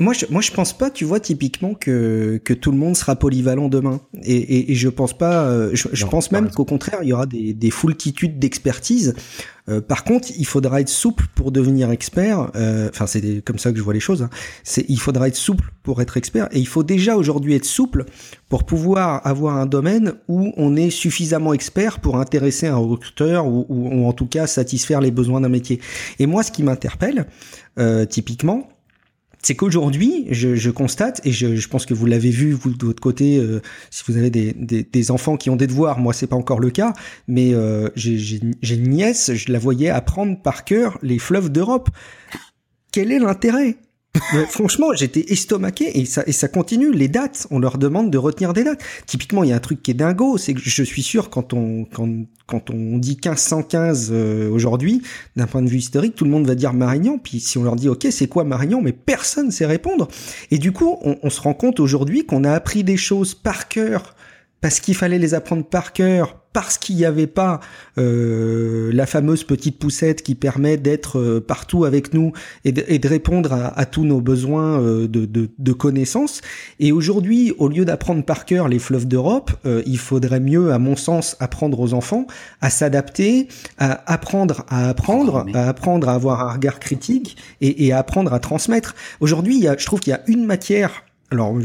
Moi je, moi, je pense pas, tu vois, typiquement que, que tout le monde sera polyvalent demain. Et, et, et je pense pas, euh, je, je Non, pense même qu'au contraire, il y aura des, des foultitudes d'expertise. Euh, par contre, il faudra être souple pour devenir expert. Euh, Enfin, c'est comme ça que je vois les choses. hein. C'est, il faudra être souple pour être expert. Et il faut déjà aujourd'hui être souple pour pouvoir avoir un domaine où on est suffisamment expert pour intéresser un recruteur ou, ou, ou en tout cas satisfaire les besoins d'un métier. Et moi, ce qui m'interpelle, euh, typiquement, c'est qu'aujourd'hui, je, je, constate, et je, je, pense que vous l'avez vu, vous, de votre côté, euh, si vous avez des, des, des, enfants qui ont des devoirs, moi, c'est pas encore le cas, mais euh, j'ai une nièce, je la voyais apprendre par cœur les fleuves d'Europe. Quel est l'intérêt? Franchement, j'étais estomaqué et ça, et ça continue. Les dates, on leur demande de retenir des dates. Typiquement, il y a un truc qui est dingo, c'est que je suis sûr quand on quand, quand on dit 1515 euh, aujourd'hui, d'un point de vue historique, tout le monde va dire Marignan. Puis si on leur dit OK, c'est quoi Marignan? Mais personne sait répondre. Et du coup, on, on se rend compte aujourd'hui qu'on a appris des choses par cœur parce qu'il fallait les apprendre par cœur, parce qu'il n'y avait pas euh, la fameuse petite poussette qui permet d'être euh, partout avec nous et de, et de répondre à, à, tous nos besoins euh, de, de, de, connaissances. Et aujourd'hui, au lieu d'apprendre par cœur les fleuves d'Europe, euh, il faudrait mieux, à mon sens, apprendre aux enfants à s'adapter, à apprendre à apprendre, à apprendre à avoir un regard critique et, et à apprendre à transmettre. Aujourd'hui, je trouve qu'il y a une matière alors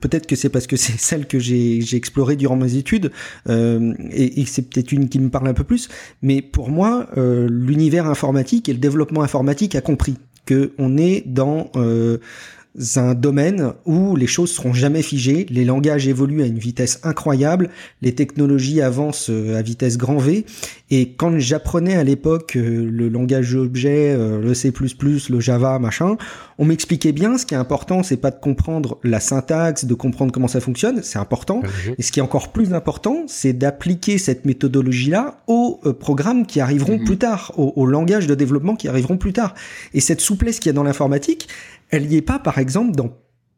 peut-être que c'est parce que c'est [LAUGHS] celle que j'ai explorée durant mes études euh, et, et c'est peut-être une qui me parle un peu plus. Mais pour moi, euh, l'univers informatique et le développement informatique a compris que on est dans euh, un domaine où les choses seront jamais figées, les langages évoluent à une vitesse incroyable, les technologies avancent à vitesse grand V, et quand j'apprenais à l'époque euh, le langage objet, euh, le C++, le Java, machin, on m'expliquait bien. Ce qui est important, c'est pas de comprendre la syntaxe, de comprendre comment ça fonctionne, c'est important, et ce qui est encore plus important, c'est d'appliquer cette méthodologie-là aux programmes qui arriveront plus tard, aux, aux langages de développement qui arriveront plus tard. Et cette souplesse qu'il y a dans l'informatique, elle y est pas, par exemple, dans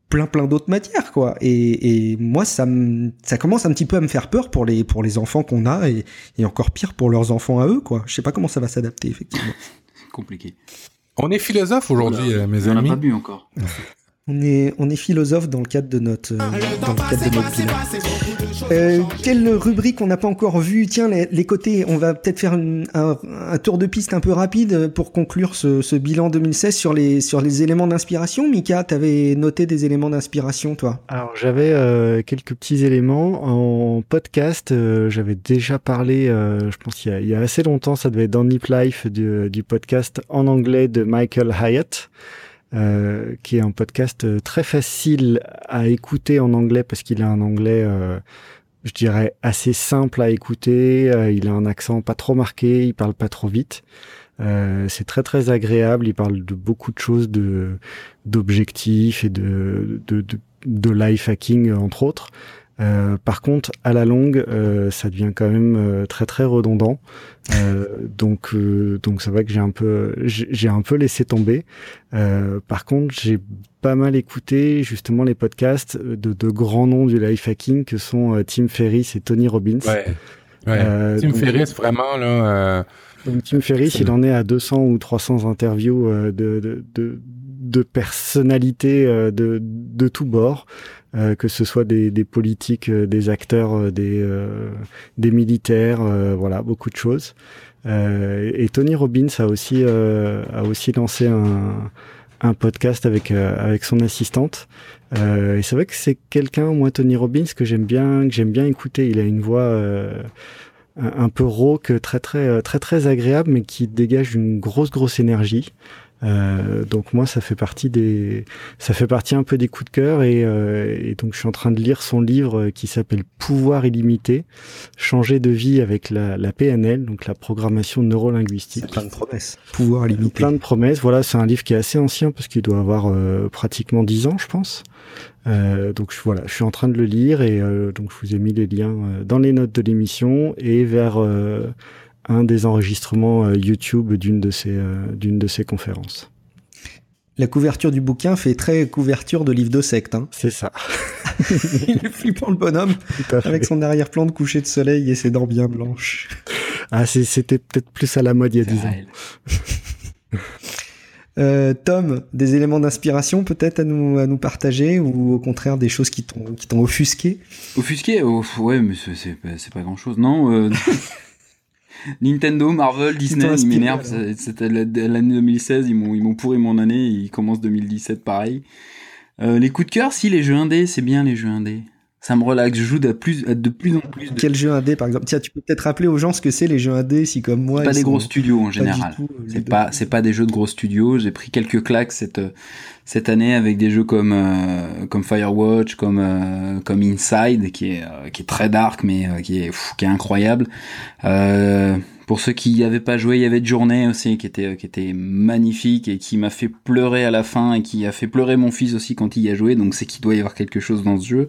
plein plein d'autres matières quoi. Et, et moi ça me, ça commence un petit peu à me faire peur pour les pour les enfants qu'on a et, et encore pire pour leurs enfants à eux quoi. Je sais pas comment ça va s'adapter effectivement. [LAUGHS] Compliqué. On est philosophe aujourd'hui euh, mes amis on n'a pas bu encore. On est, on est philosophe dans le cadre de notre, euh, dans le cadre de notre bilan. Euh, quelle rubrique on n'a pas encore vue? Tiens, les, les, côtés, on va peut-être faire une, un, un, tour de piste un peu rapide pour conclure ce, ce bilan 2016 sur les, sur les éléments d'inspiration. Mika, t'avais noté des éléments d'inspiration, toi? Alors, j'avais euh, quelques petits éléments. En podcast, euh, j'avais déjà parlé, euh, je pense il y, y, a, assez longtemps, ça devait être dans Nip Life, du, du podcast en anglais de Michael Hyatt. Euh, qui est un podcast euh, très facile à écouter en anglais parce qu'il a un anglais, euh, je dirais, assez simple à écouter. Euh, il a un accent pas trop marqué, il parle pas trop vite. c'est très très agréable. Il parle de beaucoup de choses, de d'objectifs et de, de de, de life hacking entre autres. Euh, par contre, à la longue, euh, ça devient quand même euh, très très redondant. donc donc c'est vrai que j'ai un peu j'ai un peu laissé tomber. par contre, j'ai pas mal écouté justement les podcasts de, de grands noms du life hacking que sont Tim Ferriss et Tony Robbins. Ouais. ouais. Tim donc, Ferriss vraiment là. Donc Tim Ferriss, il en est à 200 ou 300 interviews de, de, de, de personnalités de, de tous bords. Euh, que ce soit des, des politiques, euh, des acteurs, euh, des, des militaires, voilà, beaucoup de choses. et Tony Robbins a aussi, a aussi lancé un, un podcast avec, avec son assistante. et c'est vrai que c'est quelqu'un, moi, Tony Robbins, que j'aime bien, que j'aime bien écouter. Il a une voix un peu rauque, très très très très agréable, mais qui dégage une grosse grosse énergie. Euh, donc moi, ça fait partie des, ça fait partie un peu des coups de cœur et, euh, et donc je suis en train de lire son livre qui s'appelle Pouvoir illimité, changer de vie avec la, la PNL, donc la programmation neurolinguistique. Plein de promesses. Pouvoir illimité. Plein de promesses. Voilà, c'est un livre qui est assez ancien parce qu'il doit avoir euh, pratiquement dix ans, je pense. Euh, donc voilà, je suis en train de le lire et euh, donc je vous ai mis les liens dans les notes de l'émission et vers un des enregistrements euh, YouTube d'une de ces euh, d'une de ces conférences. La couverture du bouquin fait très couverture de livre de secte. Hein. C'est ça. [LAUGHS] Il est flippant le bonhomme, avec son arrière-plan de coucher de soleil et ses dents bien blanches. Ah, c'était peut-être plus à la mode il y a dix ans. Euh, Tom, des éléments d'inspiration peut-être à nous, à nous partager ou au contraire des choses qui t'ont offusqué? Offusqué oh, Ouais, mais c'est pas, pas grand-chose. Non, euh... [LAUGHS] Nintendo, Marvel, Disney, ils m'énervent. C'était l'année 2016, ils m'ont, ils m'ont pourri mon année, ils commencent 2017 pareil. Euh, les coups de cœur, si, les jeux indés, c'est bien les jeux indés. Ça me relaxe. Je joue de plus, de plus en plus. De... Quel jeu indé, par exemple? Tiens, tu peux peut-être rappeler aux gens ce que c'est les jeux indés, si comme moi. Pas des gros studios en général. euh, C'est pas, c'est pas des jeux de gros studios. J'ai pris quelques claques cette cette année avec des jeux comme euh, comme Firewatch, comme euh, comme Inside, qui est euh, qui est très dark, mais euh, qui est pff, qui est incroyable. Euh, pour ceux qui n'y avaient pas joué, il y avait Journée aussi, qui était qui était magnifique et qui m'a fait pleurer à la fin et qui a fait pleurer mon fils aussi quand il y a joué. Donc c'est qu'il doit y avoir quelque chose dans ce jeu.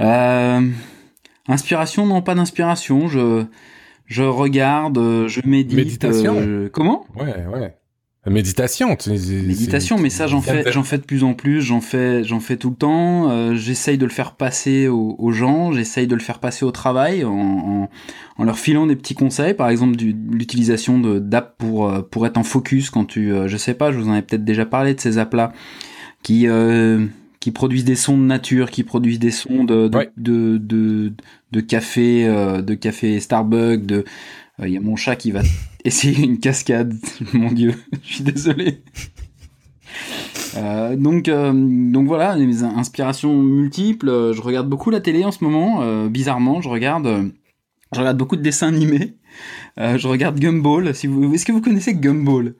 Euh, inspiration, non pas d'inspiration. Je je regarde, euh, je médite. Méditation. euh, comment? Ouais, ouais. Méditation. Méditation, mais ça j'en fais, j'en fais de plus en plus, j'en fais, j'en fais tout le temps. Euh, j'essaye de le faire passer aux, aux gens, j'essaye de le faire passer au travail en, en, en leur filant des petits conseils, par exemple du, l'utilisation de d'app pour euh, pour être en focus quand tu, euh, je sais pas, je vous en ai peut-être déjà parlé de ces apps là qui euh, qui produisent des sons de nature, qui produisent des sons de de Ouais. de, de, de café, euh, de café Starbucks, de il y a mon chat qui va [LAUGHS] essayer une cascade. [LAUGHS] Mon Dieu, [LAUGHS] je suis désolé. Euh, donc, euh, donc voilà, des inspirations multiples. Euh, Je regarde beaucoup la télé en ce moment. euh, bizarrement, je regarde, euh, je regarde beaucoup de dessins animés. Euh, je regarde Gumball. Si vous, est-ce que vous connaissez Gumball?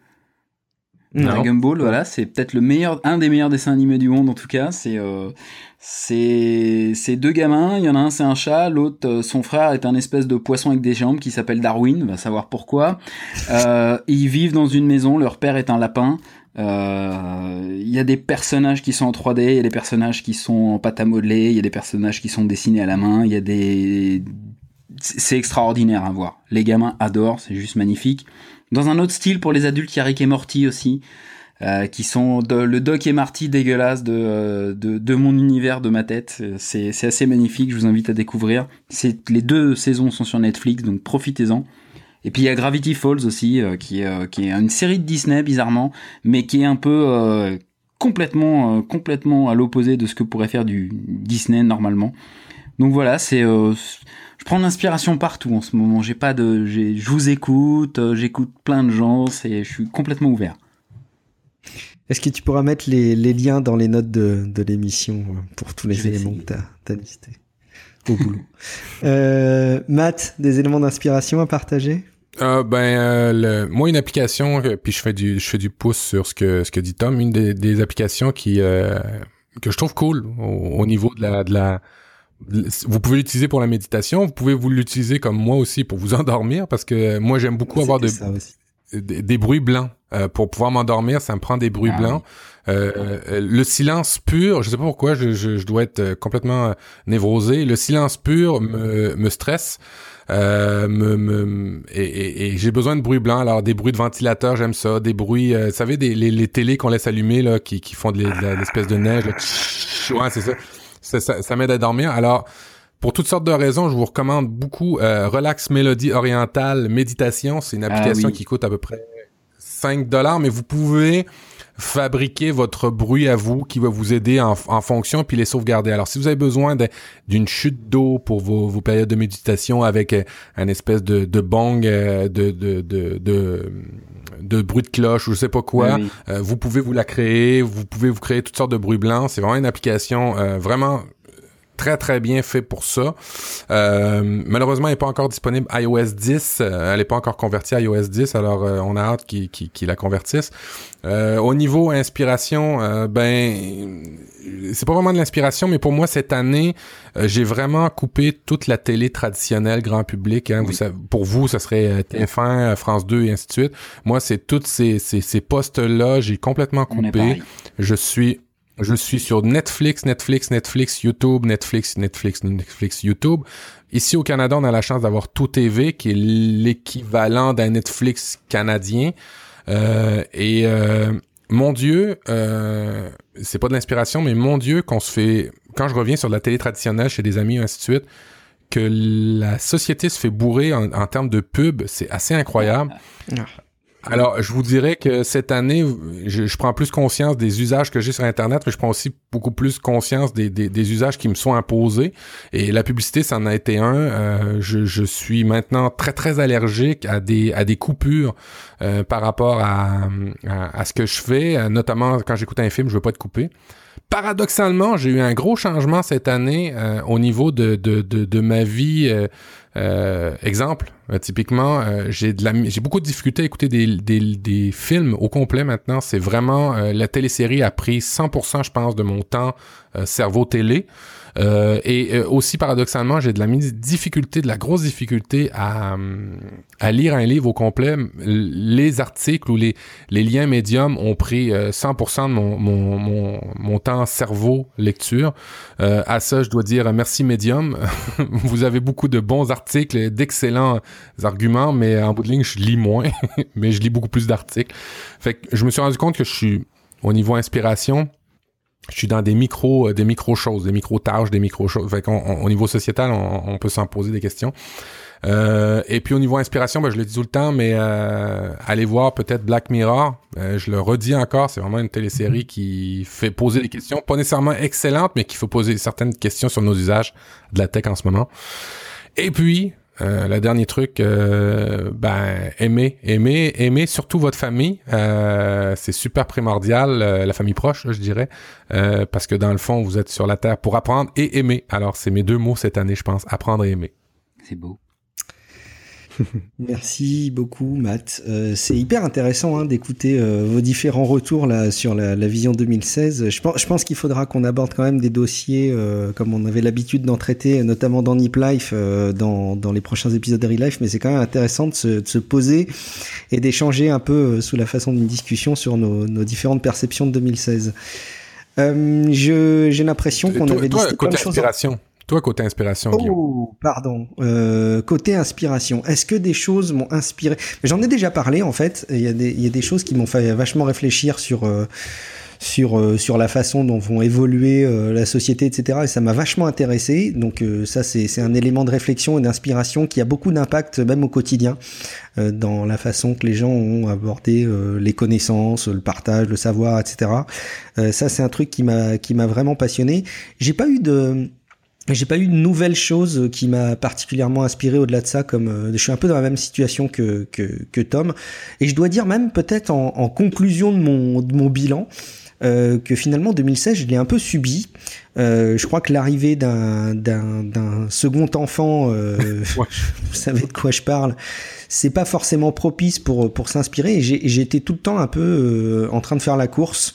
Non. Gumball, voilà, c'est peut-être le meilleur, un des meilleurs dessins animés du monde en tout cas. C'est euh, c'est c'est deux gamins. Il y en a un c'est un chat, l'autre euh, son frère est un espèce de poisson avec des jambes qui s'appelle Darwin. Va savoir pourquoi. [LAUGHS] Euh, ils vivent dans une maison. Leur père est un lapin. Euh, Il y a des personnages qui sont en 3D, il y a des personnages qui sont en pâte à modeler, il y a des personnages qui sont dessinés à la main, il y a des... C'est extraordinaire à voir. Les gamins adorent, c'est juste magnifique. Dans un autre style pour les adultes, il y a Rick et Morty aussi, euh, qui sont le Doc et Marty dégueulasse de, euh, de, de mon univers, de ma tête. C'est c'est assez magnifique, je vous invite à découvrir. Les deux saisons sont sur Netflix, donc profitez-en. Et puis il y a Gravity Falls aussi, euh, qui, euh, qui est une série de Disney bizarrement, mais qui est un peu complètement, complètement à l'opposé de ce que pourrait faire du Disney normalement. Donc voilà, c'est, prends l'inspiration partout en ce moment. J'ai pas de, j'ai- je vous écoute, euh, j'écoute plein de gens, c'est, je suis complètement ouvert. Est-ce que tu pourras mettre les, les liens dans les notes de, de l'émission euh, pour tous les éléments essayer. que tu as, listés au boulot? [LAUGHS] Euh, Matt, des éléments d'inspiration à partager? Euh, ben, euh, le- moi, une application, euh, puis je fais du, je fais du pouce sur ce que, ce que dit Tom, une des, des applications qui, euh, que je trouve cool au, au niveau de la, de la, vous pouvez l'utiliser pour la méditation, vous pouvez vous l'utiliser comme moi aussi pour vous [LAUGHS] endormir, parce que moi, j'aime beaucoup avoir de, des, des bruits blancs. Euh, pour pouvoir m'endormir, ça me prend des bruits Ah blancs. Euh, euh, le silence pur, je sais pas pourquoi, je, je, je dois être complètement névrosé. Le silence pur me, me stresse. Euh, me, me, et, et- et j'ai besoin de bruits blancs. Alors des bruits de ventilateur, j'aime ça. Des bruits, euh, vous savez, des, les, les télés qu'on laisse allumer là, qui, qui font de, l'espèce de neige. là. Ouais, c'est ça. Ça, ça, ça m'aide à dormir. Alors pour toutes sortes de raisons, je vous recommande beaucoup euh, Relax Mélodie Orientale Méditation. C'est une Ah application oui. qui coûte à peu près 5 dollars, mais vous pouvez fabriquer votre bruit à vous qui va vous aider en, en fonction puis les sauvegarder. Alors si vous avez besoin d'une chute d'eau pour vos, vos périodes de méditation avec euh, un espèce de, de bong, euh, de, de, de, bruit de cloche ou je sais pas quoi, oui. euh, vous pouvez vous la créer, vous pouvez vous créer toutes sortes de bruits blancs. C'est vraiment une application euh, vraiment très très bien fait pour ça. Euh, malheureusement, elle n'est pas encore disponible iOS 10. Euh, elle n'est pas encore convertie à iOS 10, alors euh, on a hâte qu'ils la convertissent. Euh, au niveau inspiration, euh, ben c'est pas vraiment de l'inspiration, mais pour moi cette année, j'ai vraiment coupé toute la télé traditionnelle grand public. Hein. Vous savez, pour vous, ça serait euh, TF1, euh, France 2 et ainsi de suite. Moi, c'est toutes ces, ces, ces postes-là, j'ai complètement coupé. Je suis je suis sur Netflix, Netflix, Netflix, YouTube, Netflix, Netflix, Netflix, YouTube. Ici au Canada, on a la chance d'avoir Tout TV, qui est l'équivalent d'un Netflix canadien. Euh, et euh, mon Dieu, euh, c'est pas de l'inspiration, mais mon Dieu, qu'on se fait quand je reviens sur la télé traditionnelle chez des amis ainsi de suite, que la société se fait bourrer en, en termes de pub, c'est assez incroyable. Ah. Alors, je vous dirais que cette année, je, je prends plus conscience des usages que j'ai sur Internet, mais je prends aussi beaucoup plus conscience des, des, des usages qui me sont imposés. Et la publicité, ça en a été un. Euh, je, je, suis maintenant très, très allergique à des, à des coupures euh, par rapport à, à, ce que je fais, notamment quand j'écoute un film, je veux pas être coupé. Paradoxalement, j'ai eu un gros changement cette année euh, au niveau de, de, de, de ma vie euh, euh, exemple, euh, typiquement, euh, j'ai beaucoup de difficultés à écouter des, des, des films au complet maintenant. C'est vraiment la télésérie a pris 100%, je pense, de mon temps cerveau télé. Euh, et euh, aussi paradoxalement, j'ai de la difficulté, de la grosse difficulté à, à lire un livre au complet. Les articles ou les, liens médiums ont pris 100% euh, de mon, mon, mon, mon, temps cerveau lecture. Euh, à ça, je dois dire merci médium. [LAUGHS] Vous avez beaucoup de bons articles, d'excellents arguments, mais en bout de ligne, je lis moins, [LAUGHS] mais je lis beaucoup plus d'articles. Fait que je me suis rendu compte que je suis au niveau inspiration, je suis dans des micros, euh, des micro choses, des micro tâches, des micro choses. Fait au niveau sociétal, on, peut s'en poser des questions. Euh, et puis au niveau inspiration, ben, je le dis tout le temps, mais euh, allez voir peut-être Black Mirror. Euh, je le redis encore, c'est vraiment une télésérie qui fait poser des questions, pas nécessairement excellentes, mais qui faut poser certaines questions sur nos usages de la tech en ce moment. Et puis, euh, le dernier truc, euh, ben aimer, aimer, aimer surtout votre famille. Euh, c'est super primordial, la famille proche, je dirais, parce que dans le fond, vous êtes sur la terre pour apprendre et aimer. Alors c'est mes deux mots cette année, je pense, apprendre et aimer. C'est beau. [LAUGHS] Merci beaucoup, Matt. Euh, c'est hyper intéressant hein, d'écouter euh, vos différents retours là sur la, la vision 2016. Je pense, je pense qu'il faudra qu'on aborde quand même des dossiers euh, comme on avait l'habitude d'en traiter, notamment dans Nip Life, dans, dans les prochains épisodes de Life. Mais c'est quand même intéressant de se, de se poser et d'échanger un peu sous la façon d'une discussion sur nos, nos, différentes perceptions de 2016. j'ai l'impression qu'on avait toi, côté inspiration. Toi, côté inspiration, Oh, pardon. Euh, côté inspiration, est-ce que des choses m'ont inspiré? J'en ai déjà parlé, en fait. Il y, a des, il y a des choses qui m'ont fait vachement réfléchir sur... Euh, sur euh, sur la façon dont vont évoluer euh, la société, etc. Et ça m'a vachement intéressé. Donc euh, ça, c'est c'est un élément de réflexion et d'inspiration qui a beaucoup d'impact même au quotidien dans la façon que les gens ont abordé les connaissances, le partage, le savoir, etc. ça, c'est un truc qui m'a qui m'a vraiment passionné. J'ai pas eu de j'ai pas eu de nouvelle chose qui m'a particulièrement inspiré au-delà de ça, comme euh, je suis un peu dans la même situation que, que, que Tom. Et je dois dire même peut-être en, en, conclusion de mon, de mon bilan, euh, que finalement 2016 je l'ai un peu subi. Euh, je crois que l'arrivée d'un, d'un, d'un second enfant, euh, [LAUGHS] [LAUGHS] vous savez de quoi je parle, c'est pas forcément propice pour, pour s'inspirer. Et été tout le temps un peu euh, en train de faire la course.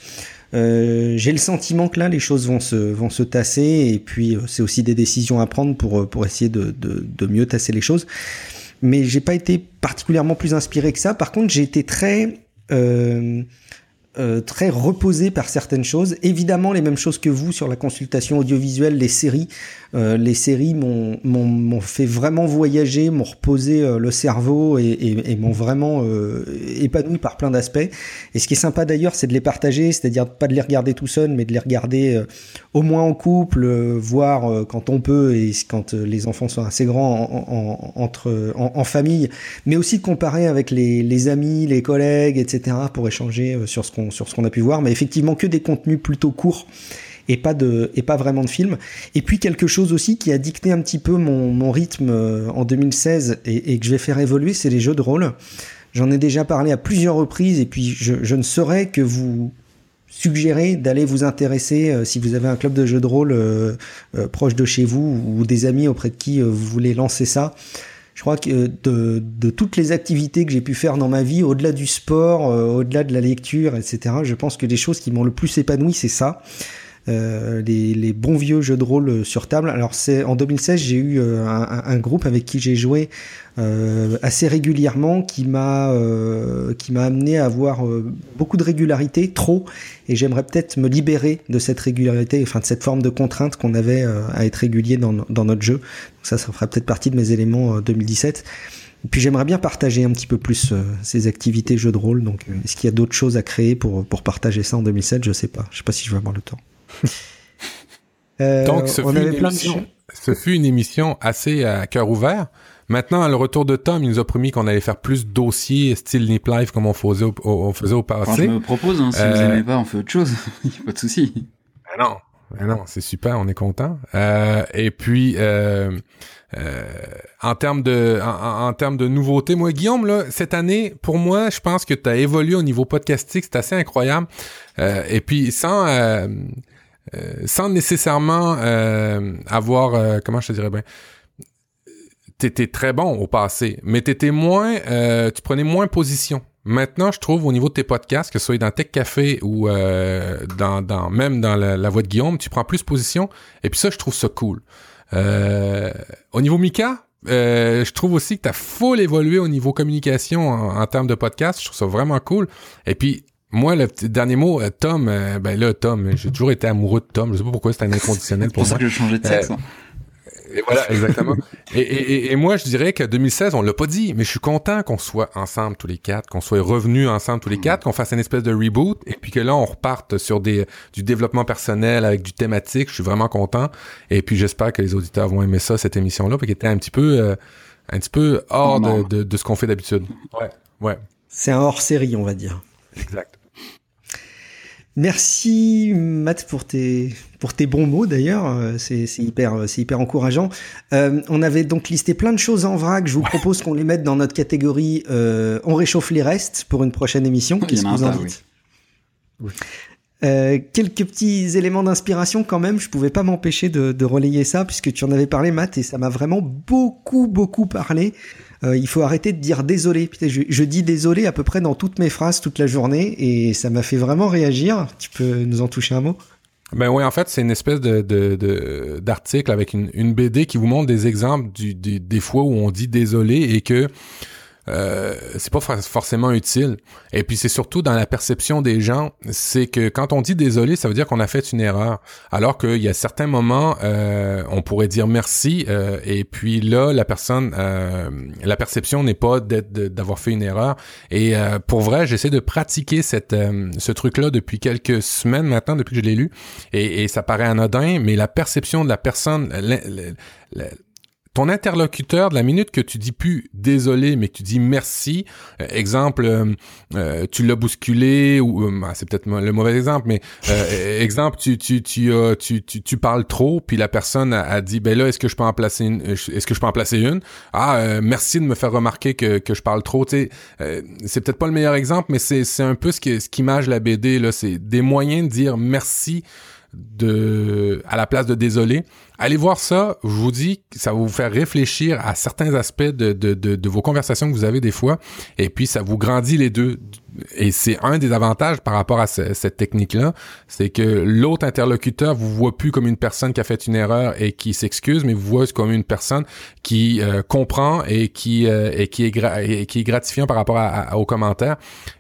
Euh, j'ai le sentiment que là, les choses vont se, vont se tasser, et puis euh, c'est aussi des décisions à prendre pour, euh, pour essayer de, de, de mieux tasser les choses. Mais j'ai pas été particulièrement plus inspiré que ça. Par contre, j'ai été très euh, euh, très reposé par certaines choses. Évidemment, les mêmes choses que vous sur la consultation audiovisuelle, les séries. Euh, les séries m'ont fait vraiment voyager, m'ont reposé euh, le cerveau et, et, et m'ont vraiment euh, épanoui par plein d'aspects. Et ce qui est sympa d'ailleurs, c'est de les partager, c'est-à-dire pas de les regarder tout seul, mais de les regarder euh, au moins en couple, voire quand on peut et quand les enfants sont assez grands en, en, entre, en, famille, mais aussi de comparer avec les, les amis, les collègues, etc. pour échanger sur ce qu'on sur ce qu'on a pu voir. Mais effectivement que des contenus plutôt courts et pas de et pas vraiment de film. Et puis quelque chose aussi qui a dicté un petit peu mon, mon rythme en 2016 et, que je vais faire évoluer, c'est les jeux de rôle. J'en ai déjà parlé à plusieurs reprises et puis je, ne saurais que vous suggérer d'aller vous intéresser euh, si vous avez un club de jeux de rôle euh, euh, proche de chez vous ou des amis auprès de qui vous voulez lancer ça. Je crois que de, de toutes les activités que j'ai pu faire dans ma vie, au-delà du sport, au-delà de la lecture, etc., je pense que les choses qui m'ont le plus épanoui, c'est ça. Euh, les, bons vieux jeux de rôle sur table. Alors c'est en 2016, j'ai eu euh, un, groupe avec qui j'ai joué euh, assez régulièrement, qui m'a euh, qui m'a amené à avoir euh, beaucoup de régularité, trop, et j'aimerais peut-être me libérer de cette régularité, enfin de cette forme de contrainte qu'on avait à être régulier dans, dans notre jeu. Donc ça, ça fera peut-être partie de mes éléments 2017. Et puis j'aimerais bien partager un petit peu plus euh, ces activités jeux de rôle. Donc est-ce qu'il y a d'autres choses à créer pour, pour partager ça en 2007 Je sais pas. Je sais pas si je vais avoir le temps. Euh, Donc, ce fut, une émission, ce fut une émission assez à cœur ouvert, Maintenant, à le retour de Tom, il nous a promis qu'on allait faire plus dossiers style Nip Life comme on faisait au, au- on faisait au Enfin, passé. je me propose, hein, si vous Euh, aimez pas, on fait autre chose. [LAUGHS] Y a pas de souci. Ah non, ah non, c'est super, on est content. Euh, et puis, euh, euh, en termes de, en, termes de nouveautés, moi, Guillaume, là, cette année, pour moi, je pense que tu as évolué au niveau podcastique, c'est assez incroyable. Euh, et puis, sans, euh, euh, sans nécessairement euh, avoir, euh, comment je te dirais bien, t'étais très bon au passé, mais t'étais moins, euh, tu prenais moins position. Maintenant, je trouve au niveau de tes podcasts, que ce soit dans Tech Café ou euh, dans, dans même dans la, voix de Guillaume, tu prends plus position. Et puis ça, je trouve ça cool. Euh, au niveau Mika, euh, je trouve aussi que tu as full évolué au niveau communication en, en termes de podcast. Je trouve ça vraiment cool. Et puis, moi, le petit dernier mot, euh, Tom, euh, ben là, Tom, j'ai toujours été amoureux de Tom. Je sais pas pourquoi c'est un inconditionnel C'est pour pour ça moi. que je changeais de sexe. Euh, hein. Et voilà, exactement. [LAUGHS] et, et, et- et moi, je dirais que 2016, on l'a pas dit, mais je suis content qu'on soit ensemble tous les quatre, qu'on soit revenus ensemble tous les quatre, qu'on fasse une espèce de reboot, et puis que là, on reparte sur des du développement personnel avec du thématique. Je suis vraiment content. Et puis, j'espère que les auditeurs vont aimer ça, cette émission-là, parce qu'elle était un petit peu, euh, un petit peu hors de, de ce qu'on fait d'habitude. Ouais, ouais, C'est un hors-série, on va dire. exact. Merci Matt pour tes pour tes bons mots d'ailleurs, Euh, c'est hyper euh, c'est hyper encourageant. Euh, on avait donc listé plein de choses en vrac. Je vous propose qu'on les mette dans notre catégorie euh, on réchauffe les restes pour une prochaine émission. Qu'est-ce que vous en Euh, quelques petits éléments d'inspiration quand même. Je pouvais pas m'empêcher de, de relayer ça puisque tu en avais parlé, Matt, et ça m'a vraiment beaucoup beaucoup parlé. Euh, il faut arrêter de dire désolé. Je, dis désolé à peu près dans toutes mes phrases toute la journée et ça m'a fait vraiment réagir. Tu peux nous en toucher un mot? Ben oui, en fait, c'est une espèce de d'article avec une, une BD qui vous montre des exemples des fois où on dit désolé et que euh, c'est pas for- forcément utile. Et puis c'est surtout dans la perception des gens, c'est que quand on dit désolé, ça veut dire qu'on a fait une erreur. Alors qu'il y a certains moments, euh, on pourrait dire merci, euh, et puis là, la personne, euh, la perception n'est pas d'avoir fait une erreur. Et euh, pour vrai, j'essaie de pratiquer cette, ce truc-là depuis quelques semaines maintenant, depuis que je l'ai lu, et, et ça paraît anodin, mais la perception de la personne, ton interlocuteur, de la minute que tu dis plus désolé, mais que tu dis merci, euh, exemple, euh, euh, tu l'as bousculé, ou euh, ah, c'est peut-être le mauvais exemple, mais euh, [LAUGHS] exemple, tu tu tu, tu tu tu parles trop, puis la personne a, a dit ben là, est-ce que je peux en placer une, est-ce que je peux en placer une? Ah, euh, merci de me faire remarquer que que je parle trop. Tu sais, euh, c'est peut-être pas le meilleur exemple, mais c'est c'est un peu ce qui ce qu'image la BD là, c'est des moyens de dire merci de à la place de désolé. Allez voir ça, je vous dis, ça va vous faire réfléchir à certains aspects de, vos conversations que vous avez des fois, et puis ça vous grandit les deux. Et c'est un des avantages par rapport à ce- cette technique-là, c'est que l'autre interlocuteur vous voit plus comme une personne qui a fait une erreur et qui s'excuse, mais vous voit comme une personne qui euh, comprend et qui euh, et qui est gratifiant par rapport à, aux commentaires.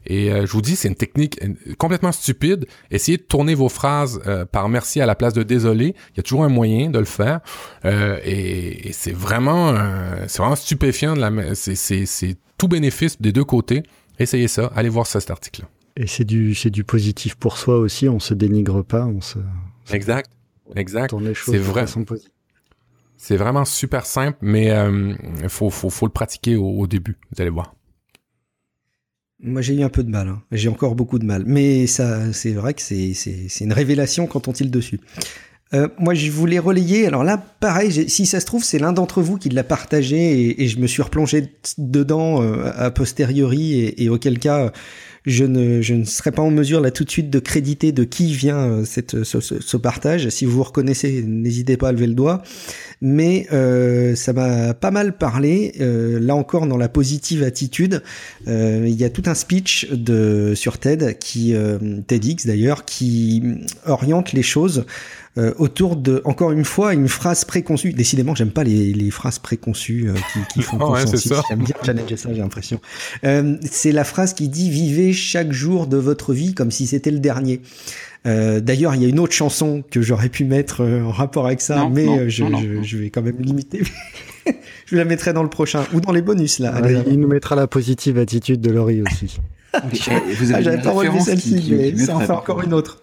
Et euh, je vous dis, c'est une technique complètement stupide. Essayez de tourner vos phrases par merci à la place de désolé. Il y a toujours un moyen de le faire. Euh, et, et c'est vraiment, euh, c'est vraiment stupéfiant. De la, c'est, c'est, c'est tout bénéfice des deux côtés. Essayez ça. Allez voir ça, cet article-là. Et c'est du, c'est du positif pour soi aussi. On se dénigre pas. On se Exact. Exact. tourne les choses C'est de vrai. façon positive. C'est vraiment super simple, mais euh, faut, faut, faut le pratiquer au, au début. Vous allez voir. Moi, j'ai eu un peu de mal. hein. J'ai encore beaucoup de mal. Mais ça, c'est vrai que c'est, c'est, c'est une révélation quand on tire dessus? Euh, moi, je voulais relayer. Alors là, pareil, si ça se trouve, c'est l'un d'entre vous qui l'a partagé et, je me suis replongé dedans euh, a posteriori et, auquel cas, euh, je ne, je ne serai pas en mesure là tout de suite de créditer de qui vient cette, ce, partage. Si vous vous reconnaissez, n'hésitez pas à lever le doigt. Mais euh, ça m'a pas mal parlé. Là encore, dans la positive attitude, il y a tout un speech de sur TED qui TEDx d'ailleurs qui oriente les choses euh, autour de encore une fois une phrase préconçue. Décidément, j'aime pas les, les phrases préconçues euh, qui, qui font Oh [LAUGHS] ouais, consensus. c'est ça. J'aime bien challenger ça, j'ai l'impression. Euh, c'est la phrase qui dit vivez chaque jour de votre vie comme si c'était le dernier. Euh, D'ailleurs, il y a une autre chanson que j'aurais pu mettre euh, en rapport avec ça, Non, mais non, euh, je, non, non, je- non. je vais quand même limiter. [LAUGHS] je la mettrai dans le prochain ou dans les bonus là. Ah, Allez. il nous mettra la positive attitude de Laurie aussi. [LAUGHS] Eh, Vous Ah, avez j'avais une pas relevé celle-ci, mais ça en fait encore une autre.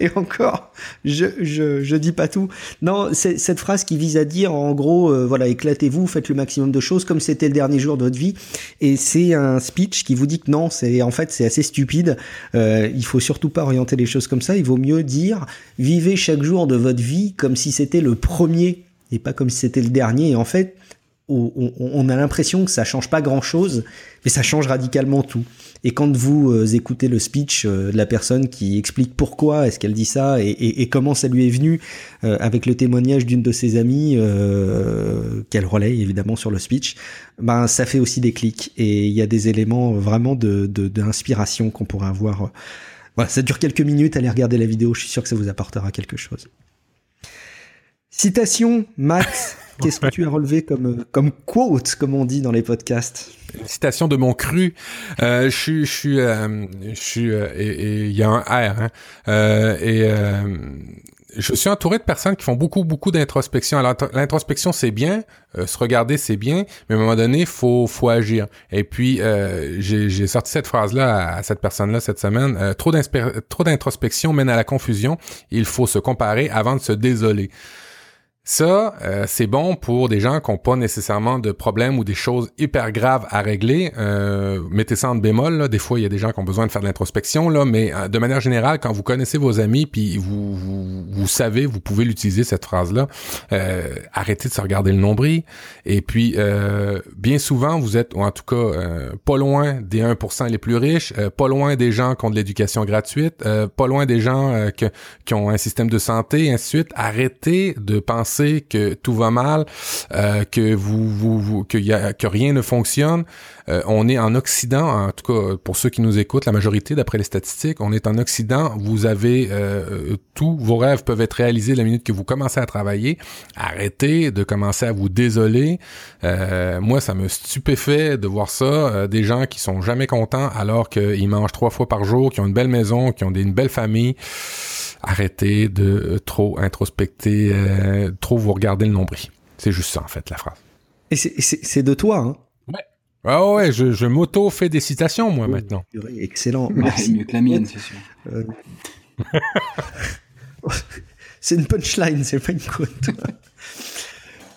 Et encore, je, je, je dis pas tout. Non, c'est cette phrase qui vise à dire, en gros, euh, voilà, éclatez-vous, faites le maximum de choses comme c'était le dernier jour de votre vie. Et c'est un speech qui vous dit que non, c'est en fait c'est assez stupide. Euh, il faut surtout pas orienter les choses comme ça. Il vaut mieux dire, vivez chaque jour de votre vie comme si c'était le premier et pas comme si c'était le dernier. Et en fait, on, a l'impression que ça change pas grand chose, mais ça change radicalement tout. Et quand vous euh, écoutez le speech euh, de la personne qui explique pourquoi est-ce qu'elle dit ça et, comment ça lui est venu euh, avec le témoignage d'une de ses amies qu'elle relaye évidemment sur le speech, ben ça fait aussi des clics et il y a des éléments vraiment de d'inspiration qu'on pourrait avoir. Voilà, ça dure quelques minutes. Allez regarder la vidéo. Je suis sûr que ça vous apportera quelque chose. Citation, Max. [LAUGHS] Qu'est-ce que tu as relevé comme, euh, comme quote, comme on dit dans les podcasts Une citation de mon cru. Euh, je suis, je suis, euh, je suis, euh, et il y a un R. Hein, euh, et euh, je suis entouré de personnes qui font beaucoup, beaucoup d'introspection. Alors l'introspection c'est bien, euh, se regarder c'est bien, mais à un moment donné faut, faut agir. Et puis euh, j'ai sorti cette phrase là à, à cette personne là cette semaine. Euh, trop d'introspection mène à la confusion. Il faut se comparer avant de se désoler. Ça, euh, c'est bon pour des gens qui n'ont pas nécessairement de problèmes ou des choses hyper graves à régler. Euh, mettez ça en bémol. Là. Des fois, il y a des gens qui ont besoin de faire de l'introspection, là, mais euh, de manière générale, quand vous connaissez vos amis, puis vous, savez, vous pouvez l'utiliser cette phrase-là. Arrêtez de se regarder le nombril. Et puis, bien souvent, vous êtes, ou en tout cas, pas loin des 1% les plus riches, pas loin des gens qui ont de l'éducation gratuite, pas loin des gens qui ont un système de santé, ainsi de. Arrêtez de penser que tout va mal, euh, que vous, vous, vous- que, rien ne fonctionne. Euh, on est en Occident, en tout cas pour ceux qui nous écoutent, la majorité d'après les statistiques, on est en Occident. Vous avez euh, tous vos rêves peuvent être réalisés la minute que vous commencez à travailler. Arrêtez de commencer à vous désoler. Euh, moi, ça me stupéfait de voir ça. euh, des gens qui sont jamais contents alors qu'ils mangent trois fois par jour, qui ont une belle maison, qui ont une belle famille. Arrêtez de euh, trop introspecter, euh, trop vous regarder le nombril. C'est juste ça, en fait, la phrase. Et c'est- de toi, hein Ah ouais, je, je m'auto-fais des citations, moi, maintenant. Excellent, Ouais, merci. mieux que la mienne, c'est sûr. Euh, [LAUGHS] c'est une punchline, c'est pas une quote. [LAUGHS]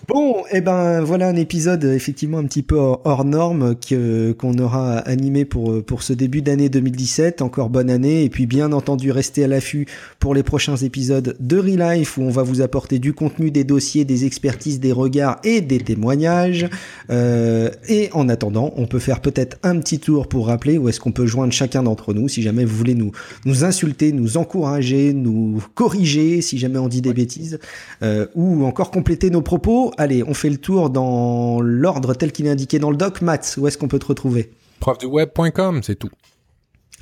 Bon, et ben voilà un épisode effectivement un petit peu hors hors norme que qu'on aura animé pour pour ce début d'année 2017. Encore bonne année et puis bien entendu restez à l'affût pour les prochains épisodes de Relife où on va vous apporter du contenu, des dossiers, des expertises, des regards et des témoignages. Euh, et en attendant, on peut faire peut-être un petit tour pour rappeler où est-ce qu'on peut joindre chacun d'entre nous si jamais vous voulez nous nous insulter, nous encourager, nous corriger si jamais on dit des bêtises, euh, ou encore compléter nos propos. Allez, on fait le tour dans l'ordre tel qu'il est indiqué dans le doc. Mats, où est-ce qu'on peut te retrouver? Profduweb.com, c'est tout.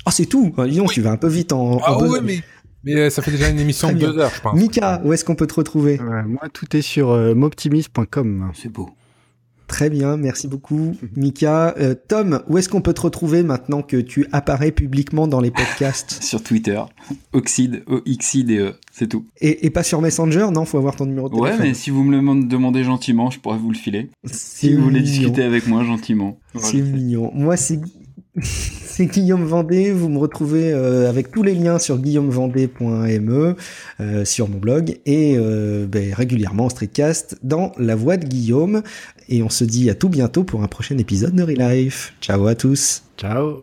Ah, c'est tout? Ah, dis donc, tu vas un peu vite en, en Ah oui, heures. mais, mais euh, ça fait déjà une [LAUGHS] émission de deux heures, je pense. Mika, où est-ce qu'on peut te retrouver? Ouais, moi, tout est sur euh, moptimis.com. C'est beau. Très bien, merci beaucoup, Mika. Euh, Tom, où est-ce qu'on peut te retrouver maintenant que tu apparais publiquement dans les podcasts [LAUGHS] Sur Twitter, Oxide, O-X-I-D-E, c'est tout. et, et pas sur Messenger Non, faut avoir ton numéro de Ouais, téléphone. mais si vous me le demandez gentiment, je pourrais vous le filer. Si vous voulez discuter avec moi gentiment. Voilà. C'est mignon. Moi, c'est [LAUGHS] c'est Guillaume Vendée. Vous me retrouvez euh, avec tous les liens sur guillaumevendée.me euh, sur mon blog et euh, ben, régulièrement en streetcast dans La Voix de Guillaume. Et on se dit à tout bientôt pour un prochain épisode de Relife. Ciao à tous. Ciao.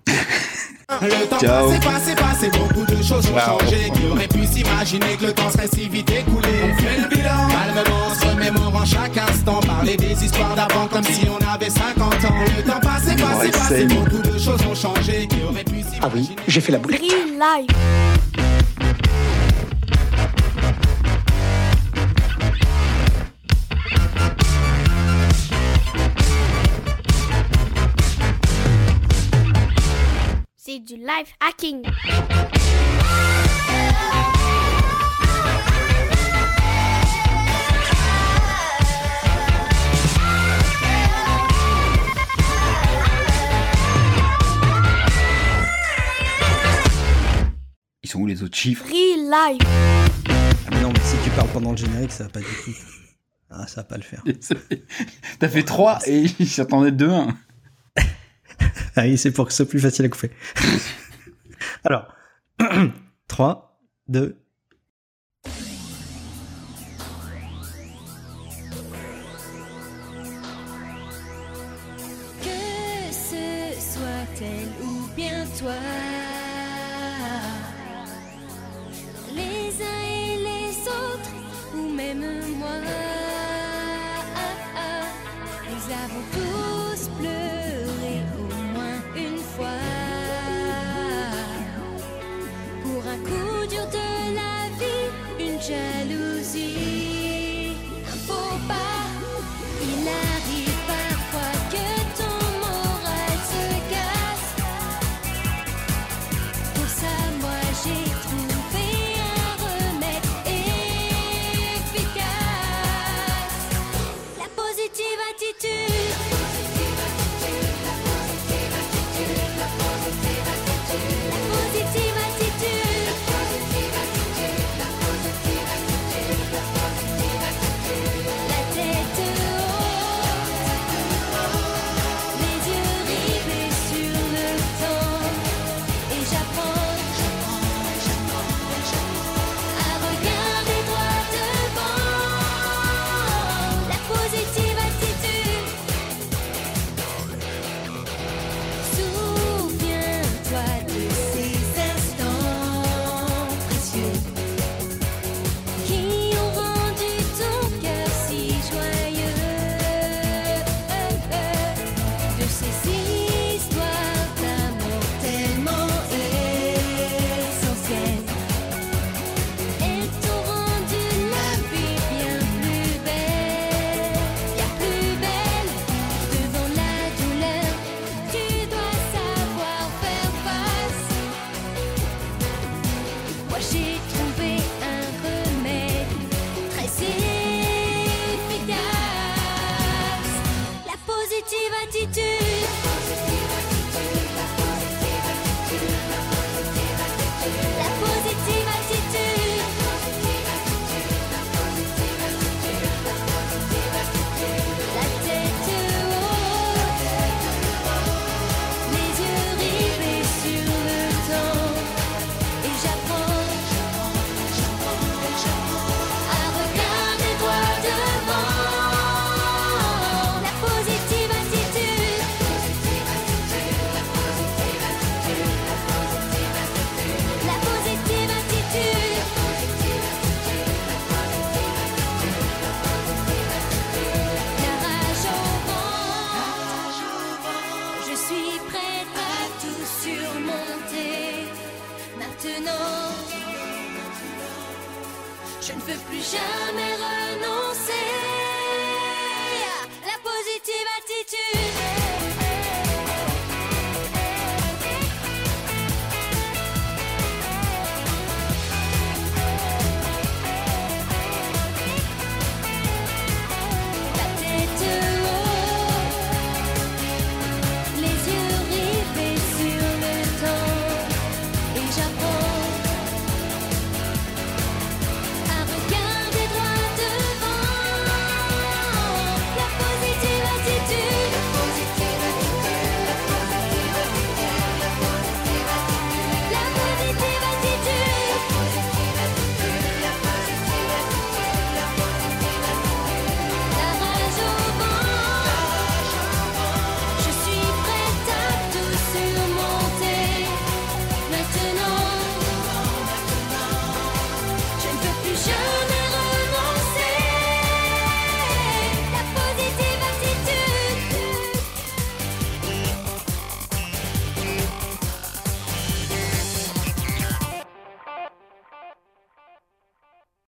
Le temps Ciao. passé, passé, passé, beaucoup de choses ont Ciao. changé. Qui aurait pu s'imaginer que le temps serait si vite écoulé On fait le bilan, calmement, en se remémorant chaque instant. Parler des histoires d'avant comme si on avait 50 ans. Le temps passé, passé, passé, same. beaucoup de choses ont changé. Qui aurait pu s'imaginer Ah oui, j'ai fait la boulette. Real life. C'est du life hacking. Ils sont où les autres chiffres Real life. Ah, mais non, mais si tu parles pendant le générique, ça va pas du tout. Ah, ça va pas le faire. [LAUGHS] T'as fait 3 et ils s'attendaient 2-1. [LAUGHS] Ah oui, c'est pour que ce soit plus facile à couper. [LAUGHS] Alors, [CLEARS THROAT] 3, 2,